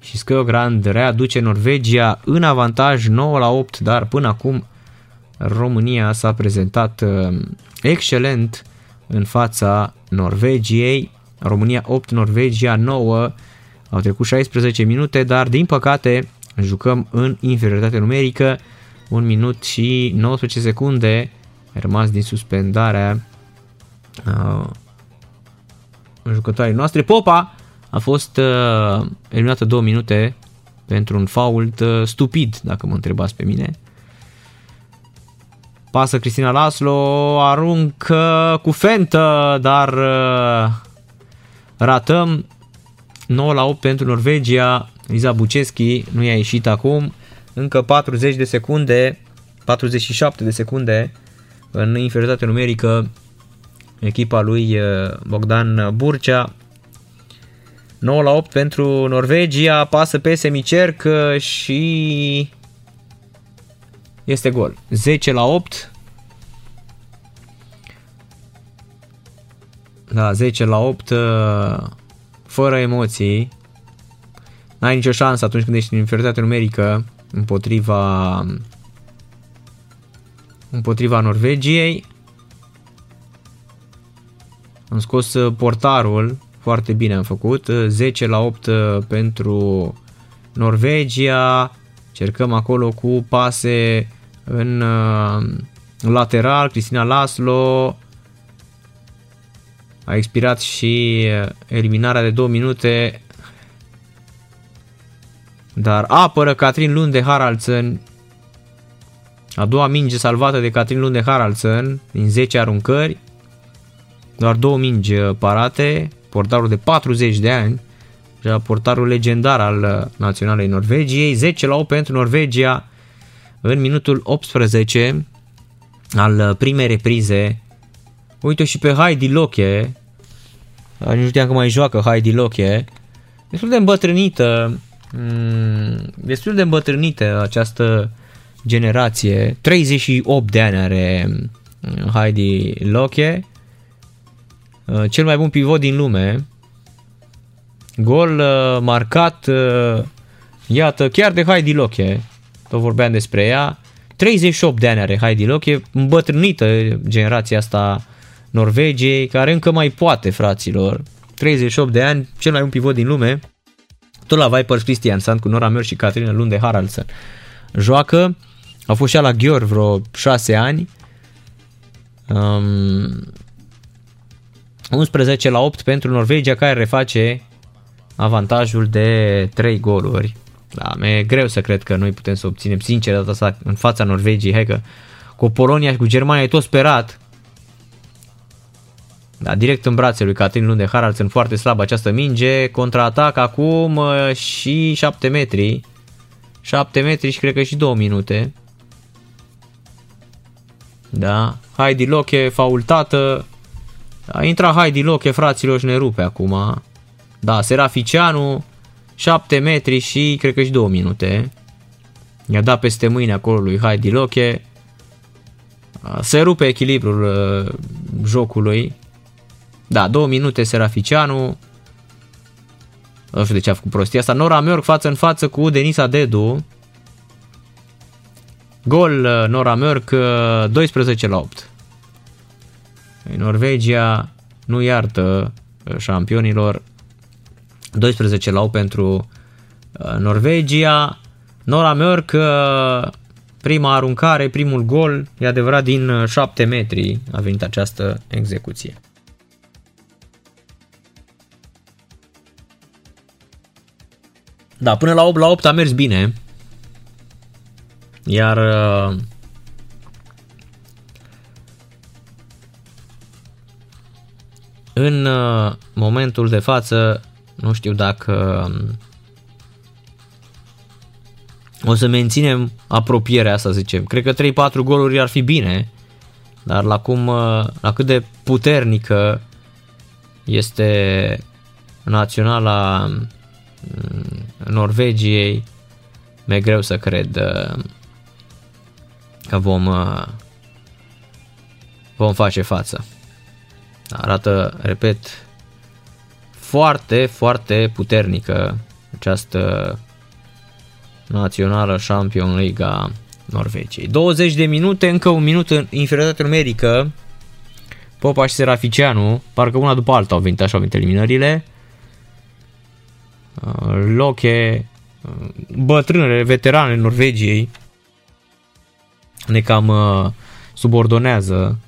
și Skjogrand readuce Norvegia în avantaj 9 la 8, dar până acum România s-a prezentat uh, excelent în fața Norvegiei. România 8, Norvegia 9, au trecut 16 minute, dar din păcate jucăm în inferioritate numerică, 1 minut și 19 secunde, rămas din suspendarea uh, jucătoarei noastre. Popa a fost uh, eliminată două minute pentru un fault uh, stupid, dacă mă întrebați pe mine. Pasă Cristina Laslo, aruncă cu fentă, dar uh, ratăm 9 la 8 pentru Norvegia. Liza Buceschi nu i-a ieșit acum. Încă 40 de secunde, 47 de secunde în inferioritate numerică echipa lui uh, Bogdan Burcea. 9 la 8 pentru Norvegia, pasă pe semicerc uh, și este gol. 10 la 8. Da, 10 la 8 uh, fără emoții. N-ai nicio șansă atunci când ești în inferioritate numerică împotriva împotriva Norvegiei. Am scos uh, portarul, foarte bine am făcut, 10 uh, la 8 uh, pentru Norvegia, cercăm acolo cu pase în lateral, Cristina Laslo, a expirat și eliminarea de 2 minute, dar apără Catrin Lunde Haraldsen, a doua minge salvată de Catrin Lunde Haraldsen din 10 aruncări, doar două mingi uh, parate, portarul de 40 de ani, portarul legendar al uh, Naționalei Norvegiei, 10 la 8 pentru Norvegia în minutul 18 al uh, primei reprize. Uite și pe Heidi Loche, nu știam că mai joacă Heidi Loche, destul de îmbătrânită, mm, destul de îmbătrânită această generație, 38 de ani are Heidi Loche, Uh, cel mai bun pivot din lume. Gol uh, marcat, uh, iată, chiar de Heidi Loche. Tot vorbeam despre ea. 38 de ani are Heidi Loche, îmbătrânită generația asta Norvegiei, care încă mai poate, fraților. 38 de ani, cel mai bun pivot din lume. Tot la Vipers Christiansen cu Nora Mör și Catherine Lunde Haraldsen. Joacă, a fost și la Gheor vreo 6 ani. Um, 11 la 8 pentru Norvegia care reface avantajul de 3 goluri. Da, mi-e greu să cred că noi putem să obținem, sincer, data asta în fața Norvegiei. Hai că cu Polonia și cu Germania e tot sperat. Da, direct în brațele lui Catrin Lunde Harald sunt foarte slab această minge. Contraatac acum uh, și 7 metri. 7 metri și cred că și 2 minute. Da, Heidi Loche faultată. A intrat Heidi Loche, fraților, și ne rupe acum. Da, Seraficianu, 7 metri și cred că și 2 minute. I-a dat peste mâine acolo lui Heidi Loche. Se rupe echilibrul uh, jocului. Da, 2 minute Seraficianu. Nu știu de ce a făcut prostia asta. Nora Mörk față în față cu Denisa Dedu. Gol uh, Nora Mörk 12 uh, la 8. Norvegia nu iartă uh, șampionilor 12 la 8 pentru uh, Norvegia. Nora Mörk, uh, prima aruncare, primul gol, e adevărat din 7 metri a venit această execuție. Da, până la 8 la 8 a mers bine. Iar În uh, momentul de față, nu știu dacă um, o să menținem apropierea asta, zicem. Cred că 3-4 goluri ar fi bine, dar la cum, uh, la cât de puternică este naționala um, Norvegiei, mi-e greu să cred uh, că vom, vom face față. Arată, repet, foarte, foarte puternică această națională Champion League a Norvegiei. 20 de minute, încă un minut în inferioritate numerică. Popa și Seraficianu, parcă una după alta au venit așa, au venit eliminările. Uh, Loche, uh, bătrânele, veterane Norvegiei, ne cam uh, subordonează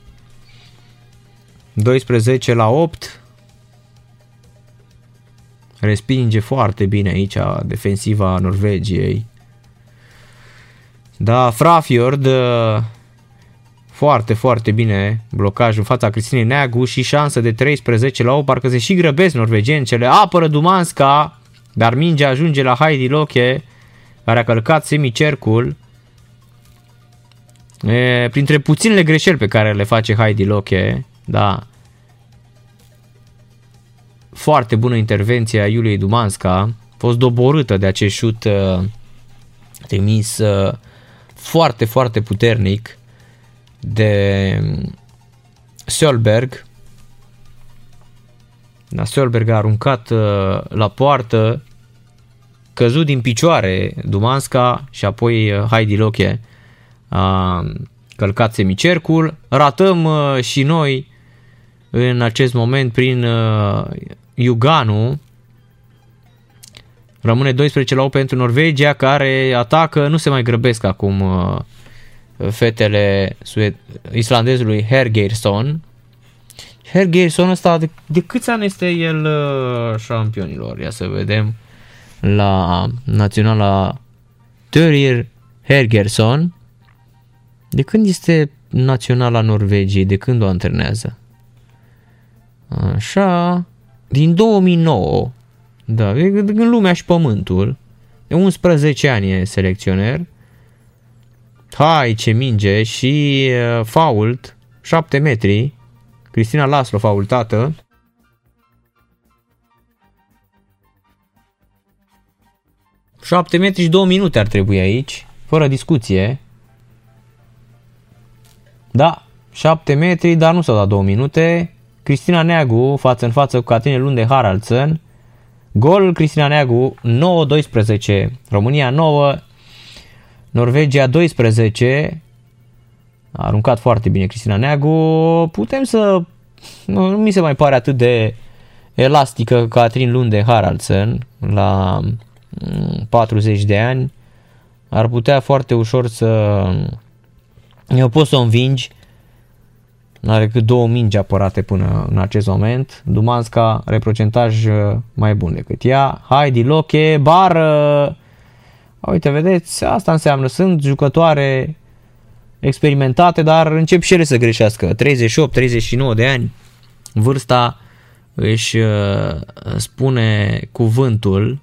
12 la 8. Respinge foarte bine aici defensiva Norvegiei. Da, Frafjord Foarte, foarte bine blocaj în fața Cristinei Neagu și șansă de 13 la 8. Parcă se și grăbesc norvegencele. Apără Dumanska, dar mingea ajunge la Heidi Loche, care a călcat semicercul. E, printre puținele greșeli pe care le face Heidi Loche, da. Foarte bună intervenție a Iuliei Dumanska. A fost doborâtă de acest șut uh, trimis uh, foarte, foarte puternic de Solberg. Da, Solberg a aruncat uh, la poartă, căzut din picioare Dumanska și apoi uh, Heidi Loche a călcat semicercul. Ratăm uh, și noi în acest moment prin Iuganu. Rămâne 12 la 8 pentru Norvegia care atacă, nu se mai grăbesc acum fetele sued- islandezului Hergersson. Hergersson ăsta, de, de câți ani este el uh, șampionilor? Ia să vedem la naționala Törir Hergersson. De când este naționala Norvegiei? De când o antrenează? Așa, din 2009. Da, în lumea și pământul. De 11 ani e selecționer. Hai ce minge și uh, fault, 7 metri. Cristina Laslo faultată. Șapte metri și două minute ar trebui aici, fără discuție. Da, 7 metri, dar nu s-au dat două minute. Cristina Neagu, față în față cu Catine Lunde Haraldsen. Gol Cristina Neagu, 9-12, România 9, Norvegia 12, a aruncat foarte bine Cristina Neagu, putem să, nu, nu mi se mai pare atât de elastică Catrin Lunde Haraldsen la 40 mm, de ani, ar putea foarte ușor să eu pot să o învingi, are cât două mingi apărate până în acest moment. Dumanska are procentaj uh, mai bun decât ea. Heidi Loche, bară Uite, vedeți, asta înseamnă, sunt jucătoare experimentate, dar încep și ele să greșească. 38-39 de ani, vârsta își uh, spune cuvântul.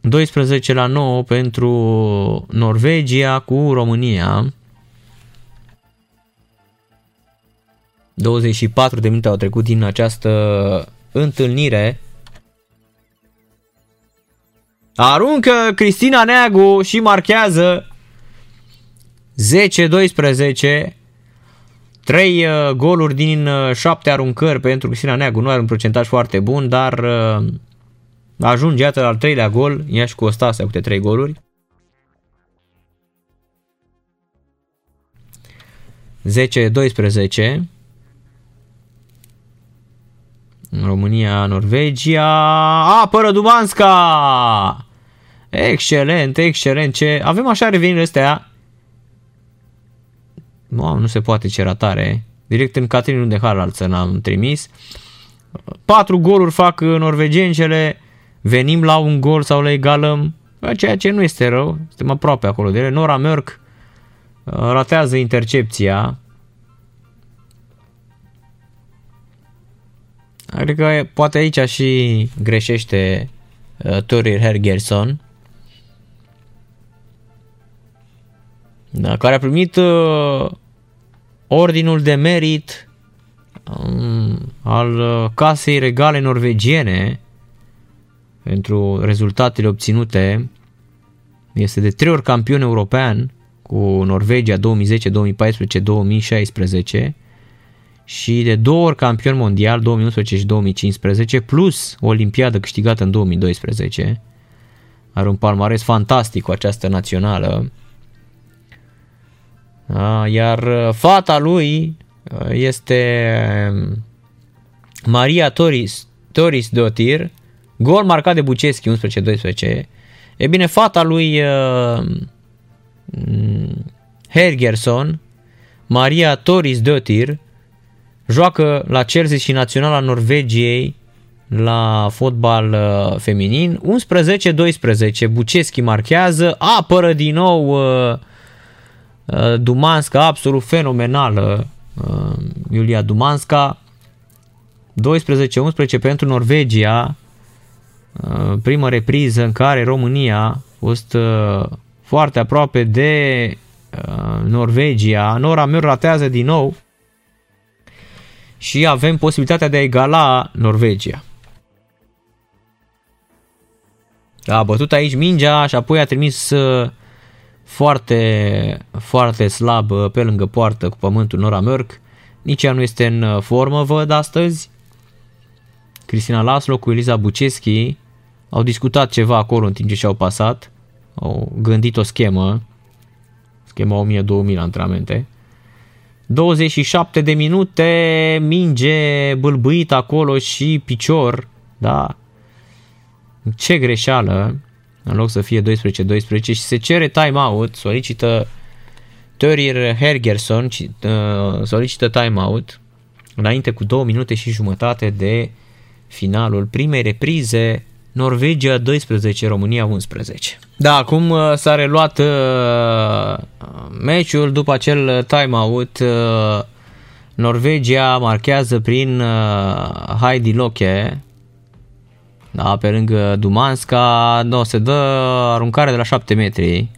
12 la 9 pentru Norvegia cu România. 24 de minute au trecut din această întâlnire Aruncă Cristina Neagu și marchează 10-12 3 uh, goluri din 7 uh, aruncări pentru Cristina Neagu. Nu are un procentaj foarte bun, dar uh, ajunge iată la al treilea gol. Ea și cu Ostasea cu 3 goluri. 10-12 România, Norvegia, apără Dumanska! Excelent, excelent, ce... Avem așa revenire astea. Wow, nu se poate ce ratare. Direct în Caterinul de Haraldsen am trimis. Patru goluri fac norvegencele, venim la un gol sau le egalăm, ceea ce nu este rău, suntem aproape acolo de ele. Nora Merck ratează intercepția, Adică poate aici și greșește uh, Torir Hergerson. Da, care a primit uh, ordinul de merit um, al uh, casei regale norvegiene pentru rezultatele obținute. Este de trei ori campion european cu Norvegia 2010, 2014, 2016 și de două ori campion mondial 2011 și 2015 plus o olimpiadă câștigată în 2012. Are un palmares fantastic cu această națională. Iar uh, fata lui uh, este um, Maria Toris, Toris Dotir, gol marcat de Buceschi 11-12. E bine, fata lui uh, mm, Hergerson, Maria Toris Dotir, joacă la Chelsea și Naționala Norvegiei la fotbal uh, feminin. 11-12, Buceschi marchează, apără din nou uh, Uh, Dumanska, absolut fenomenală, uh, Iulia Dumanska. 12-11 pentru Norvegia, uh, primă repriză în care România a fost foarte aproape de Norvegia. Nora Meur ratează din nou și avem posibilitatea de a egala Norvegia. A bătut aici mingea și apoi a trimis foarte, foarte slab uh, pe lângă poartă cu pământul Nora Mărc. Nici ea nu este în uh, formă, văd astăzi. Cristina Laslo cu Eliza Buceschi au discutat ceva acolo în timp ce și-au pasat. Au gândit o schemă. Schema 1000-2000 la antrenamente. 27 de minute, minge bâlbâit acolo și picior, da? Ce greșeală în loc să fie 12-12 și se cere timeout, solicită Törir Hergerson uh, solicită timeout înainte cu 2 minute și jumătate de finalul primei reprize Norvegia 12, România 11. Da, acum uh, s-a reluat uh, meciul după acel timeout. Norvegia marchează prin Heidi Loche, da, pe lângă Dumanska, nu, se dă aruncare de la 7 metri.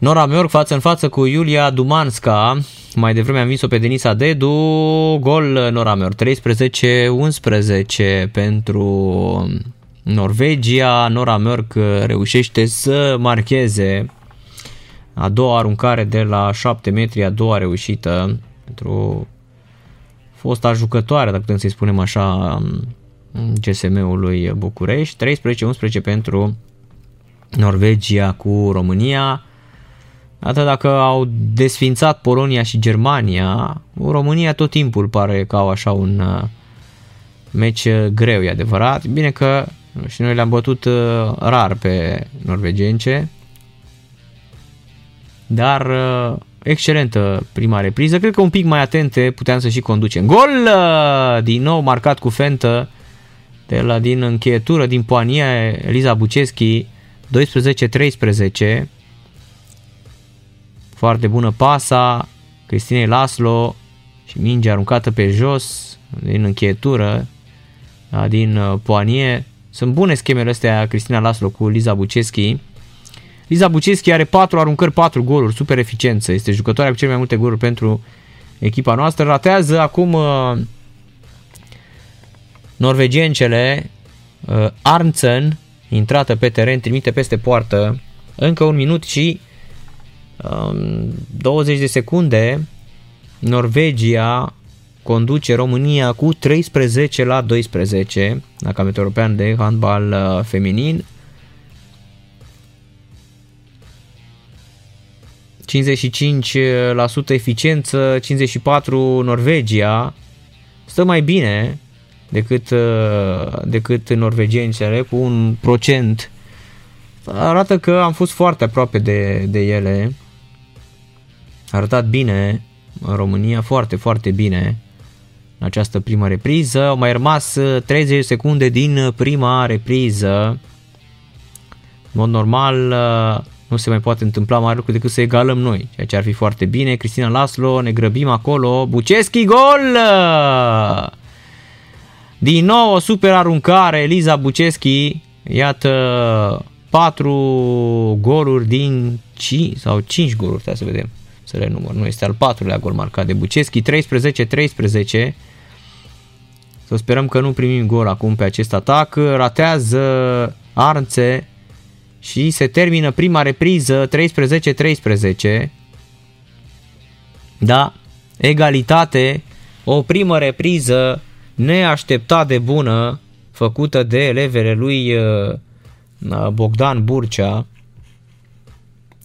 Nora Miorc față în față cu Iulia Dumanska. Mai devreme am vins-o pe Denisa Dedu. Gol Nora Miorc. 13-11 pentru Norvegia. Nora Miorc reușește să marcheze a doua aruncare de la 7 metri, a doua reușită pentru fosta jucătoare, dacă putem să-i spunem așa, GSM-ului București, 13-11 pentru Norvegia cu România. Atât dacă au desfințat Polonia și Germania, România tot timpul pare că au așa un uh, meci greu, e adevărat. Bine că și noi le-am bătut uh, rar pe norvegence, dar uh, excelentă prima repriză. Cred că un pic mai atente puteam să și conducem. Gol din nou marcat cu fentă de la din încheietură, din Poania, Eliza Buceschi, 12-13. Foarte bună pasa, Cristinei Laslo și minge aruncată pe jos din încheietură, da, din uh, Poanie. Sunt bune schemele astea Cristina Laslo cu Liza Buceschi. Liza Buceschi are 4 aruncări, 4 goluri, super eficiență. Este jucătoarea cu cele mai multe goluri pentru echipa noastră. Ratează acum uh, norvegiencele, uh, Arntzen, intrată pe teren, trimite peste poartă, încă un minut și um, 20 de secunde, Norvegia conduce România cu 13 la 12 la Campionatul European de Handbal uh, Feminin. 55% eficiență, 54% Norvegia. Stă mai bine decât, uh, decât norvegiențele cu un procent. Arată că am fost foarte aproape de, de ele. A arătat bine în România, foarte, foarte bine în această primă repriză. Au mai rămas 30 uh, secunde din prima repriză. În mod normal uh, nu se mai poate întâmpla mare lucru decât să egalăm noi, ceea ce ar fi foarte bine. Cristina Laslo, ne grăbim acolo. Buceschi, gol! Din nou o super aruncare, Eliza Buceschi, iată 4 goluri din 5 sau 5 goluri, să vedem, să le număr, nu este al patrulea gol marcat de Buceschi, 13-13, să sperăm că nu primim gol acum pe acest atac, ratează Arnțe și se termină prima repriză 13-13, da, egalitate, o primă repriză neașteptat de bună făcută de elevele lui uh, uh, Bogdan Burcea.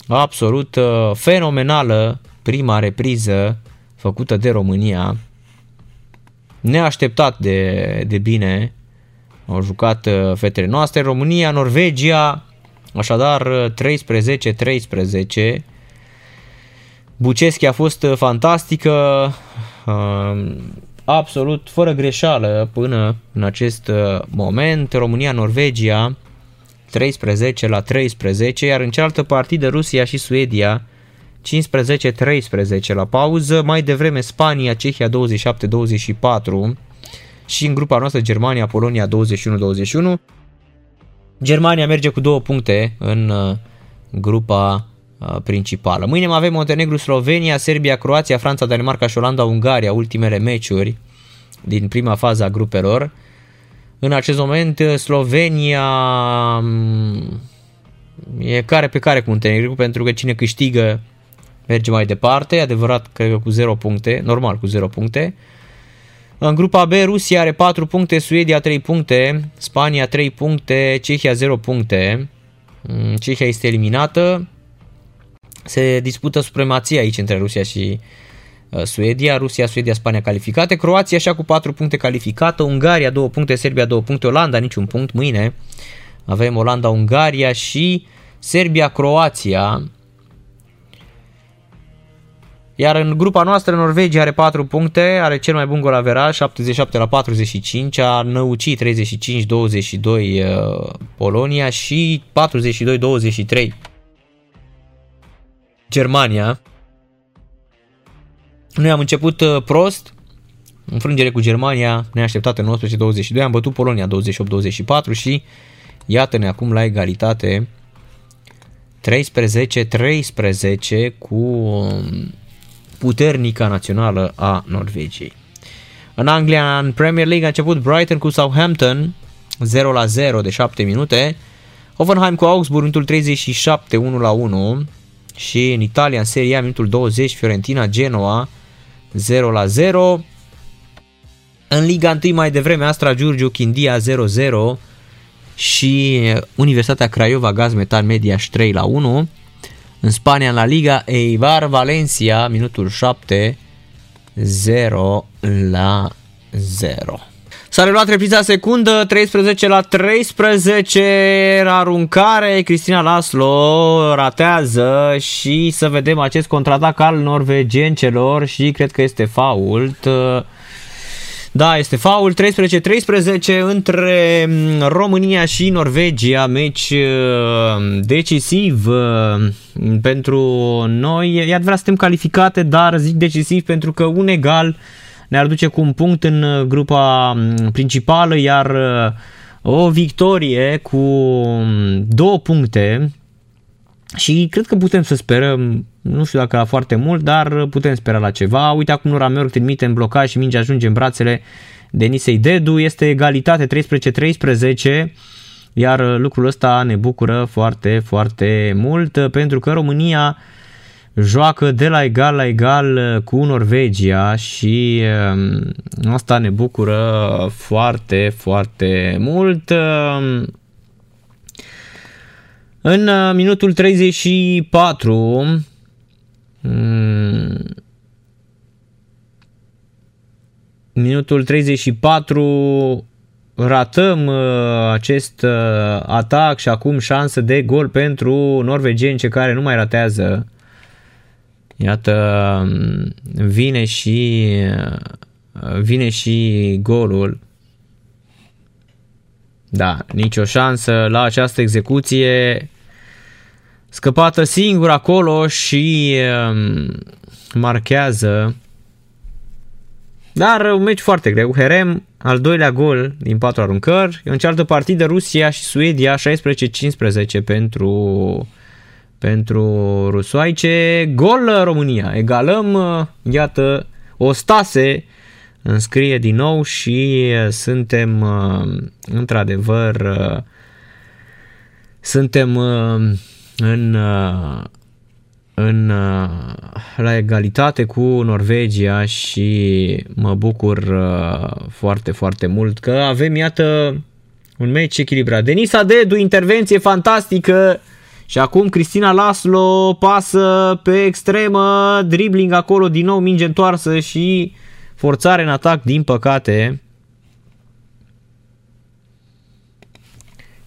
Absolut uh, fenomenală prima repriză făcută de România. Neașteptat de, de bine au jucat fetele noastre. România, Norvegia, așadar 13-13. Buceschi a fost fantastică absolut fără greșeală până în acest uh, moment. România-Norvegia 13 la 13, iar în cealaltă partidă Rusia și Suedia 15-13 la pauză, mai devreme Spania, Cehia 27-24 și în grupa noastră Germania, Polonia 21-21. Germania merge cu două puncte în uh, grupa uh, principală. Mâine mai avem Montenegru, Slovenia, Serbia, Croația, Franța, Danemarca și Olanda, Ungaria, ultimele meciuri din prima fază a grupelor. În acest moment Slovenia mm, e care pe care cu Muntenegru pentru că cine câștigă merge mai departe, adevărat cred că cu 0 puncte, normal cu 0 puncte. În grupa B, Rusia are 4 puncte, Suedia 3 puncte, Spania 3 puncte, Cehia 0 puncte. Mm, Cehia este eliminată. Se dispută supremația aici între Rusia și uh, Suedia, Rusia, Suedia, Spania calificate, Croația așa cu 4 puncte calificată, Ungaria 2 puncte, Serbia 2 puncte, Olanda niciun punct mâine. Avem Olanda, Ungaria și Serbia, Croația. Iar în grupa noastră, Norvegia are 4 puncte, are cel mai bun gol averaj, 77 la 45, a năucit 35-22 uh, Polonia și 42-23 Germania. Noi am început uh, prost, înfrângere cu Germania neașteptată 19-22, am bătut Polonia 28-24 și iată-ne acum la egalitate 13-13 cu um, puternica națională a Norvegiei. În Anglia, în Premier League, a început Brighton cu Southampton 0 la 0 de 7 minute, Hoffenheim cu Augsburg minutul 37 1 la 1 și în Italia, în Serie A, minutul 20, Fiorentina Genoa 0 la 0. În Liga 1 mai devreme Astra Giurgiu Chindia 0-0 și Universitatea Craiova Gaz Metal Media 3 la 1. În Spania, în La Liga, Eibar Valencia, minutul 7, 0 la 0. S-a reluat repriza secundă, 13 la 13, aruncare, Cristina Laslo ratează și să vedem acest contraatac al norvegencelor și cred că este fault. Da, este faul 13-13 între mm, România și Norvegia, meci uh, decisiv uh, pentru noi. E adevărat, suntem calificate, dar zic decisiv pentru că un egal ne-ar duce cu un punct în uh, grupa mm, principală, iar o victorie cu mm, două puncte și cred că putem să sperăm, nu știu dacă la foarte mult, dar putem spera la ceva. Uite acum Nura Mărc trimite în blocaj și mingea ajunge în brațele Denisei Dedu. Este egalitate 13-13, iar lucrul ăsta ne bucură foarte, foarte mult pentru că România joacă de la egal la egal cu Norvegia și um, asta ne bucură foarte, foarte mult. În uh, minutul 34 mm, minutul 34 ratăm uh, acest uh, atac și acum șansă de gol pentru norvegeni ce care nu mai ratează. Iată, mm, vine și vine și golul. Da, nicio șansă la această execuție scăpată singur acolo și um, marchează. Dar un meci foarte greu. Herem, al doilea gol din patru aruncări. În cealaltă partidă Rusia și Suedia 16-15 pentru pentru rusoaice. Gol România. Egalăm, iată, o stase înscrie din nou și suntem într-adevăr suntem în, uh, în, uh, la egalitate cu Norvegia și mă bucur uh, foarte, foarte mult că avem, iată, un meci echilibrat. Denisa Dedu, intervenție fantastică și acum Cristina Laslo pasă pe extremă, dribbling acolo, din nou minge întoarsă și forțare în atac, din păcate.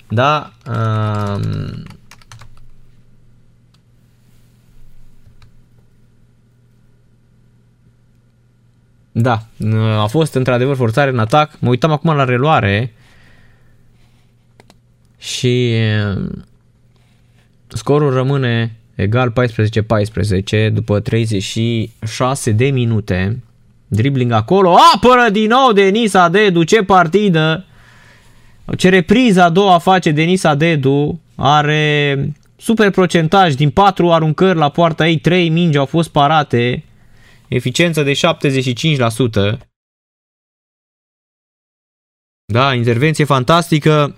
Da, um, Da, a fost într-adevăr forțare în atac. Mă uitam acum la reluare și scorul rămâne egal 14-14 după 36 de minute. Dribbling acolo, apără din nou Denis Adedu, ce partidă! Ce repriză a doua face Denis Adedu, are super procentaj, din 4 aruncări la poarta ei, 3 mingi au fost parate, eficiență de 75%. Da, intervenție fantastică.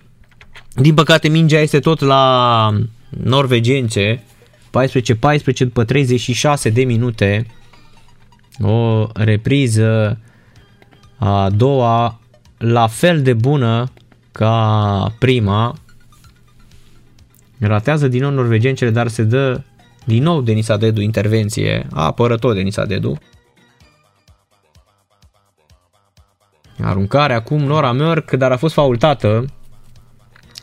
Din păcate mingea este tot la norvegence. 14-14 după 36 de minute. O repriză a doua la fel de bună ca prima. Ratează din nou norvegencele, dar se dă din nou Denis Adedu intervenție. A apără tot Denis Adedu. Aruncare acum Nora Mörk, dar a fost faultată.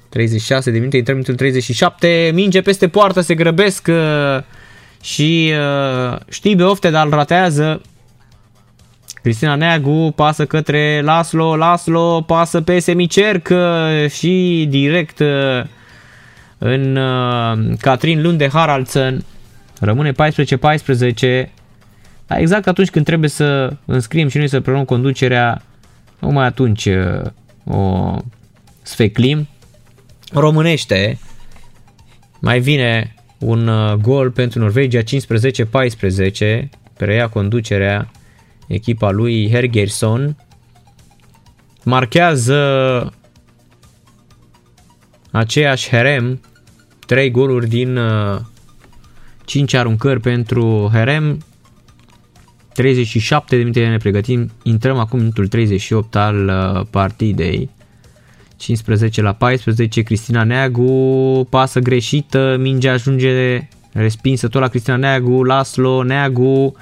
36 de minute, intrăm în 37, minge peste poartă, se grăbesc uh, și uh, Știbe Oftedal ratează. Cristina Neagu pasă către Laslo, Laslo pasă pe semicerc uh, și direct în Catrin Lunde Haraldsen. Rămâne 14-14. Exact atunci când trebuie să înscriem și noi să preluăm conducerea, numai atunci o sfeclim românește, mai vine un uh, gol pentru Norvegia 15-14, preia conducerea echipa lui Hergersson, marchează aceeași Herem, 3 goluri din 5 uh, aruncări pentru Herem, 37 de minute ne pregătim, intrăm acum minutul 38 al uh, partidei. 15 la 14, Cristina Neagu, pasă greșită, mingea ajunge respinsă tot la Cristina Neagu, Laslo Neagu,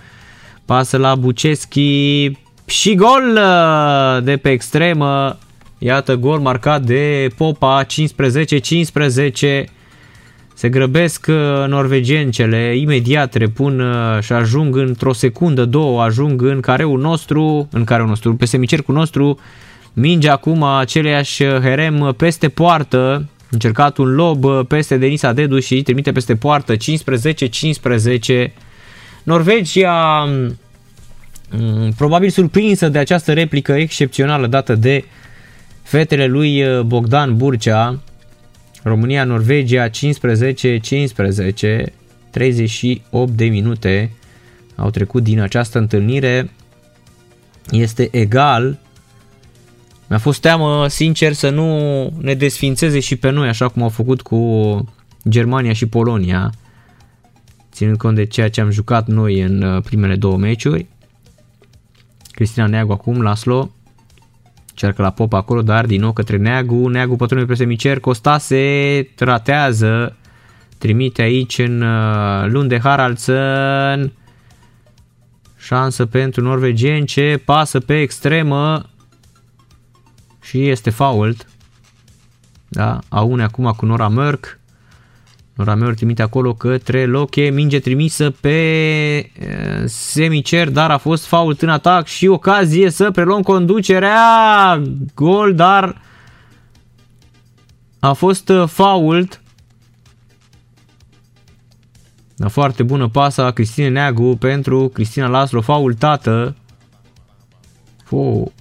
pasă la Buceschi și gol uh, de pe extremă. Iată gol marcat de Popa, 15-15. Se grăbesc uh, norvegiencele, imediat repun uh, și ajung într-o secundă, două, ajung în careul nostru, în careul nostru, pe semicercul nostru, Minge acum aceleiași Herem peste poartă, încercat un lob peste Denisa Dedu și trimite peste poartă 15-15. Norvegia mm, probabil surprinsă de această replică excepțională dată de fetele lui Bogdan Burcea. România-Norvegia 15-15, 38 de minute au trecut din această întâlnire. Este egal mi-a fost teamă, sincer, să nu ne desfințeze și pe noi, așa cum au făcut cu Germania și Polonia, ținând cont de ceea ce am jucat noi în uh, primele două meciuri. Cristina Neagu acum, Laslo, cercă la pop acolo, dar din nou către Neagu, Neagu pătrunde pe semicer, Costase tratează, trimite aici în uh, Lunde Haraldsen, șansă pentru norvegieni ce pasă pe extremă, și este fault. Da? Aune acum cu Nora Merck. Nora Merck trimite acolo către Loche, minge trimisă pe semicer, dar a fost fault în atac și ocazie să preluăm conducerea. Gol, dar a fost fault. Da, foarte bună pasa Cristina Neagu pentru Cristina Laslo, faultată. Oh, au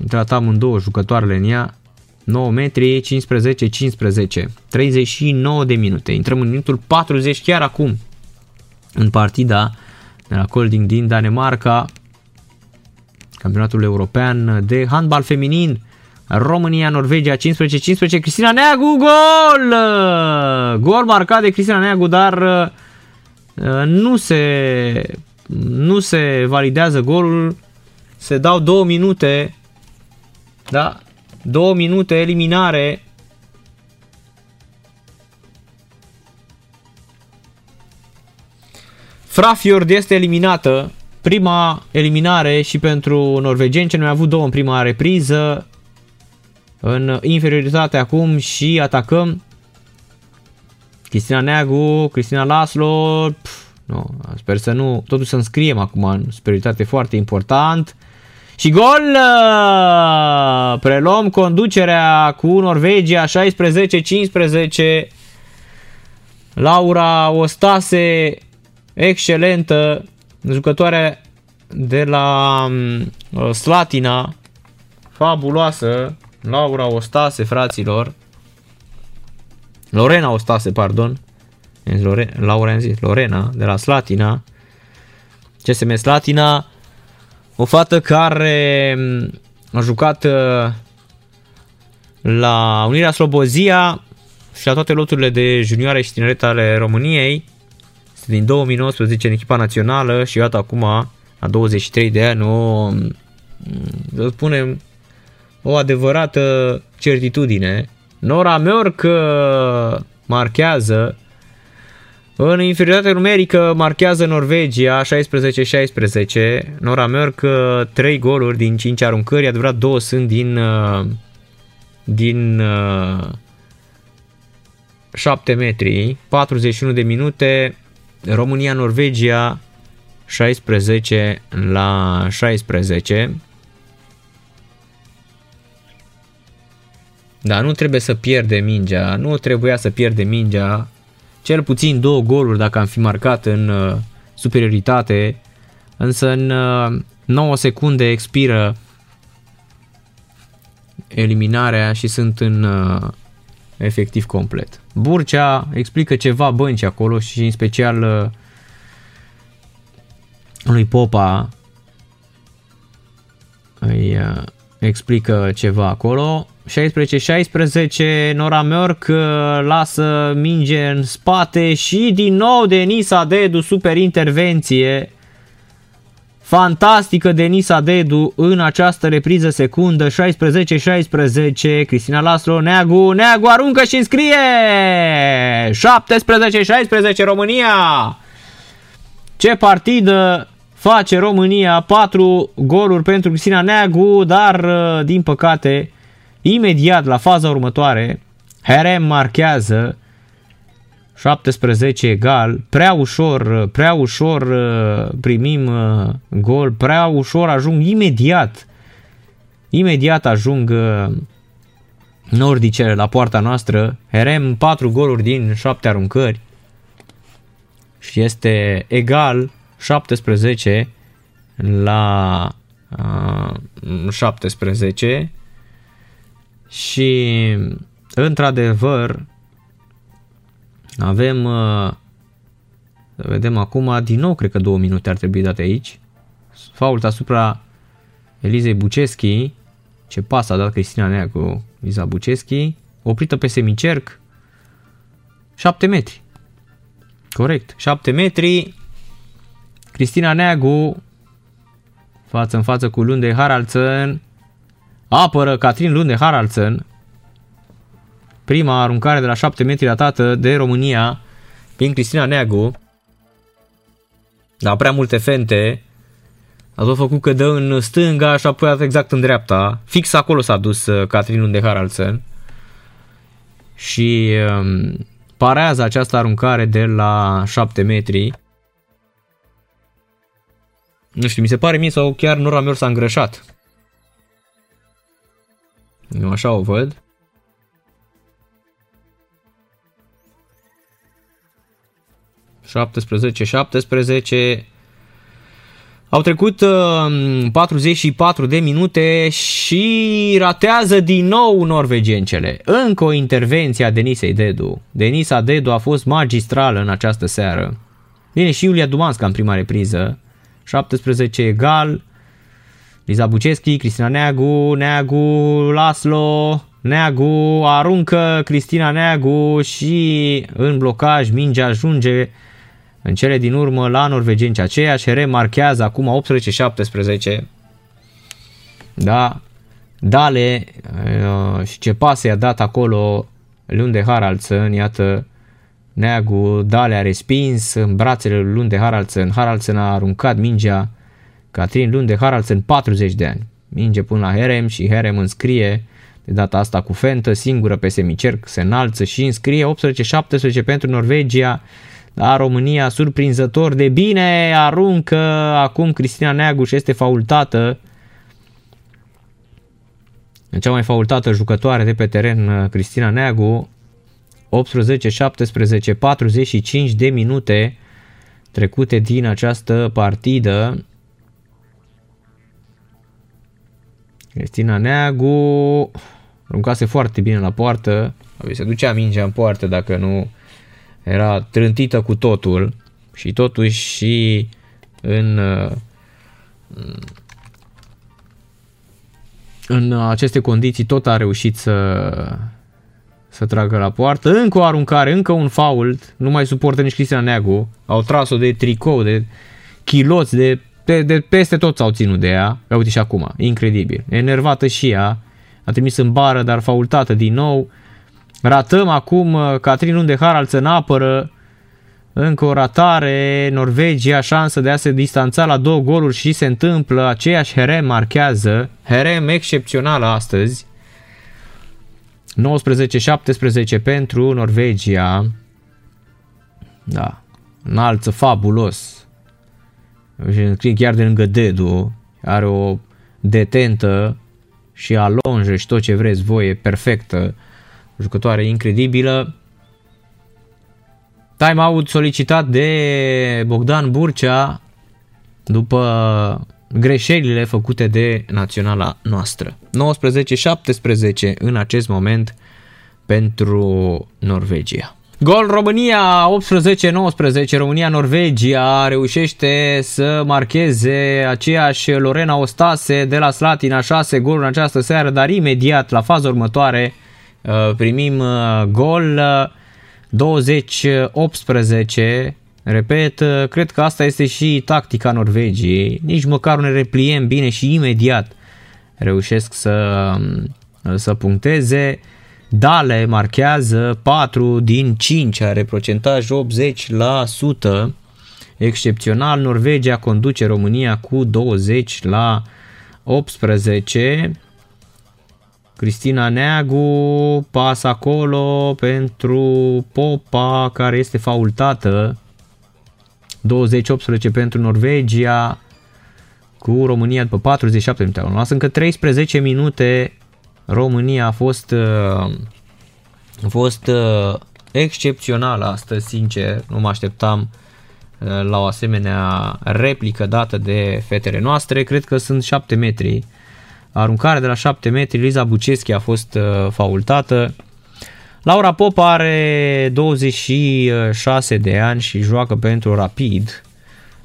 intrat amândouă jucătoarele în ea. 9 metri, 15, 15. 39 de minute. Intrăm în minutul 40 chiar acum în partida de la Colding din Danemarca. Campionatul european de handbal feminin. România, Norvegia 15-15, Cristina Neagu, gol! Gol marcat de Cristina Neagu, dar uh, nu se, nu se validează golul. Se dau două minute da? Două minute eliminare. Frafjord este eliminată. Prima eliminare și pentru norvegeni, ce noi am avut două în prima repriză. În inferioritate acum și atacăm. Cristina Neagu, Cristina Laslo, pf, nu, sper să nu, totuși să înscriem acum în superioritate foarte important. Și gol! Uh, preluăm conducerea cu Norvegia 16-15. Laura Ostase, excelentă, jucătoare de la uh, Slatina, fabuloasă, Laura Ostase, fraților. Lorena Ostase, pardon. Lore, Laura am zis, Lorena, de la Slatina. CSM Slatina, o fată care a jucat uh, la Unirea Slobozia și la toate loturile de junioare și tineret ale României. Este din 2019 în echipa națională și iată acum, la 23 de ani, o, să spunem, o adevărată certitudine. Nora Mörk marchează în inferioritate numerică marchează Norvegia 16-16. Nora Mörk 3 goluri din 5 aruncări, adevărat două sunt din din 7 metri, 41 de minute, România-Norvegia 16 la 16. Da, nu trebuie să pierde mingea, nu trebuia să pierde mingea. Cel puțin două goluri dacă am fi marcat în uh, superioritate, însă în uh, 9 secunde expiră eliminarea și sunt în uh, efectiv complet. Burcea explică ceva bănci acolo și în special uh, lui Popa îi uh, explică ceva acolo. 16-16, Nora Mörk uh, lasă minge în spate și din nou Denisa Dedu, super intervenție. Fantastică Denisa Dedu în această repriză secundă 16-16 Cristina Laslo Neagu Neagu aruncă și înscrie! 17-16 România! Ce partidă face România? 4 goluri pentru Cristina Neagu Dar din păcate imediat la faza următoare Herem marchează 17 egal, prea ușor, prea ușor uh, primim uh, gol, prea ușor ajung imediat, imediat ajung uh, nordicele la poarta noastră, Herem 4 goluri din 7 aruncări și este egal 17 la uh, 17 și într-adevăr avem, uh, să vedem acum, din nou cred că două minute ar trebui date aici. Fault asupra Elizei Buceschi. Ce pas a dat Cristina Nea cu Eliza Buceschi. Oprită pe semicerc. 7 metri. Corect. 7 metri. Cristina Neagu față în față cu Lunde Haraldsen. Apără Catrin Lunde Haraldsen. Prima aruncare de la 7 metri ratată de România prin Cristina Neagu. Da, prea multe fente. A tot făcut că dă în stânga și apoi a dat exact în dreapta. Fix acolo s-a dus uh, Catrin de Haraldsen. Și um, parează această aruncare de la 7 metri. Nu știu, mi se pare mie sau chiar Nora Mior s-a îngrășat. Eu așa o văd. 17, 17. Au trecut uh, 44 de minute și ratează din nou norvegencele. Încă o intervenție a Denisei Dedu. Denisa Dedu a fost magistrală în această seară. Bine, și Iulia Dumanska în prima repriză. 17 egal. Liza Buceschi, Cristina Neagu, Neagu, Laslo, Neagu, aruncă Cristina Neagu și în blocaj mingea ajunge în cele din urmă, la norvegeni, aceeași remarchează acum 18-17. Da, Dale uh, și ce pas i-a dat acolo Lunde Haraldsen, iată, Neagu, Dale a respins în brațele lui Lunde Haraldsen, Haraldsen a aruncat mingea, Catrin Lunde Haraldsen 40 de ani. Minge până la Herem și Herem înscrie de data asta cu fentă, singură pe semicerc, se înalță și înscrie 18-17 pentru Norvegia. Da, România surprinzător de bine aruncă acum Cristina Neaguș și este faultată. Cea mai faultată jucătoare de pe teren, Cristina Neagu. 18, 17, 45 de minute trecute din această partidă. Cristina Neagu aruncase foarte bine la poartă, se ducea mingea în poartă dacă nu era trântită cu totul și totuși și în în aceste condiții tot a reușit să să tragă la poartă. Încă o aruncare, încă un fault, nu mai suportă nici Cristian Neagu. Au tras-o de tricou, de chiloți, de, de, de peste tot s-au ținut de ea. Ia uite și acum, incredibil. Enervată și ea, a trimis în bară, dar faultată din nou. Ratăm acum uh, Catrin Lunde Harald în apără. Încă o ratare, Norvegia, șansă de a se distanța la două goluri și se întâmplă, aceeași Herem marchează, Herem excepțională astăzi, 19-17 pentru Norvegia. Da. Înalță fabulos. Chiar de lângă Dedu. Are o detentă și alonjă și tot ce vreți voi. E perfectă. Jucătoare incredibilă. Time-out solicitat de Bogdan Burcea după greșelile făcute de naționala noastră. 19-17 în acest moment pentru Norvegia. Gol România 18-19, România-Norvegia reușește să marcheze aceeași Lorena Ostase de la Slatina 6 goluri în această seară, dar imediat la faza următoare uh, primim uh, gol 20-18 Repet, cred că asta este și tactica Norvegiei. Nici măcar ne repliem bine și imediat reușesc să, să puncteze. Dale marchează 4 din 5, are procentaj 80%. Excepțional, Norvegia conduce România cu 20 la 18. Cristina Neagu pas acolo pentru Popa care este faultată 20-18 pentru Norvegia, cu România după 47 minute. Am încă 13 minute. România a fost, uh, a fost uh, excepțională astăzi, sincer. Nu mă așteptam uh, la o asemenea replică dată de fetele noastre. Cred că sunt 7 metri. Aruncare de la 7 metri, Liza Buceschi a fost faultată. Laura Pop are 26 de ani și joacă pentru Rapid.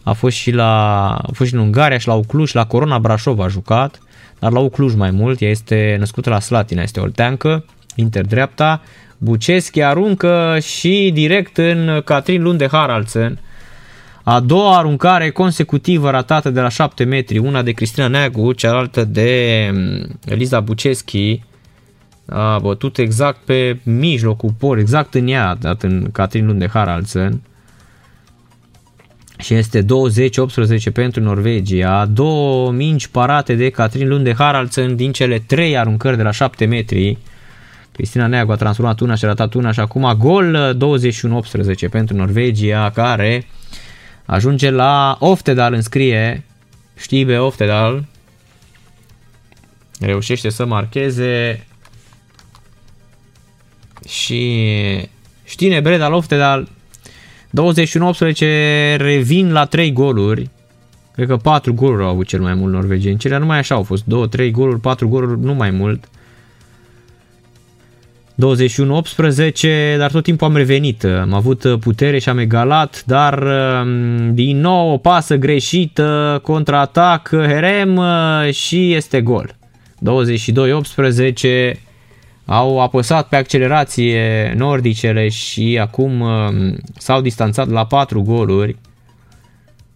A fost și, la, a fost și în Ungaria și la Ucluj, la Corona Brașov a jucat, dar la Ucluj mai mult. Ea este născută la Slatina, este olteancă, inter-dreapta. Buceschi aruncă și direct în Catrin Lunde Haraldsen. A doua aruncare consecutivă ratată de la 7 metri, una de Cristina Neagu, cealaltă de mm, Eliza Buceschi a bătut exact pe mijlocul por, exact în ea, dat în Catrin Lunde Haraldsen. Și este 20-18 pentru Norvegia. Două mingi parate de Catrin Lunde Haraldsen din cele trei aruncări de la 7 metri. Cristina Neagu a transformat una și a ratat una și acum gol 21-18 pentru Norvegia care ajunge la Oftedal înscrie Știbe Oftedal reușește să marcheze și Știne Breda Loftedal 21-18 revin la 3 goluri. Cred că 4 goluri au avut cel mai mult norvegieni. Cele numai așa au fost 2-3 goluri, 4 goluri, nu mai mult. 21-18, dar tot timpul am revenit. Am avut putere și am egalat, dar um, din nou o pasă greșită, contraatac, Herem uh, și este gol. 22-18, au apăsat pe accelerație nordicele și acum um, s-au distanțat la 4 goluri.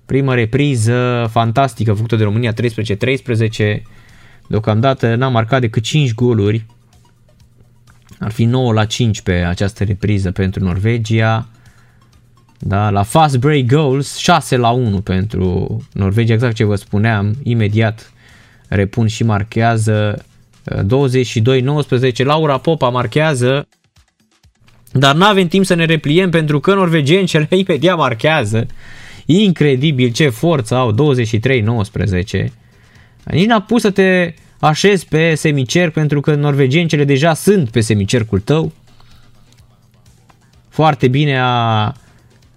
Primă repriză fantastică făcută de România 13-13. Deocamdată n-a marcat decât 5 goluri. Ar fi 9 la 5 pe această repriză pentru Norvegia. Da, la fast break goals 6 la 1 pentru Norvegia, exact ce vă spuneam, imediat repun și marchează 22-19, Laura Popa marchează, dar nu avem timp să ne repliem pentru că norvegencele imediat marchează. Incredibil ce forță au, 23-19. Nici n-a pus să te așezi pe semicerc pentru că norvegencele deja sunt pe semicercul tău. foarte bine a,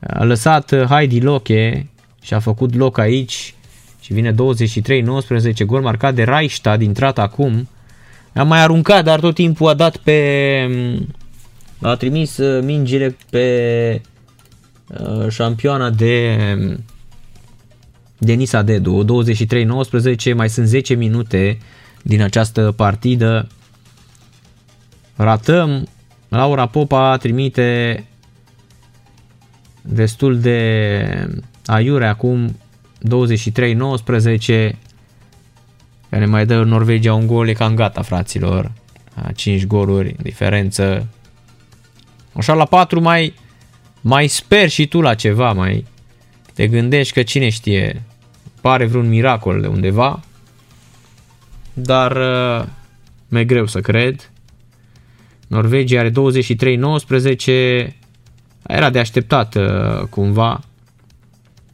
a lăsat Heidi Loche și a făcut loc aici și vine 23-19, gol marcat de Reichstad, intrat acum. A mai aruncat, dar tot timpul a dat pe... a trimis uh, mingile pe uh, șampioana de Denisa Dedu, 23-19, mai sunt 10 minute din această partidă. Ratăm, Laura Popa trimite destul de aiure acum. 23-19 care mai dă Norvegia un gol, e cam gata fraților. 5 goluri diferență. Așa la 4 mai mai sper și tu la ceva, mai te gândești că cine știe, pare vreun miracol de undeva, dar uh, mi-e greu să cred. Norvegia are 23-19, era de așteptat uh, cumva.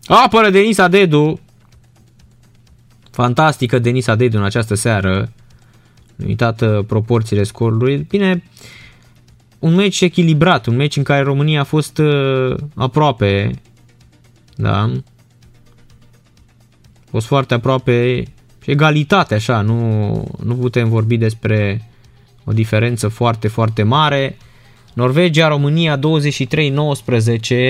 Apără Denisa Dedu, fantastică Denisa Dedu în această seară, uitată proporțiile scorului. Bine, un meci echilibrat, un meci în care România a fost uh, aproape, da, a fost foarte aproape și egalitate așa, nu, nu putem vorbi despre o diferență foarte, foarte mare. Norvegia, România 23-19,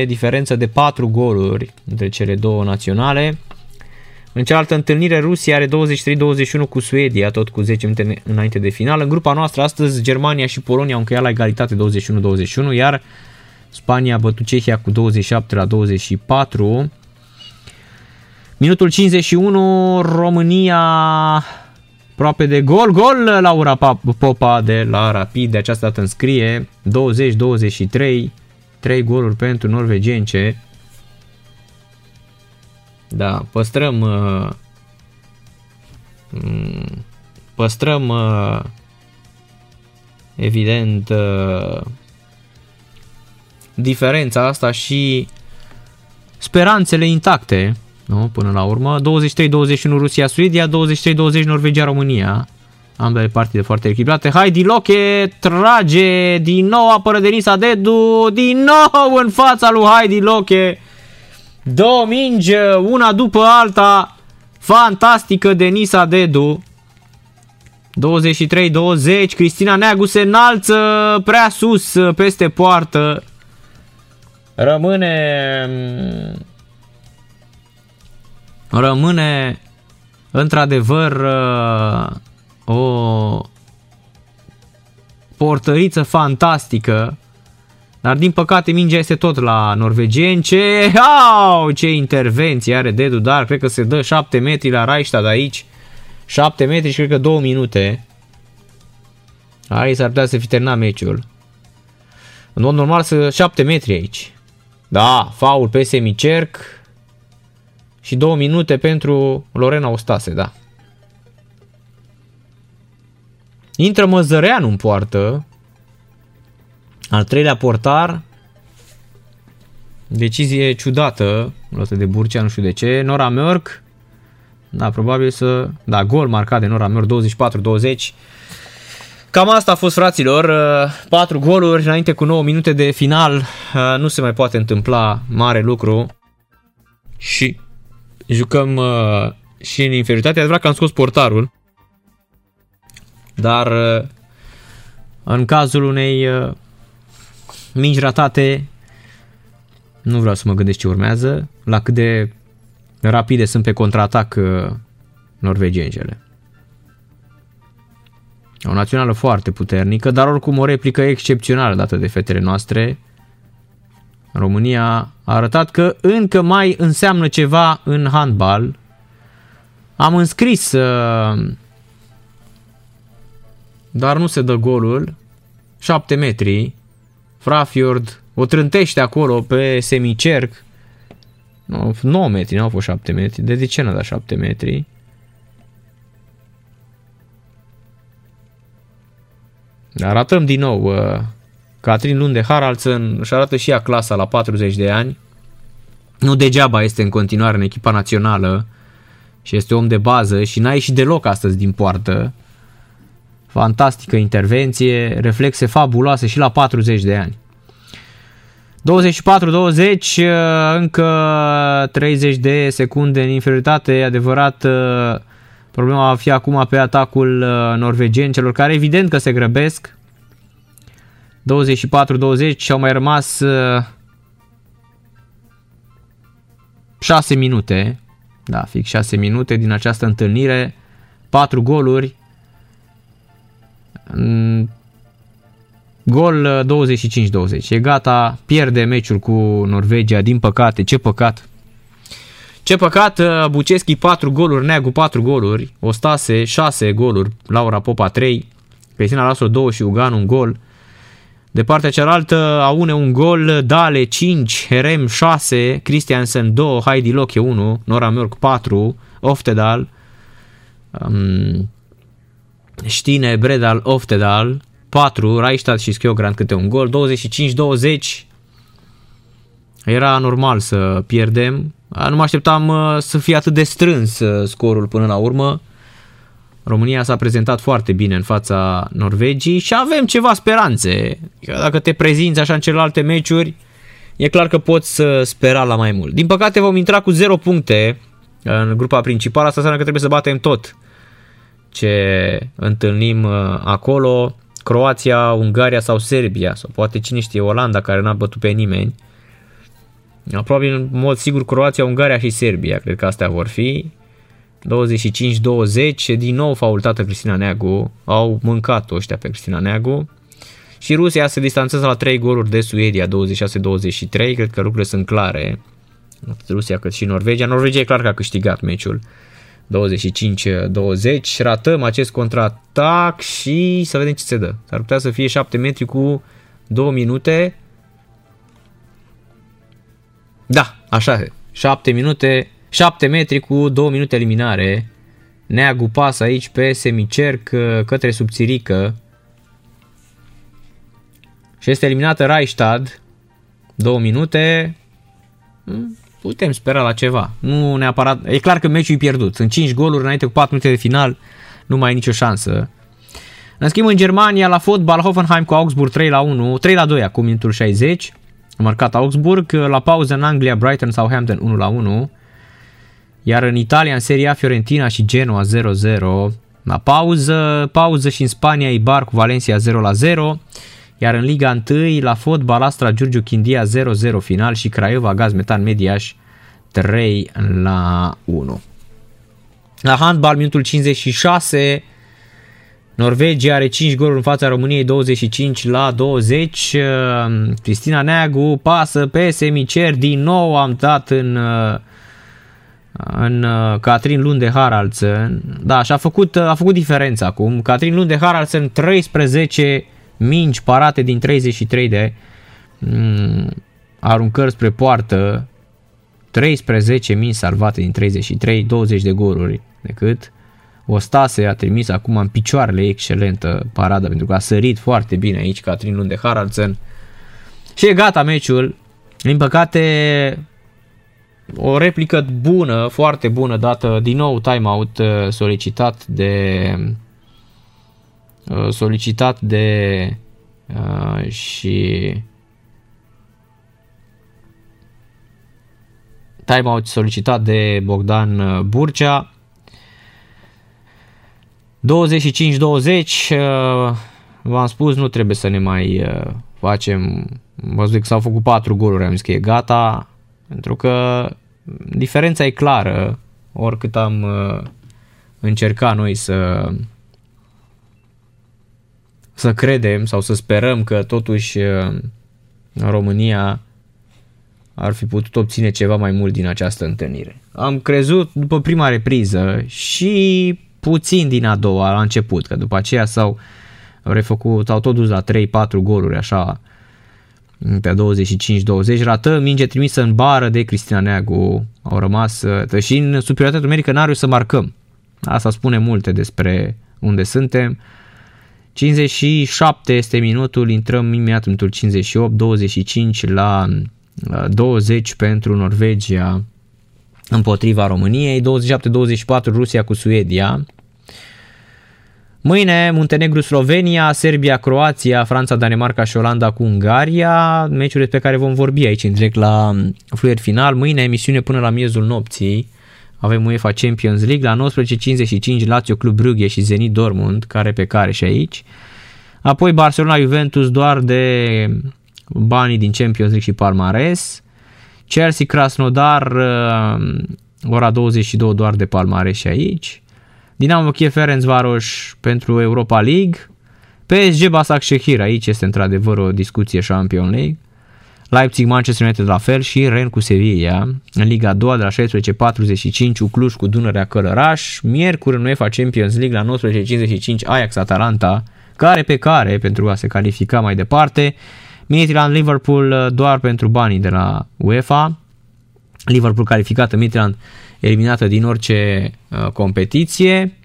diferență de 4 goluri între cele două naționale. În cealaltă întâlnire, Rusia are 23-21 cu Suedia, tot cu 10 minute înainte de final. În grupa noastră, astăzi, Germania și Polonia au încheiat la egalitate 21-21, iar Spania a bătut Cehia cu 27 la 24. Minutul 51, România aproape de gol, gol Laura Popa de la Rapid, de această dată înscrie 20-23, 3 goluri pentru norvegence. Da, păstrăm uh, mm, păstrăm uh, evident uh, diferența asta și speranțele intacte nu? până la urmă. 23-21 Rusia-Suedia, 23-20 Norvegia-România. Ambele partide foarte echilibrate. Heidi Loche trage din nou apără Denisa Dedu, din nou în fața lui Heidi Loche. Două mingi, una după alta. Fantastică Denisa Dedu. 23-20, Cristina Neagu se înalță prea sus peste poartă. Rămâne rămâne într-adevăr uh, o portăriță fantastică, dar din păcate mingea este tot la norvegieni. Ce, au, ce intervenție are Dedu, dar cred că se dă 7 metri la Reichstad aici. 7 metri și cred că 2 minute. Aici s-ar putea să fi terminat meciul. În mod normal să 7 metri aici. Da, faul pe semicerc, și două minute pentru Lorena Ostase, da. Intră Măzăreanu în poartă, al treilea portar, decizie ciudată, luată de Burcea, nu știu de ce, Nora Mörk, da, probabil să, da, gol marcat de Nora Mörk, 24-20, Cam asta a fost, fraților, 4 goluri înainte cu 9 minute de final, nu se mai poate întâmpla mare lucru. Și jucăm uh, și în inferioritate. Adevărat că am scos portarul, dar uh, în cazul unei uh, mingi ratate, nu vreau să mă gândesc ce urmează, la cât de rapide sunt pe contraatac uh, norvegienjele. O națională foarte puternică, dar oricum o replică excepțională dată de fetele noastre. România a arătat că încă mai înseamnă ceva în handbal. Am înscris, uh, dar nu se dă golul. 7 metri. Frafjord o trântește acolo pe semicerc. 9 metri, nu au fost 7 metri. De, de ce n-a dat 7 metri? Arătăm din nou uh, Catrin Lunde Haraldsen își arată și ea clasa la 40 de ani. Nu degeaba este în continuare în echipa națională și este om de bază și n-a ieșit deloc astăzi din poartă. Fantastică intervenție, reflexe fabuloase și la 40 de ani. 24-20, încă 30 de secunde în inferioritate, e adevărat, problema va fi acum pe atacul norvegian, celor care evident că se grăbesc. 24-20 și au mai rămas 6 minute, da, fix 6 minute din această întâlnire, 4 goluri, Gol 25-20. E gata, pierde meciul cu Norvegia, din păcate, ce păcat. Ce păcat, Buceschi 4 goluri, Neagu 4 goluri, Ostase 6 goluri, Laura Popa 3, Cristina Laslo 2 și Ugan un gol. De partea cealaltă, Aune un gol, Dale 5, Herem 6, Christiansen 2, Heidi Loche 1, Nora Mörk 4, Oftedal, um, Stine Bredal Oftedal 4, Reichstad și Skjogrand câte un gol, 25-20. Era normal să pierdem. Nu mă așteptam uh, să fie atât de strâns uh, scorul până la urmă. România s-a prezentat foarte bine în fața Norvegii și avem ceva speranțe. Dacă te prezinți așa în celelalte meciuri, e clar că poți să spera la mai mult. Din păcate vom intra cu 0 puncte în grupa principală, asta înseamnă că trebuie să batem tot ce întâlnim uh, acolo. Croația, Ungaria sau Serbia, sau poate cine știe, Olanda care n-a bătut pe nimeni. Probabil în mod sigur Croația, Ungaria și Serbia, cred că astea vor fi. 25-20, din nou faultată Cristina Neagu, au mâncat ăștia pe Cristina Neagu. Și Rusia se distanțează la 3 goluri de Suedia, 26-23, cred că lucrurile sunt clare. Atât Rusia cât și Norvegia. Norvegia e clar că a câștigat meciul 25-20. Ratăm acest contraatac și să vedem ce se dă. S-ar putea să fie 7 metri cu 2 minute. Da, așa 7 minute, 7 metri cu 2 minute eliminare. Neagu pas aici pe semicerc uh, către subțirică. Și este eliminată Reichstad. 2 minute. Hmm, putem spera la ceva. Nu neapărat, e clar că meciul e pierdut. Sunt 5 goluri înainte cu 4 minute de final, nu mai ai nicio șansă. În schimb, în Germania, la fotbal, Hoffenheim cu Augsburg 3 la 1, 3 la 2 acum, minutul 60. A marcat Augsburg, la pauză în Anglia, Brighton Southampton 1 la 1. Iar în Italia, în Serie A, Fiorentina și Genoa 0-0. La pauză, pauză și în Spania, Ibar cu Valencia 0 la 0. Iar în Liga 1, la fotbal, Astra Giurgiu Chindia 0-0 final și Craiova Gaz Metan Mediaș 3 la 1. La handbal, minutul 56, Norvegia are 5 goluri în fața României, 25 la 20. Cristina Neagu pasă pe semicer, din nou am dat în în Catrin Lunde Haraldsen. Da, și a făcut, a făcut diferența acum. Catrin Lunde Haraldsen 13 mingi parate din 33 de mm, aruncări spre poartă, 13 mingi salvate din 33, 20 de goluri decât. Ostase a trimis acum în picioarele excelentă parada pentru că a sărit foarte bine aici Catrin Lunde Haraldsen. Și e gata meciul. Din păcate o replică bună, foarte bună dată din nou timeout uh, solicitat de Uh, solicitat de uh, și timeout solicitat de Bogdan uh, Burcea. 25-20, v-am spus, nu trebuie să ne mai facem, vă zic că s-au făcut 4 goluri, am zis că e gata, pentru că diferența e clară, oricât am încercat noi să să credem sau să sperăm că totuși uh, România ar fi putut obține ceva mai mult din această întâlnire. Am crezut după prima repriză și puțin din a doua la început, că după aceea s-au refăcut, au tot dus la 3-4 goluri așa pe 25-20, rată minge trimisă în bară de Cristina Neagu, au rămas uh, și în superioritatea numerică n-are să marcăm. Asta spune multe despre unde suntem. 57 este minutul, intrăm imediat în minutul 58, 25 la 20 pentru Norvegia împotriva României, 27-24 Rusia cu Suedia. Mâine Muntenegru, Slovenia, Serbia, Croația, Franța, Danemarca și Olanda cu Ungaria, meciuri pe care vom vorbi aici în direct la fluier final. Mâine emisiune până la miezul nopții. Avem UEFA Champions League la 19.55 Lazio Club Brugge și Zenit Dortmund, care pe care și aici. Apoi Barcelona Juventus doar de banii din Champions League și palmares. Chelsea Krasnodar uh, ora 22 doar de palmares și aici. Dinamo Kiev Ferencvaros pentru Europa League. PSG Basak Shehir, aici este într-adevăr o discuție Champions League. Leipzig, Manchester United la fel și Ren cu Sevilla. În Liga 2 de la 16.45 Ucluș cu Dunărea Călăraș. Miercuri în UEFA Champions League la 19.55 Ajax Atalanta, care pe care pentru a se califica mai departe. Midland Liverpool doar pentru banii de la UEFA. Liverpool calificată, Midland eliminată din orice uh, competiție.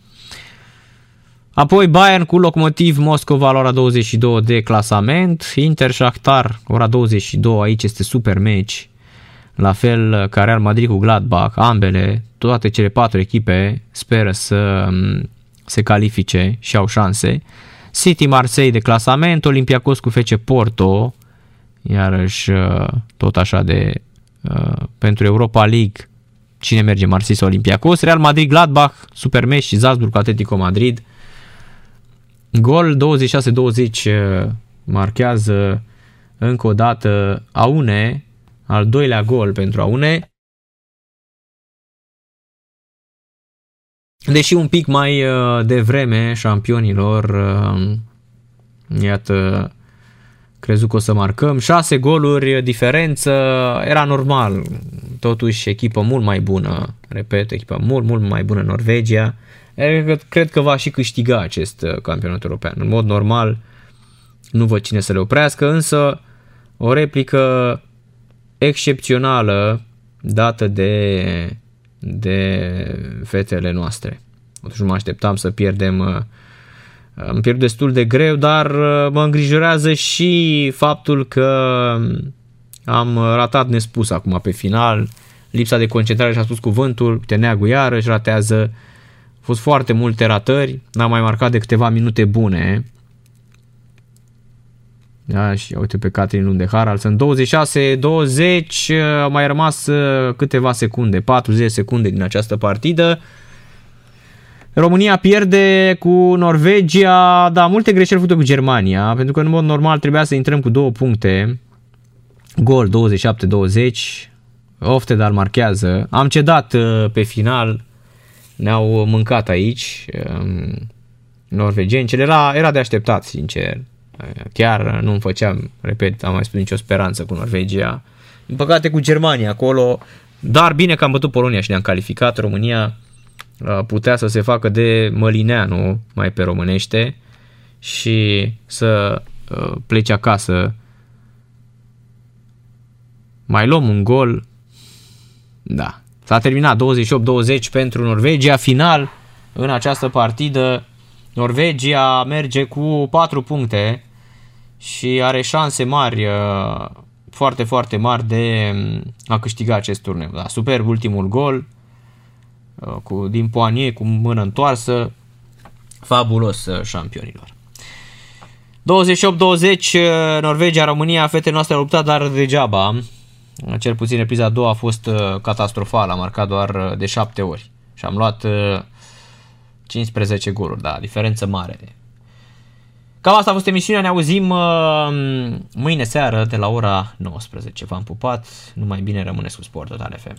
Apoi Bayern cu Locomotiv Moscova la ora 22 de clasament, Inter Shakhtar ora 22, aici este super meci, la fel ca Real Madrid cu Gladbach, ambele, toate cele patru echipe speră să um, se califice și au șanse. City Marseille de clasament, Olympiacos cu FC Porto, iarăși uh, tot așa de uh, pentru Europa League cine merge Marseille sau Olympiacos, Real Madrid, Gladbach, Supermesh și Salzburg cu Atletico Madrid. Gol 26-20 uh, marchează încă o dată Aune, al doilea gol pentru Aune. Deși un pic mai uh, devreme șampionilor, uh, iată, crezut că o să marcăm. 6 goluri diferență, era normal. Totuși echipă mult mai bună, repet, echipă mult, mult mai bună Norvegia. Cred că va și câștiga acest uh, campionat european. În mod normal nu văd cine să le oprească, însă o replică excepțională dată de, de fetele noastre. Totuși nu mă așteptam să pierdem uh, îmi pierd destul de greu, dar uh, mă îngrijorează și faptul că am ratat nespus acum pe final. Lipsa de concentrare și-a spus cuvântul, Teneagu iarăși ratează. Au fost foarte multe ratări, n-am mai marcat de câteva minute bune. Da, și uite pe Catrin Lundehar, sunt 26, 20, au mai rămas uh, câteva secunde, 40 secunde din această partidă. România pierde cu Norvegia, da, multe greșeli făcute cu Germania, pentru că în mod normal trebuia să intrăm cu două puncte. Gol 27-20, Oftedal marchează. Am cedat uh, pe final, ne-au mâncat aici um, norvegeni, ce era, era de așteptat, sincer. Chiar nu-mi făceam, repet, am mai spus nicio speranță cu Norvegia. În păcate cu Germania acolo, dar bine că am bătut Polonia și ne-am calificat. România putea să se facă de mălineanu, mai pe românește, și să plece acasă. Mai luăm un gol. Da. S-a terminat 28-20 pentru Norvegia. Final în această partidă. Norvegia merge cu 4 puncte și are șanse mari, foarte, foarte mari de a câștiga acest turneu. Da, superb ultimul gol Uh, cu, din poanie, cu mână întoarsă, fabulos uh, șampionilor. 28-20, uh, Norvegia, România, fetele noastre au luptat, dar degeaba. Cel puțin repriza a doua a fost catastrofală, a marcat doar de 7 ori. Și am luat 15 goluri, da, diferență mare. Cam asta a fost emisiunea, ne auzim mâine seară de la ora 19. V-am pupat, numai bine rămâneți cu Sport Total FM.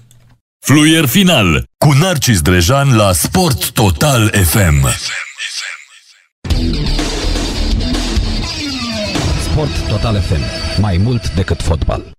Fluier final cu Narcis Drejan la Sport Total FM. Sport Total FM. Mai mult decât fotbal.